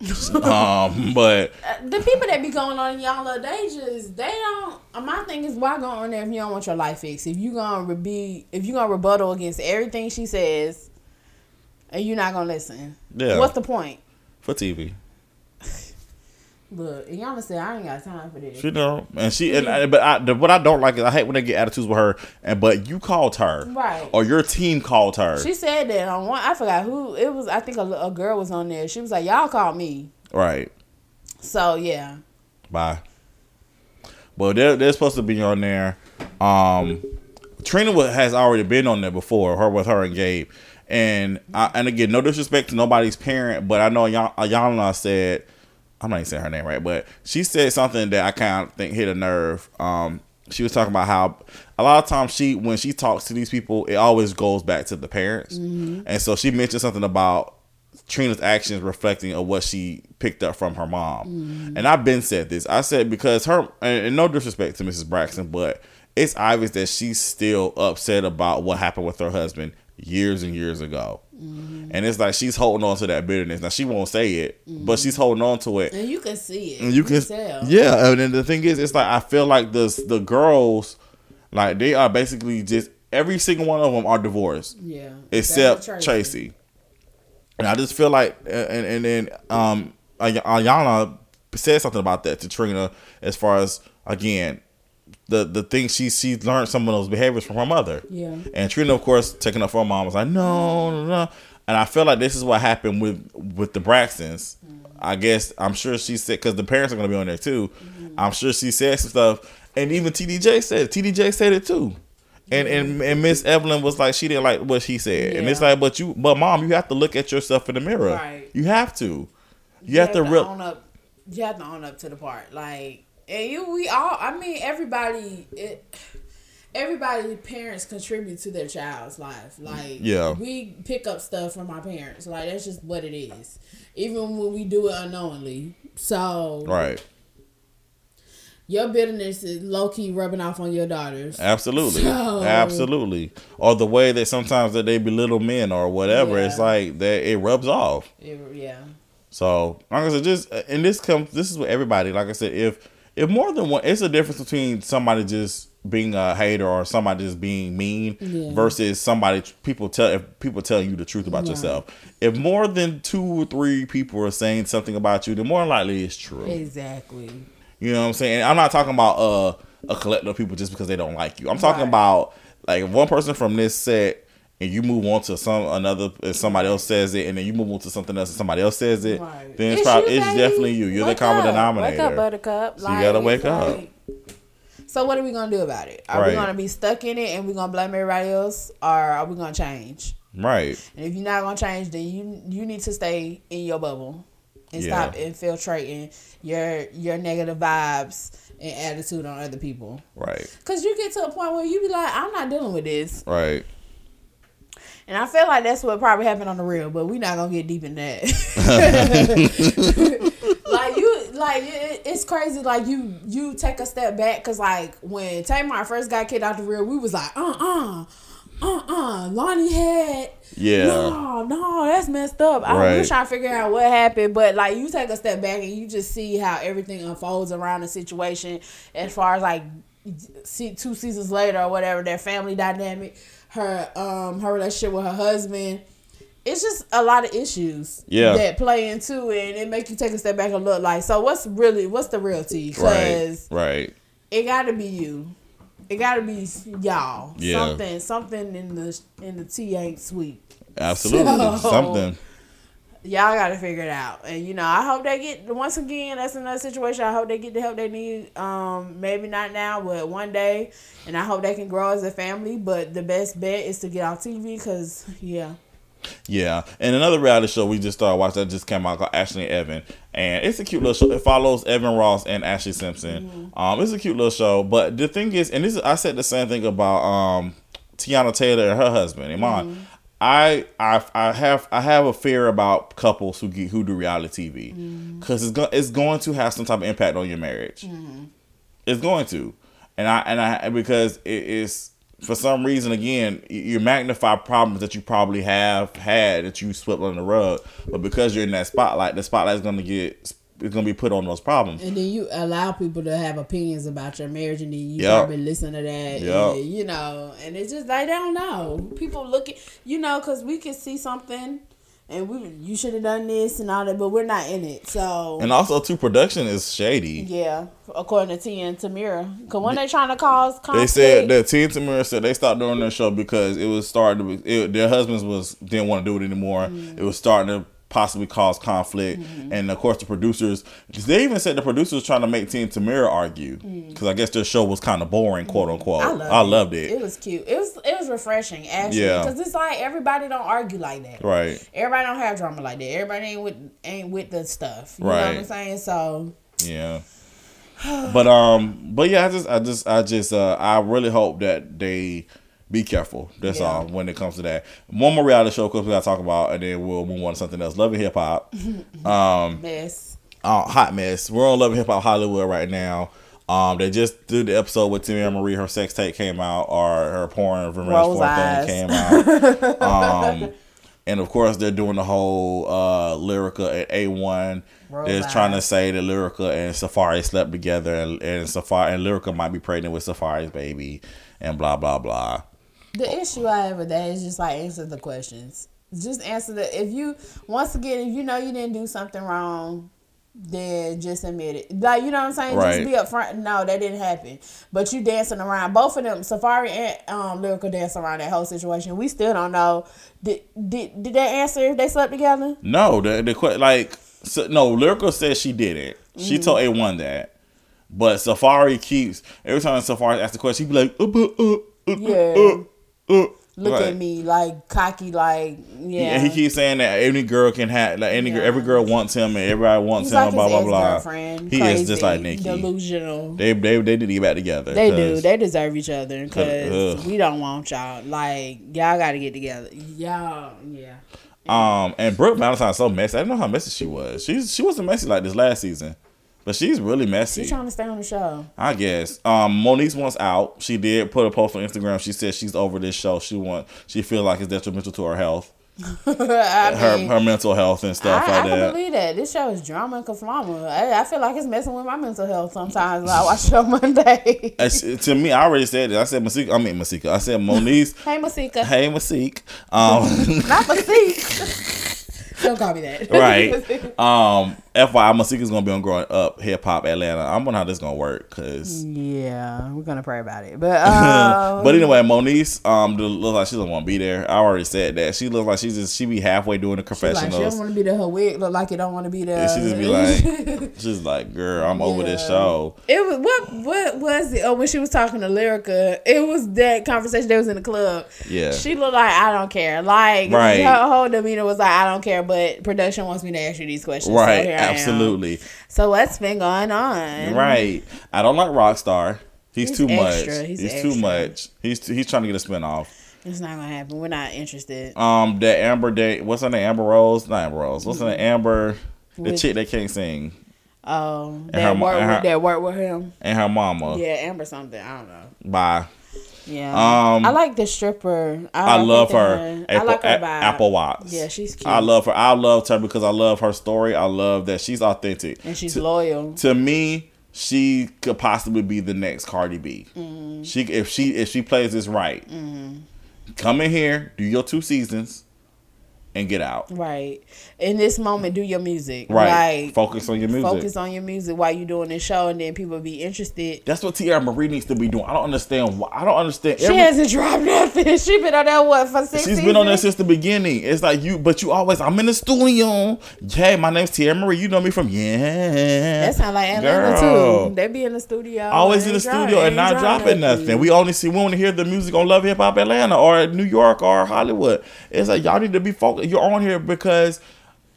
um, but Uh, the people that be going on y'all little they just they don't uh, my thing is why go on there if you don't want your life fixed if you gonna be if you gonna rebuttal against everything she says and you're not gonna listen Yeah. what's the point for TV, look Yana said I ain't got time for this she know, and she and I, but I, the, what I don't like is I hate when they get attitudes with her. And but you called her, Right. Or your team called her, she said that on one I forgot who it was I think a, a girl was on there she was like y'all called me right? so yeah Bye. Well, they're they're supposed to be on there. Um, Trina has already been on there before, her with her and Gabe, and I, and again, no disrespect to nobody's parent, but I know Ayan- Ayana said, I'm not even saying her name right, but she said something that I kind of think hit a nerve. Um, she was talking about how a lot of times she when she talks to these people, it always goes back to the parents, and so she mentioned something about Trina's actions reflecting of what she picked up from her mom. And I've been said this. I said because her and, and no disrespect to Mrs. Braxton, but it's obvious that she's still upset about what happened with her husband years and years ago. And it's like she's holding on to that bitterness. Now she won't say it, but she's holding on to it. and you can see it And you can, tell yeah. And then the thing is, it's like I feel like the the girls, like they are basically just every single one of them are divorced yeah except That's Traci. And I just feel like, and and then um, Ay- Ayana said something about that to Trina as far as again the the thing she she learned some of those behaviors from her mother. Yeah. And Trina, of course, taking up for her mom was like, no, no, no. And I feel like this is what happened with with the Braxtons. Mm-hmm. I guess I'm sure she said because the parents are gonna be on there too. Mm-hmm. I'm sure she said some stuff, and even TDJ said it. TDJ said it too. And and and Miss Evelyn was like she didn't like what she said, and it's like, but you, but mom, you have to look at yourself in the mirror. Right. You have to. You, have, to real. own up. You have to own up to the part. Like, and you, we all. I mean, everybody. It, everybody, parents contribute to their child's life. Like, Yeah. we pick up stuff from our parents. Like, that's just what it is. Even when we do it unknowingly. So, Right. your bitterness is low key rubbing off on your daughters. Absolutely. So- Absolutely. Or the way that sometimes that they belittle men or whatever, it's like that it rubs off. It- yeah. So, like I said, just and this comes. This is what everybody. Like I said, if if more than one, it's a difference between somebody just being a hater or somebody just being mean Yeah. versus somebody people tell if people tell you the truth about Right. yourself. If more than two or three people are saying something about you, then more likely it's true. Exactly. You know what I'm saying? I'm not talking about uh, a collective of people just because they don't like you. I'm talking Right. about like if one person from this set and you move on to some another and somebody else says it and then you move on to something else and somebody else says it, Right. then it's, It's probably you, it's baby. definitely you. You're Wake the common up. denominator. Wake up, Buttercup. So you gotta it's wake up. So what are we gonna do about it? Are Right. we gonna be stuck in it and we're gonna blame everybody else, or are we gonna change? Right. And if you're not gonna change, then you you need to stay in your bubble and Yeah. stop infiltrating your your negative vibes and attitude on other people. Right. Cause you get to a point where you be like, I'm not dealing with this, Right. And I feel like that's what probably happened on the real. But we're not gonna get deep in that. like you, like it, it's crazy. Like you, you take a step back because like when Tamar first got kicked out the real, we was like, uh, uh, uh, uh. Loni had Yeah. no, no, that's messed up. I Right. was trying to figure out what happened, but like you take a step back and you just see how everything unfolds around the situation as far as like see two seasons later or whatever, their family dynamic, her um her relationship with her husband. It's just a lot of issues Yeah. that play into it and it make you take a step back and look like so what's really what's the real tea? Right. Because Right. it gotta be you. It gotta be y'all. Yeah. Something something in the in the tea ain't sweet Absolutely. So- Something. Y'all got to figure it out. And you know, I hope they get once again. That's another situation. I hope they get the help they need. Um, maybe not now, but one day. And I hope they can grow as a family. But the best bet is to get off TV because yeah, Yeah, and another reality show we just started watching that just came out called Ashlee and Evan, and it's a cute little show. It follows Evan Ross and Ashlee Simpson. Um, it's a cute little show, but the thing is, and this is, I said the same thing about um Teyana Taylor and her husband Iman. I I I have I have a fear about couples who get, who do reality TV because mm-hmm. it's going it's going to have some type of impact on your marriage. Mm-hmm. It's going to, and I and I because it is for some reason again you magnify problems that you probably have had that you swept under the rug, but because you're in that spotlight, the spotlight is going to get it's going to be put on those problems. and then you allow people to have opinions about your marriage, and then you Yep. probably listen to that. Yeah, you know, and it's just like they don't know. People look at you know because we can see something. And we, you should have done this and all that, but we're not in it. So And also, too, production is shady. Yeah, according to T and Tamera, because when they're trying to cause conflict, They said that T and Tamera said they stopped doing their show because it was starting to. Be, it, their husbands was didn't want to do it anymore. Mm. It was starting to possibly cause conflict, and of course the producers. They even said the producers trying to make T and Tamera argue because I guess their show was kind of boring, quote unquote. I loved, I loved it. It was cute. It was it was refreshing actually, Yeah. because it's like everybody don't argue like that. Right. Everybody don't have drama like that. Everybody ain't with ain't with the stuff. You know what I'm saying? So Yeah. But um, but yeah, I just, I just, I just, uh, I really hope that they be careful. That's Yeah. all when it comes to that. One more reality show, because we got to talk about, and then we'll move on to something else. Love and hip hop. Um, mess. uh, hot mess. We're on Love and Hip Hop Hollywood right now. Um, they just did the episode with Tamia Marie. Her sex tape came out, or her porn revenge porn eyes. thing came out. um, and of course, they're doing the whole uh, Lyrica and A1. They're trying to say that Lyrica and Safari slept together, and, and Safari and Lyrica might be pregnant with Safari's baby, and blah blah blah. The issue I have with that is just like answer the questions. Just answer the if you once again if you know you didn't do something wrong, then just admit it. Like you know what I'm saying? Right. Just be upfront. No, that didn't happen. But you dancing around. Both of them, Safari and um, Lyrica, dance around that whole situation. We still don't know. Did did did they answer if they slept together? No, the the like so, no. Lyrica says she didn't. She Mm-hmm. told A1 that, but Safari keeps every time Safari asks the question, he be like, uh, uh, uh, uh, Yeah. uh, Look Right. at me, like cocky, like yeah. Yeah, he keeps saying that any girl can have like any girl, every girl wants him and everybody wants He's him. like blah his blah blah. ex-girlfriend. He is just like Nikki. Delusional. They they they need to get back together. They do. 'cause- They deserve each other because we don't want y'all. Like y'all got to get together. Y'all, yeah. Um, and Brooke Valentine's so messy. I didn't know how messy she was. She's she wasn't messy like this last season, but she's really messy. She's trying to stay on the show. I guess. Um, Moniece's wants out. She did put a post on Instagram. She said she's over this show. She want. She feel like it's detrimental to her health. Her mean, her mental health and stuff I, like I can that. believe that. This show is drama and conflama. I, I feel like it's messing with my mental health sometimes when I watch on Monday. To me, I already said it. I said Masika. I mean Masika. I said Moniece. hey, Masika. hey Masik. Um, Not Masika. Don't call me that. right. Um, FYI, Masika's gonna be on Growing Up Hip Hop Atlanta. I'm wondering how this gonna work, cause. yeah, we're gonna pray about it. But um, but anyway, Moniece, um, looks like she doesn't want to be there. I already said that. She looks like she's just she be halfway doing the like she confessionals. don't want to be there. Her wig look like it don't want to be there. and she just be like, she's like, girl, I'm over this show. It was what what was it? Oh, when she was talking to Lyrica, it was that conversation that was in the club. Yeah. She looked like I don't care. Like Right. her whole demeanor was like I don't care, but production wants me to ask you these questions. so Right, here I am. Absolutely. So what's been going on? Right. I don't like Rockstar. He's, He's too extra. much. He's He's, too much. He's he's trying to get a spinoff. It's not gonna happen. We're not interested. Um, that Amber Day, what's her name? Amber Rose, not Amber Rose. What's her name? Amber, the With- chick that can't sing, Oh, her that mo- work her- that work with him. and her mama. Yeah, Amber something. I don't know. Bye. Yeah. Um, I like the stripper. I like love the- her. I like her vibe. Apple Watts. Yeah, she's cute. I love her. I love her because I love her story. I love that she's authentic. and she's to, loyal. to me, she could possibly be the next Cardi B. Mm-hmm. She if she if she plays this right, come in here, do your two seasons, and get out. Right. In this moment, do your music. Right. Like, Focus on your music. focus on your music while you're doing this show, and then people be interested. That's what Teairra Mari needs to be doing. I don't understand why. I don't understand. She every- hasn't dropped nothing. She been on that what for six She's been on seasons? since the beginning. It's like you, but you always. I'm in the studio. Hey, my name's Teairra Mari. You know me from yeah. That sound like Atlanta Girl. too. They be in the studio. Always in the studio and not drop dropping nothing. We only see we want to hear the music on Love Hip Hop Atlanta or New York or Hollywood. It's like y'all need to be focused. You're on here because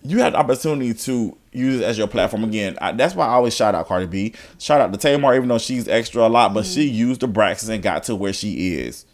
you had the opportunity to use it as your platform again. I, that's why I always shout out Cardi B. Shout out to Tamar, even though she's extra a lot, but she used the Braxton and got to where she is.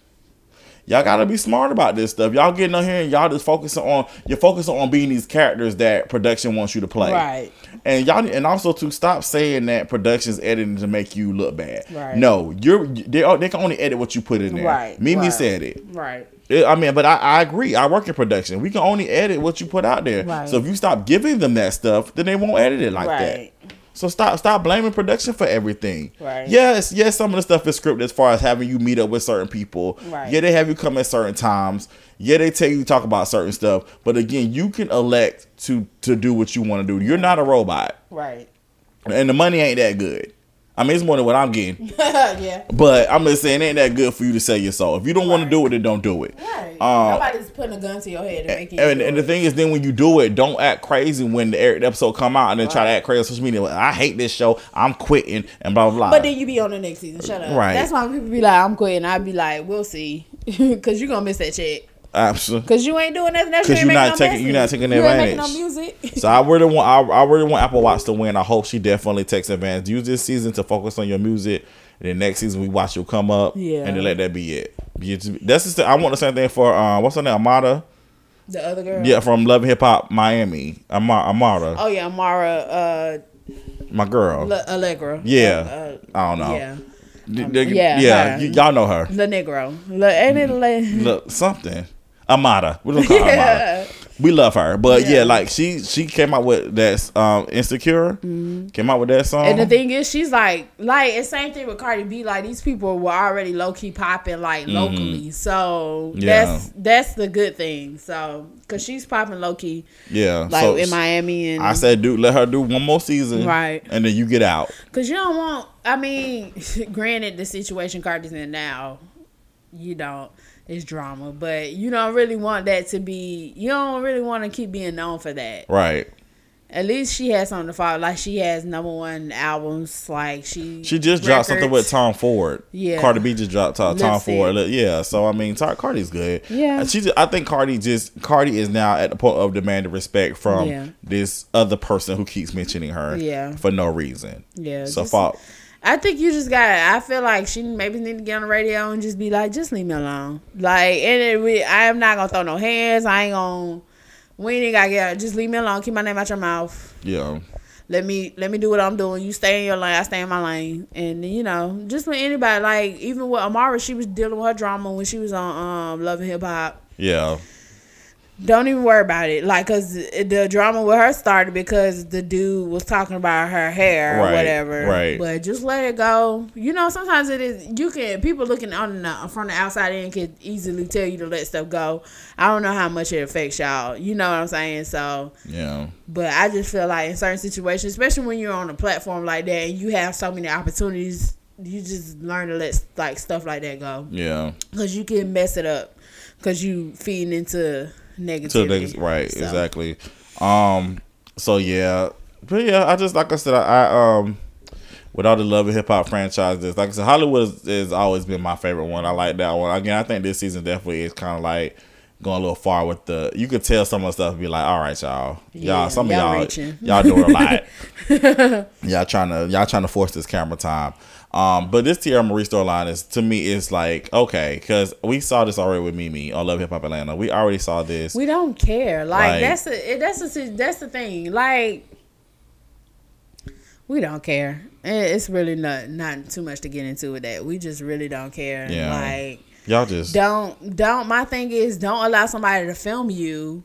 Y'all gotta be smart about this stuff. Y'all getting on here and y'all just focusing on you're focusing on being these characters that production wants you to play. Right. And y'all and also to stop saying that production's editing to make you look bad. Right. No, you're they oh, they can only edit what you put in there. Right, Mimi right. said it. Right. I mean, but I, I agree. I work in production. We can only edit what you put out there. Right. So if you stop giving them that stuff, then they won't edit it like Right. that. So stop stop blaming production for everything. Right. Yes, yes, some of the stuff is scripted as far as having you meet up with certain people. Right. Yeah, they have you come at certain times. Yeah, they tell you to talk about certain stuff. But again, you can elect to to do what you want to do. You're not a robot. Right. And the money ain't that good. I mean, it's more than what I'm getting. yeah. But I'm just saying, it ain't that good for you to sell your soul. If you don't want to do it, then don't do it. Right. Um, Nobody's putting a gun to your head and making And, you and do the thing is, then when you do it, don't act crazy when the episode come out and then try to act crazy on social media. Well, I hate this show. I'm quitting and blah blah blah. But then you be on the next season. Shut up. Right. That's why people be like, I'm quitting. I'd be like, we'll see. Because you're going to miss that check. Absolutely. Because you ain't doing nothing else. 'Cause you you're not making taking- no you're not taking You ain't making no music. So I really want I, I really want Apple Watts to win. I hope she definitely takes advantage. Use this season to focus on your music. And then next season we watch you come up. Yeah. And then let that be it. Just- That's just, I want the same thing for uh, what's her name Amada. the other girl. Yeah, from Love and Hip Hop Miami. Ama- Amada, Oh, yeah. Amara. uh, my girl. Le- Allegra. Yeah. Uh, I don't know. yeah. D- d- yeah, yeah, y- y'all know her. The Negro. Le, ain't it something. Amada. We call her Amada. We love her, but yeah. Yeah. like she she came out with that um insecure. Came out with that song. Mm-hmm. And the thing is, she's like, like, it's same thing with Cardi B. Like, these people were already low key popping, like, locally. So Mm-hmm. Yeah. that's that's the good thing. So, cause she's popping low key, yeah, like so in Miami, and I said, dude, let her do one more season, Right. And then you get out. cause you don't want. I mean, granted, the situation Cardi's in now, you don't. It's drama, but you don't really want that to be. You don't really want to keep being known for that. Right. At least she has something to follow. Like she has number one albums. Like she She just dropped something with. Tom Ford. Yeah. Cardi B just dropped uh, Tom, Tom Ford. Yeah. So I mean, Cardi's good. Yeah. Uh, she just, I think Cardi just Cardi is now at the point of demanding respect from Yeah. this other person who keeps mentioning her. Yeah. For no reason. Yeah, So just-. I think you just got. I feel like she maybe need to get on the radio and just be like, just leave me alone. Like, and it, we, I am not gonna throw no hands. I ain't gonna. We ain't gotta get. Just leave me alone. Keep my name out your mouth. Yeah. Let me let me do what I'm doing. You stay in your lane. I stay in my lane. And you know, just with anybody. Like even with Amara, she was dealing with her drama when she was on um Love and Hip Hop. Yeah. Don't even worry about it. Like, cause the drama with her started because the dude was talking about her hair or Right, whatever. right. But just let it go. You know, sometimes it is. You can people looking on the from the outside in can easily tell you to let stuff go. I don't know how much it affects y'all. You know what I'm saying? So, Yeah. but I just feel like in certain situations, especially when you're on a platform like that and you have so many opportunities, you just learn to let like stuff like that go Yeah. because you can mess it up because you feeding into To negativity. the, right, So, exactly. Um. So yeah, but yeah, I just like I said, I, I um, with all the love and hip hop franchises, like I said, Hollywood has, has always been my favorite one. I like that one. Again, I think this season definitely is kind of like going a little far with the. You could tell some of the stuff and be like, all right, y'all, Yeah, y'all, some y'all of y'all, reaching. y'all doing a lot. y'all trying to y'all trying to force this camera time. Um, but this Teairra Mari storyline is to me is like okay because we saw this already with Mimi on Love Hip Hop Atlanta. We already saw this. We don't care. Like, Like- that's the it- that's the that's the thing. Like we don't care. It's really not not too much to get into with that. We just really don't care. Yeah. Like Y'all just don't don't. My thing is don't allow somebody to film you.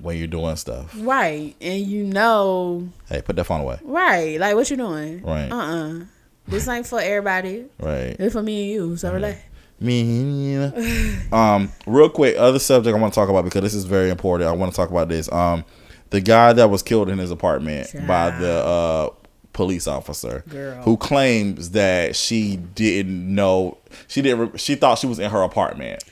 when you're doing stuff. Right, and you know, Hey, put that phone away. right? Like what you doing? Right. Uh. uh This ain't for everybody. Right. It's for me and you. So relax. Me. um, real quick, other subject I want to talk about because this is very important. I want to talk about this. Um, the guy that was killed in his apartment by the uh police officer Girl. who claims that she didn't know she didn't she thought she was in her apartment.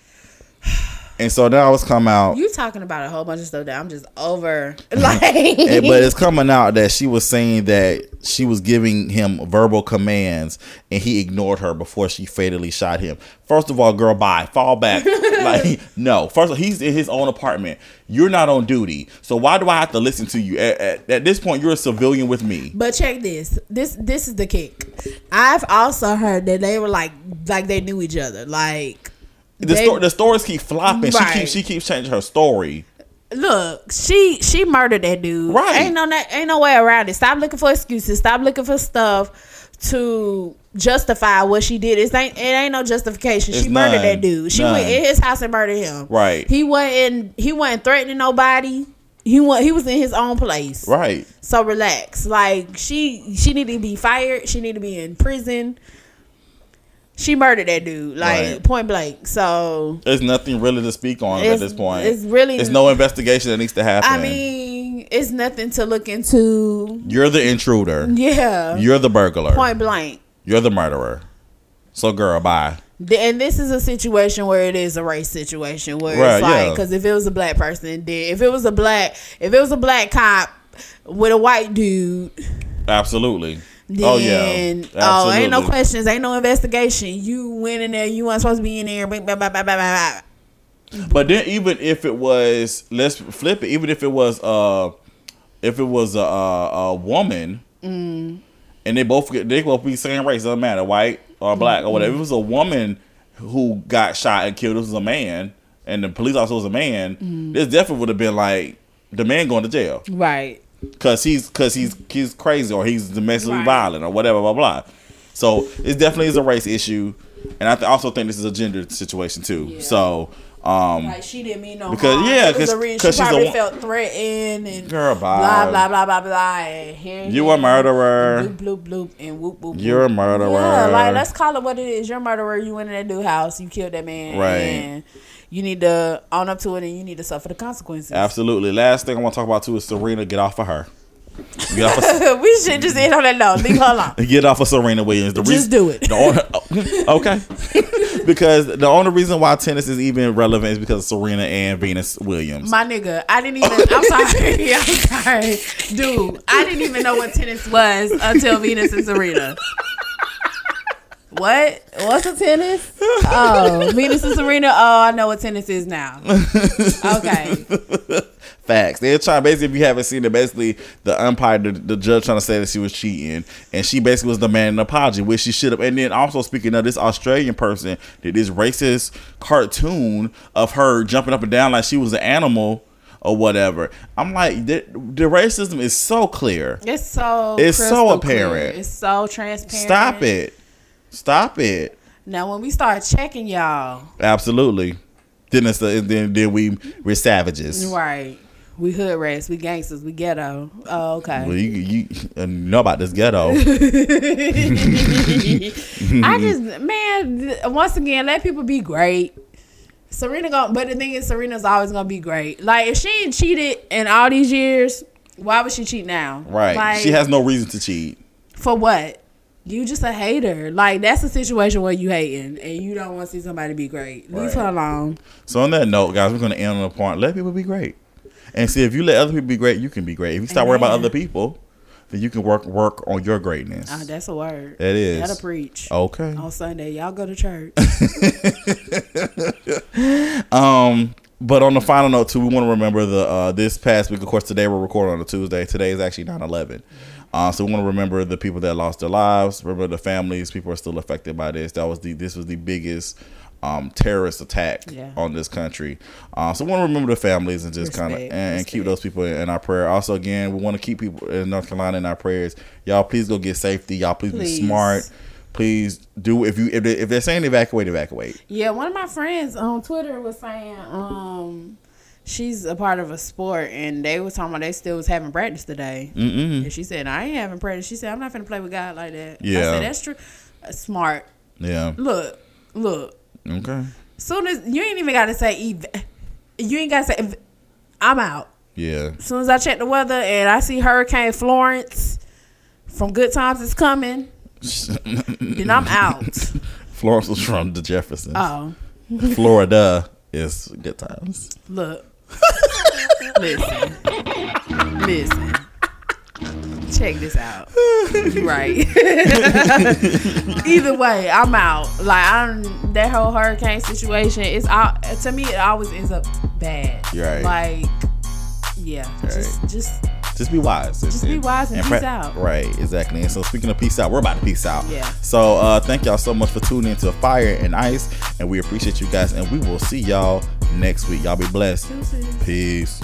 And so now it's come out You talking about a whole bunch of stuff that I'm just over. Like, And- but it's coming out that she was saying that she was giving him verbal commands and he ignored her before she fatally shot him. First of all, girl, bye, fall back. like, no. First of all, he's in his own apartment. You're not on duty, so why do I have to listen to you? At, at, at this point, you're a civilian with me. But check this. This this is the kick. I've also heard that they were like like they knew each other. Like The, they- sto- the stories keep flopping. She keeps she keeps changing her story. look, she she murdered that dude. Right. Ain't no ain't no way around it. Stop looking for excuses. Stop looking for stuff to justify what she did. It ain't it ain't no justification. It's she murdered that dude. She went in his house and murdered him. Right. He wasn't he wasn't threatening nobody. He wa- he was in his own place. Right. So relax. Like she she needed to be fired. She needed to be in prison. She murdered that dude, like Right. point blank. So There's nothing really to speak on at this point. it's really- There's no investigation that needs to happen. I mean, it's nothing to look into. you're the intruder. Yeah, You're the burglar. point blank. You're the murderer. So, girl, bye. And this is a situation where it is a race situation where Right, it's like yeah. because if it was a black person, then if it was a black if it was a black cop with a white dude, Absolutely. Then oh yeah. oh ain't no questions, ain't no investigation. You went in there, you weren't supposed to be in there. Blah, blah, blah, blah, blah, blah. But then, even if it was, let's flip it. Even if it was, uh, if it was a a, a woman, Mm. and they both get they both be same race, doesn't matter, white or black or whatever. If it was a woman who got shot and killed, this was a man, and the police officer was a man. Mm. This definitely would have been like the man going to jail. Right. Because he's because he's he's crazy or he's domestically Right. violent or whatever blah blah. So it definitely is a race issue, and I th- also think this is a gender situation too. So um, Like she didn't mean no Because- harm. yeah, It was 'cause- a reason 'cause she she's a probably felt threatened and Girl, blah bye. blah blah blah blah. And here, you a murderer. Bloop bloop bloop and whoop whoop. You're a murderer. Yeah, like let's call it what it is. You're a murderer. You went in that dude house. You killed that man. Right. And you need to own up to it, and you need to suffer the consequences. Absolutely. Last thing I want to talk about too is Serena. Get off of her. Get off of, we should just end on that note. Leave her alone. get off of Serena Williams. The Just reason, do it. Only, okay. because the only reason why tennis is even relevant is because of Serena and Venus Williams. My nigga, I didn't even. I'm sorry. I'm sorry, dude. I didn't even know what tennis was until Venus and Serena. What? What's a tennis? Oh, Venus and Serena. Oh, I know what tennis is now. Okay. Facts. They're trying basically if you haven't seen it, basically the umpire, the, the judge trying to say that she was cheating, and she basically was demanding an apology, which she should have. And then also speaking of this Australian person, did this racist cartoon of her jumping up and down like she was an animal or whatever. I'm like, the, the racism is so clear. It's so. It's so crystal clear. apparent. It's so transparent. Stop it. Stop it. Now, when we start checking y'all, Absolutely. Then it's the, then then we we're savages. Right. We hood rats. We gangsters. We ghetto. Oh, okay. Well, you you uh, know about this ghetto. I just man, once again, let people be great. Serena going but the thing is Serena's always gonna be great. Like if she ain't cheated in all these years, why would she cheat now? right. Like, she has no reason to cheat. for what? You just a hater. Like that's a situation where you hating and you don't want to see somebody be great. Leave Right. her alone. So on that note, guys, we're gonna end on a point. Let people be great, and see if you let other people be great, you can be great. If you stop worrying about other people, then you can work work on your greatness. Oh, that's a word. That is. That'll preach. Okay. On Sunday, y'all go to church. Um, but on the final note too, we want to remember the uh, this past week. Of course, today we're recording on a Tuesday. Today is actually 9-11. Uh, so we want to remember the people that lost their lives. Remember the families. People are still affected by this. That was the this was the biggest um, terrorist attack Yeah. on this country. Uh, so we want to remember the families and just kind of and, and keep those people in, in our prayer. Also, again, we want to keep people in North Carolina in our prayers. Y'all, please go get safety. Y'all, please, Please. be smart. Please do if you if, they, if they're saying evacuate, evacuate. Yeah, one of my friends on Twitter was saying, um, she's a part of a sport, and they was talking about they still was having practice today. Mm-mm. And she said, I ain't having practice. She said, I'm not gonna play with God like that. Yeah, I said, that's true. Uh, smart. Yeah. Look, look. Okay. Soon as you ain't even got to say, you ain't got to say, I'm out. Yeah. As soon as I check the weather and I see Hurricane Florence from Good Times is coming, then I'm out. Florence was from the Jeffersons. Oh, Florida is good times. look. Listen. Listen. Check this out. right. Either way, I'm out. Like I'm that whole hurricane situation. It's all to me. It always ends up bad. Right. Like, yeah. Just, just Just be wise. Just be wise and peace out. Right, exactly. And so speaking of peace out, we're about to peace out. Yeah. So uh thank y'all so much for tuning into Fire and Ice. And we appreciate you guys. And we will see y'all next week. Y'all be blessed. Deuces. Peace.